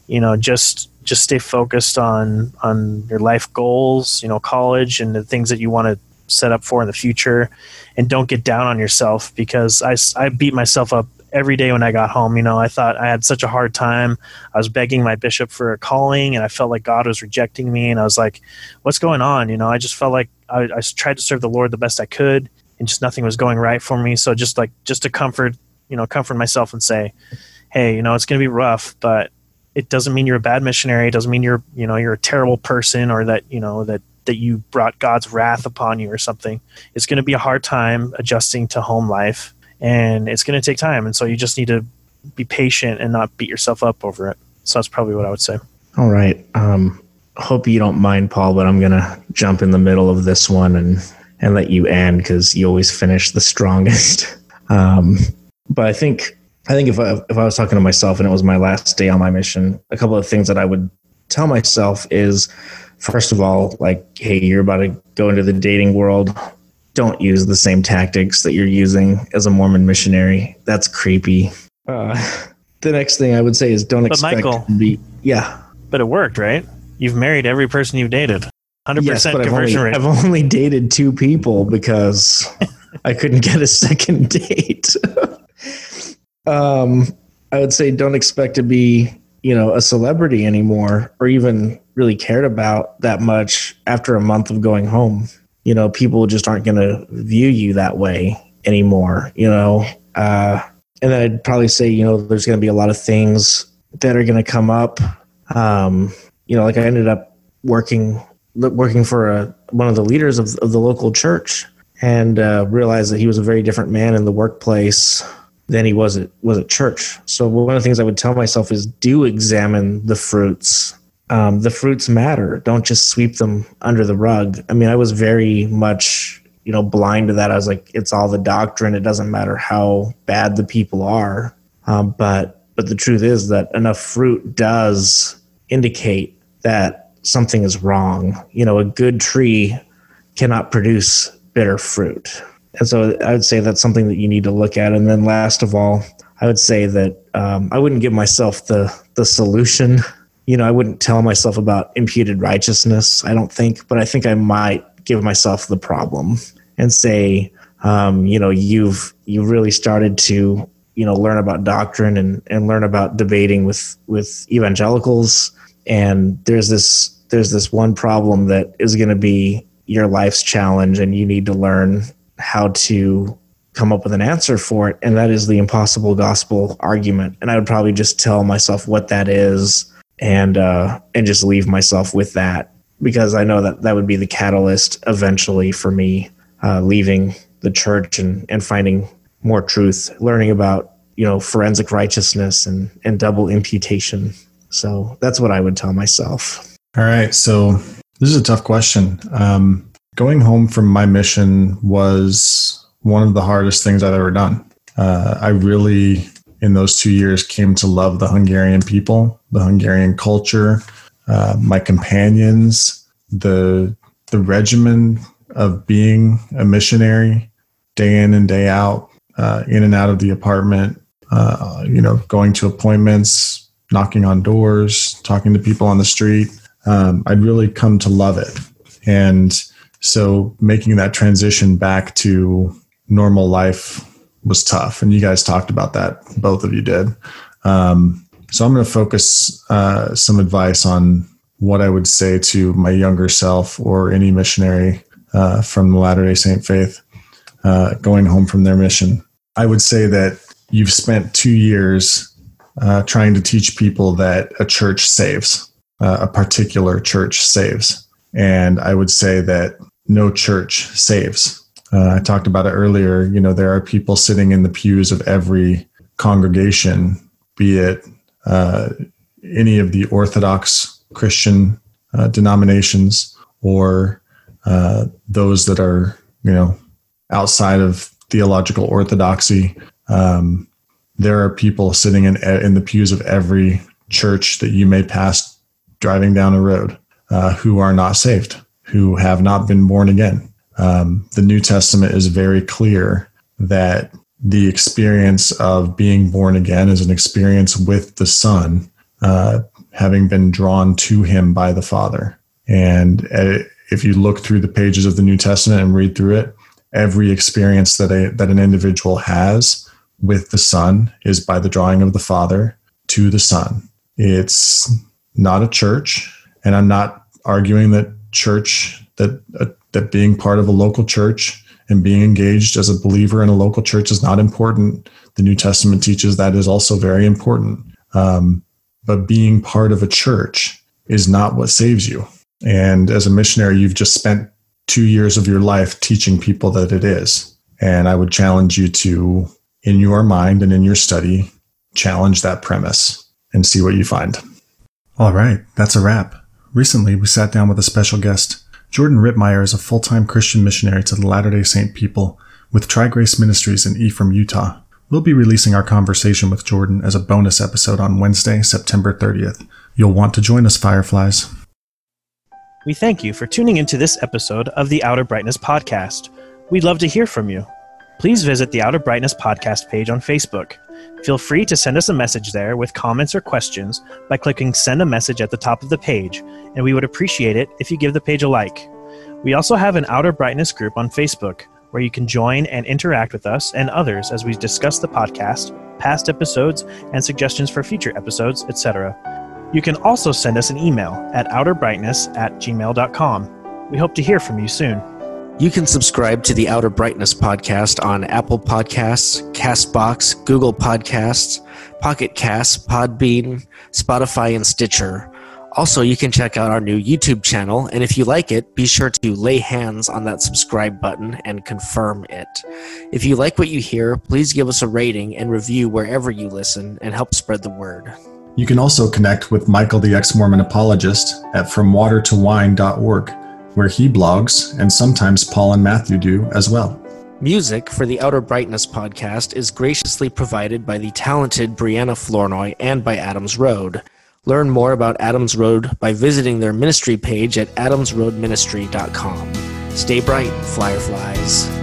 You know just just stay focused on on your life goals you know college and the things that you want to set up for in the future and don't get down on yourself because I, I beat myself up every day when I got home. You know, I thought I had such a hard time. I was begging my bishop for a calling and I felt like God was rejecting me. And I was like, what's going on? You know, I just felt like I, I tried to serve the Lord the best I could and just nothing was going right for me. So just like, just to comfort, you know, comfort myself and say, hey, you know, it's going to be rough, but it doesn't mean you're a bad missionary. It doesn't mean you're, you know, you're a terrible person or that, you know, that that you brought God's wrath upon you or something. It's going to be a hard time adjusting to home life and it's going to take time. And so you just need to be patient and not beat yourself up over it. So that's probably what I would say. All right. Um, hope you don't mind, Paul, but I'm going to jump in the middle of this one and, and let you end because you always finish the strongest. um, but I think I think if I, if I was talking to myself and it was my last day on my mission, a couple of things that I would tell myself is first of all, like, hey, you're about to go into the dating world. Don't use the same tactics that you're using as a Mormon missionary. That's creepy. Uh, the next thing I would say is don't But expect Michael- to be. Yeah. But it worked, right? You've married every person you've dated. 100% Yes, but I've only, conversion rate. I've only dated two people because I couldn't get a second date. um, I would say don't expect to be, you know, a celebrity anymore or even really cared about that much after a month of going home. You know, people just aren't going to view you that way anymore, you know. Uh, and then I'd probably say, you know, there's going to be a lot of things that are going to come up. Um, you know, like I ended up working working for a, one of the leaders of, of the local church and uh, realized that he was a very different man in the workplace than he was at was at church. So one of the things I would tell myself is do examine the fruits. Um, the fruits matter. Don't just sweep them under the rug. I mean, I was very much you know blind to that. I was like, it's all the doctrine. It doesn't matter how bad the people are. Um, but but the truth is that enough fruit does indicate that something is wrong. You know, a good tree cannot produce bitter fruit. And so I would say that's something that you need to look at. And then last of all, I would say that um, I wouldn't give myself the the solution. You know, I wouldn't tell myself about imputed righteousness. I don't think, but I think I might give myself the problem and say, um, you know, you've you really started to you know learn about doctrine and and learn about debating with with evangelicals. And there's this there's this one problem that is going to be your life's challenge, and you need to learn how to come up with an answer for it and that is the impossible gospel argument and i would probably just tell myself what that is and uh and just leave myself with that because i know that that would be the catalyst eventually for me uh leaving the church and and finding more truth learning about you know forensic righteousness and and double imputation so that's what i would tell myself All right. So this is a tough question. Um, going home from my mission was one of the hardest things I've ever done. Uh, I really, in those two years, came to love the Hungarian people, the Hungarian culture, uh, my companions, the the regimen of being a missionary, day in and day out, uh, in and out of the apartment. Uh, you know, going to appointments, knocking on doors, talking to people on the street. Um, I'd really come to love it, and so making that transition back to normal life was tough. And you guys talked about that, both of you did. Um, so I'm going to focus uh, some advice on what I would say to my younger self or any missionary uh, from the Latter day Saint faith uh, going home from their mission. I would say that you've spent two years uh, trying to teach people that a church saves, uh, a particular church saves. And I would say that no church saves. Uh, I talked about it earlier. You know, there are people sitting in the pews of every congregation, be it uh, any of the Orthodox Christian uh, denominations or uh, those that are, you know, outside of theological orthodoxy. Um, there are people sitting in in the pews of every church that you may pass driving down a road uh, who are not saved who have not been born again. Um, the New Testament is very clear that the experience of being born again is an experience with the Son, uh, having been drawn to Him by the Father. And uh, if you look through the pages of the New Testament and read through it, every experience that a that an individual has with the Son is by the drawing of the Father to the Son. It's not a church, and I'm not arguing that church that uh, that being part of a local church and being engaged as a believer in a local church is not important. The New Testament teaches that is also very important. Um, but being part of a church is not what saves you. And as a missionary, you've just spent two years of your life teaching people that it is. And I would challenge you to, in your mind and in your study, challenge that premise and see what you find. All right, that's a wrap. Recently, we sat down with a special guest. Jordan Rittmeyer is a full time Christian missionary to the Latter day Saint people with Tri Grace Ministries in Ephraim, Utah. We'll be releasing our conversation with Jordan as a bonus episode on Wednesday, September 30th. You'll want to join us, Fireflies. We thank you for tuning into this episode of the Outer Brightness Podcast. We'd love to hear from you. Please visit the Outer Brightness Podcast page on Facebook. Feel free to send us a message there with comments or questions by clicking Send a Message at the top of the page, and we would appreciate it if you give the page a like. We also have an Outer Brightness group on Facebook where you can join and interact with us and others as we discuss the podcast, past episodes, and suggestions for future episodes, etc. You can also send us an email at outerbrightness at gmail.com. We hope to hear from you soon. You can subscribe to the Outer Brightness podcast on Apple Podcasts, Castbox, Google Podcasts, Pocket Casts, Podbean, Spotify, and Stitcher. Also, you can check out our new YouTube channel, and if you like it, be sure to lay hands on that subscribe button and confirm it. If you like what you hear, please give us a rating and review wherever you listen and help spread the word. You can also connect with Michael the Ex Mormon Apologist at FromWaterToWine.org, where he blogs, and sometimes Paul and Matthew do as well. Music for the Outer Brightness podcast is graciously provided by the talented Brianna Flournoy and by Adams Road. Learn more about Adams Road by visiting their ministry page at adamsroadministry.com. Stay bright, fireflies.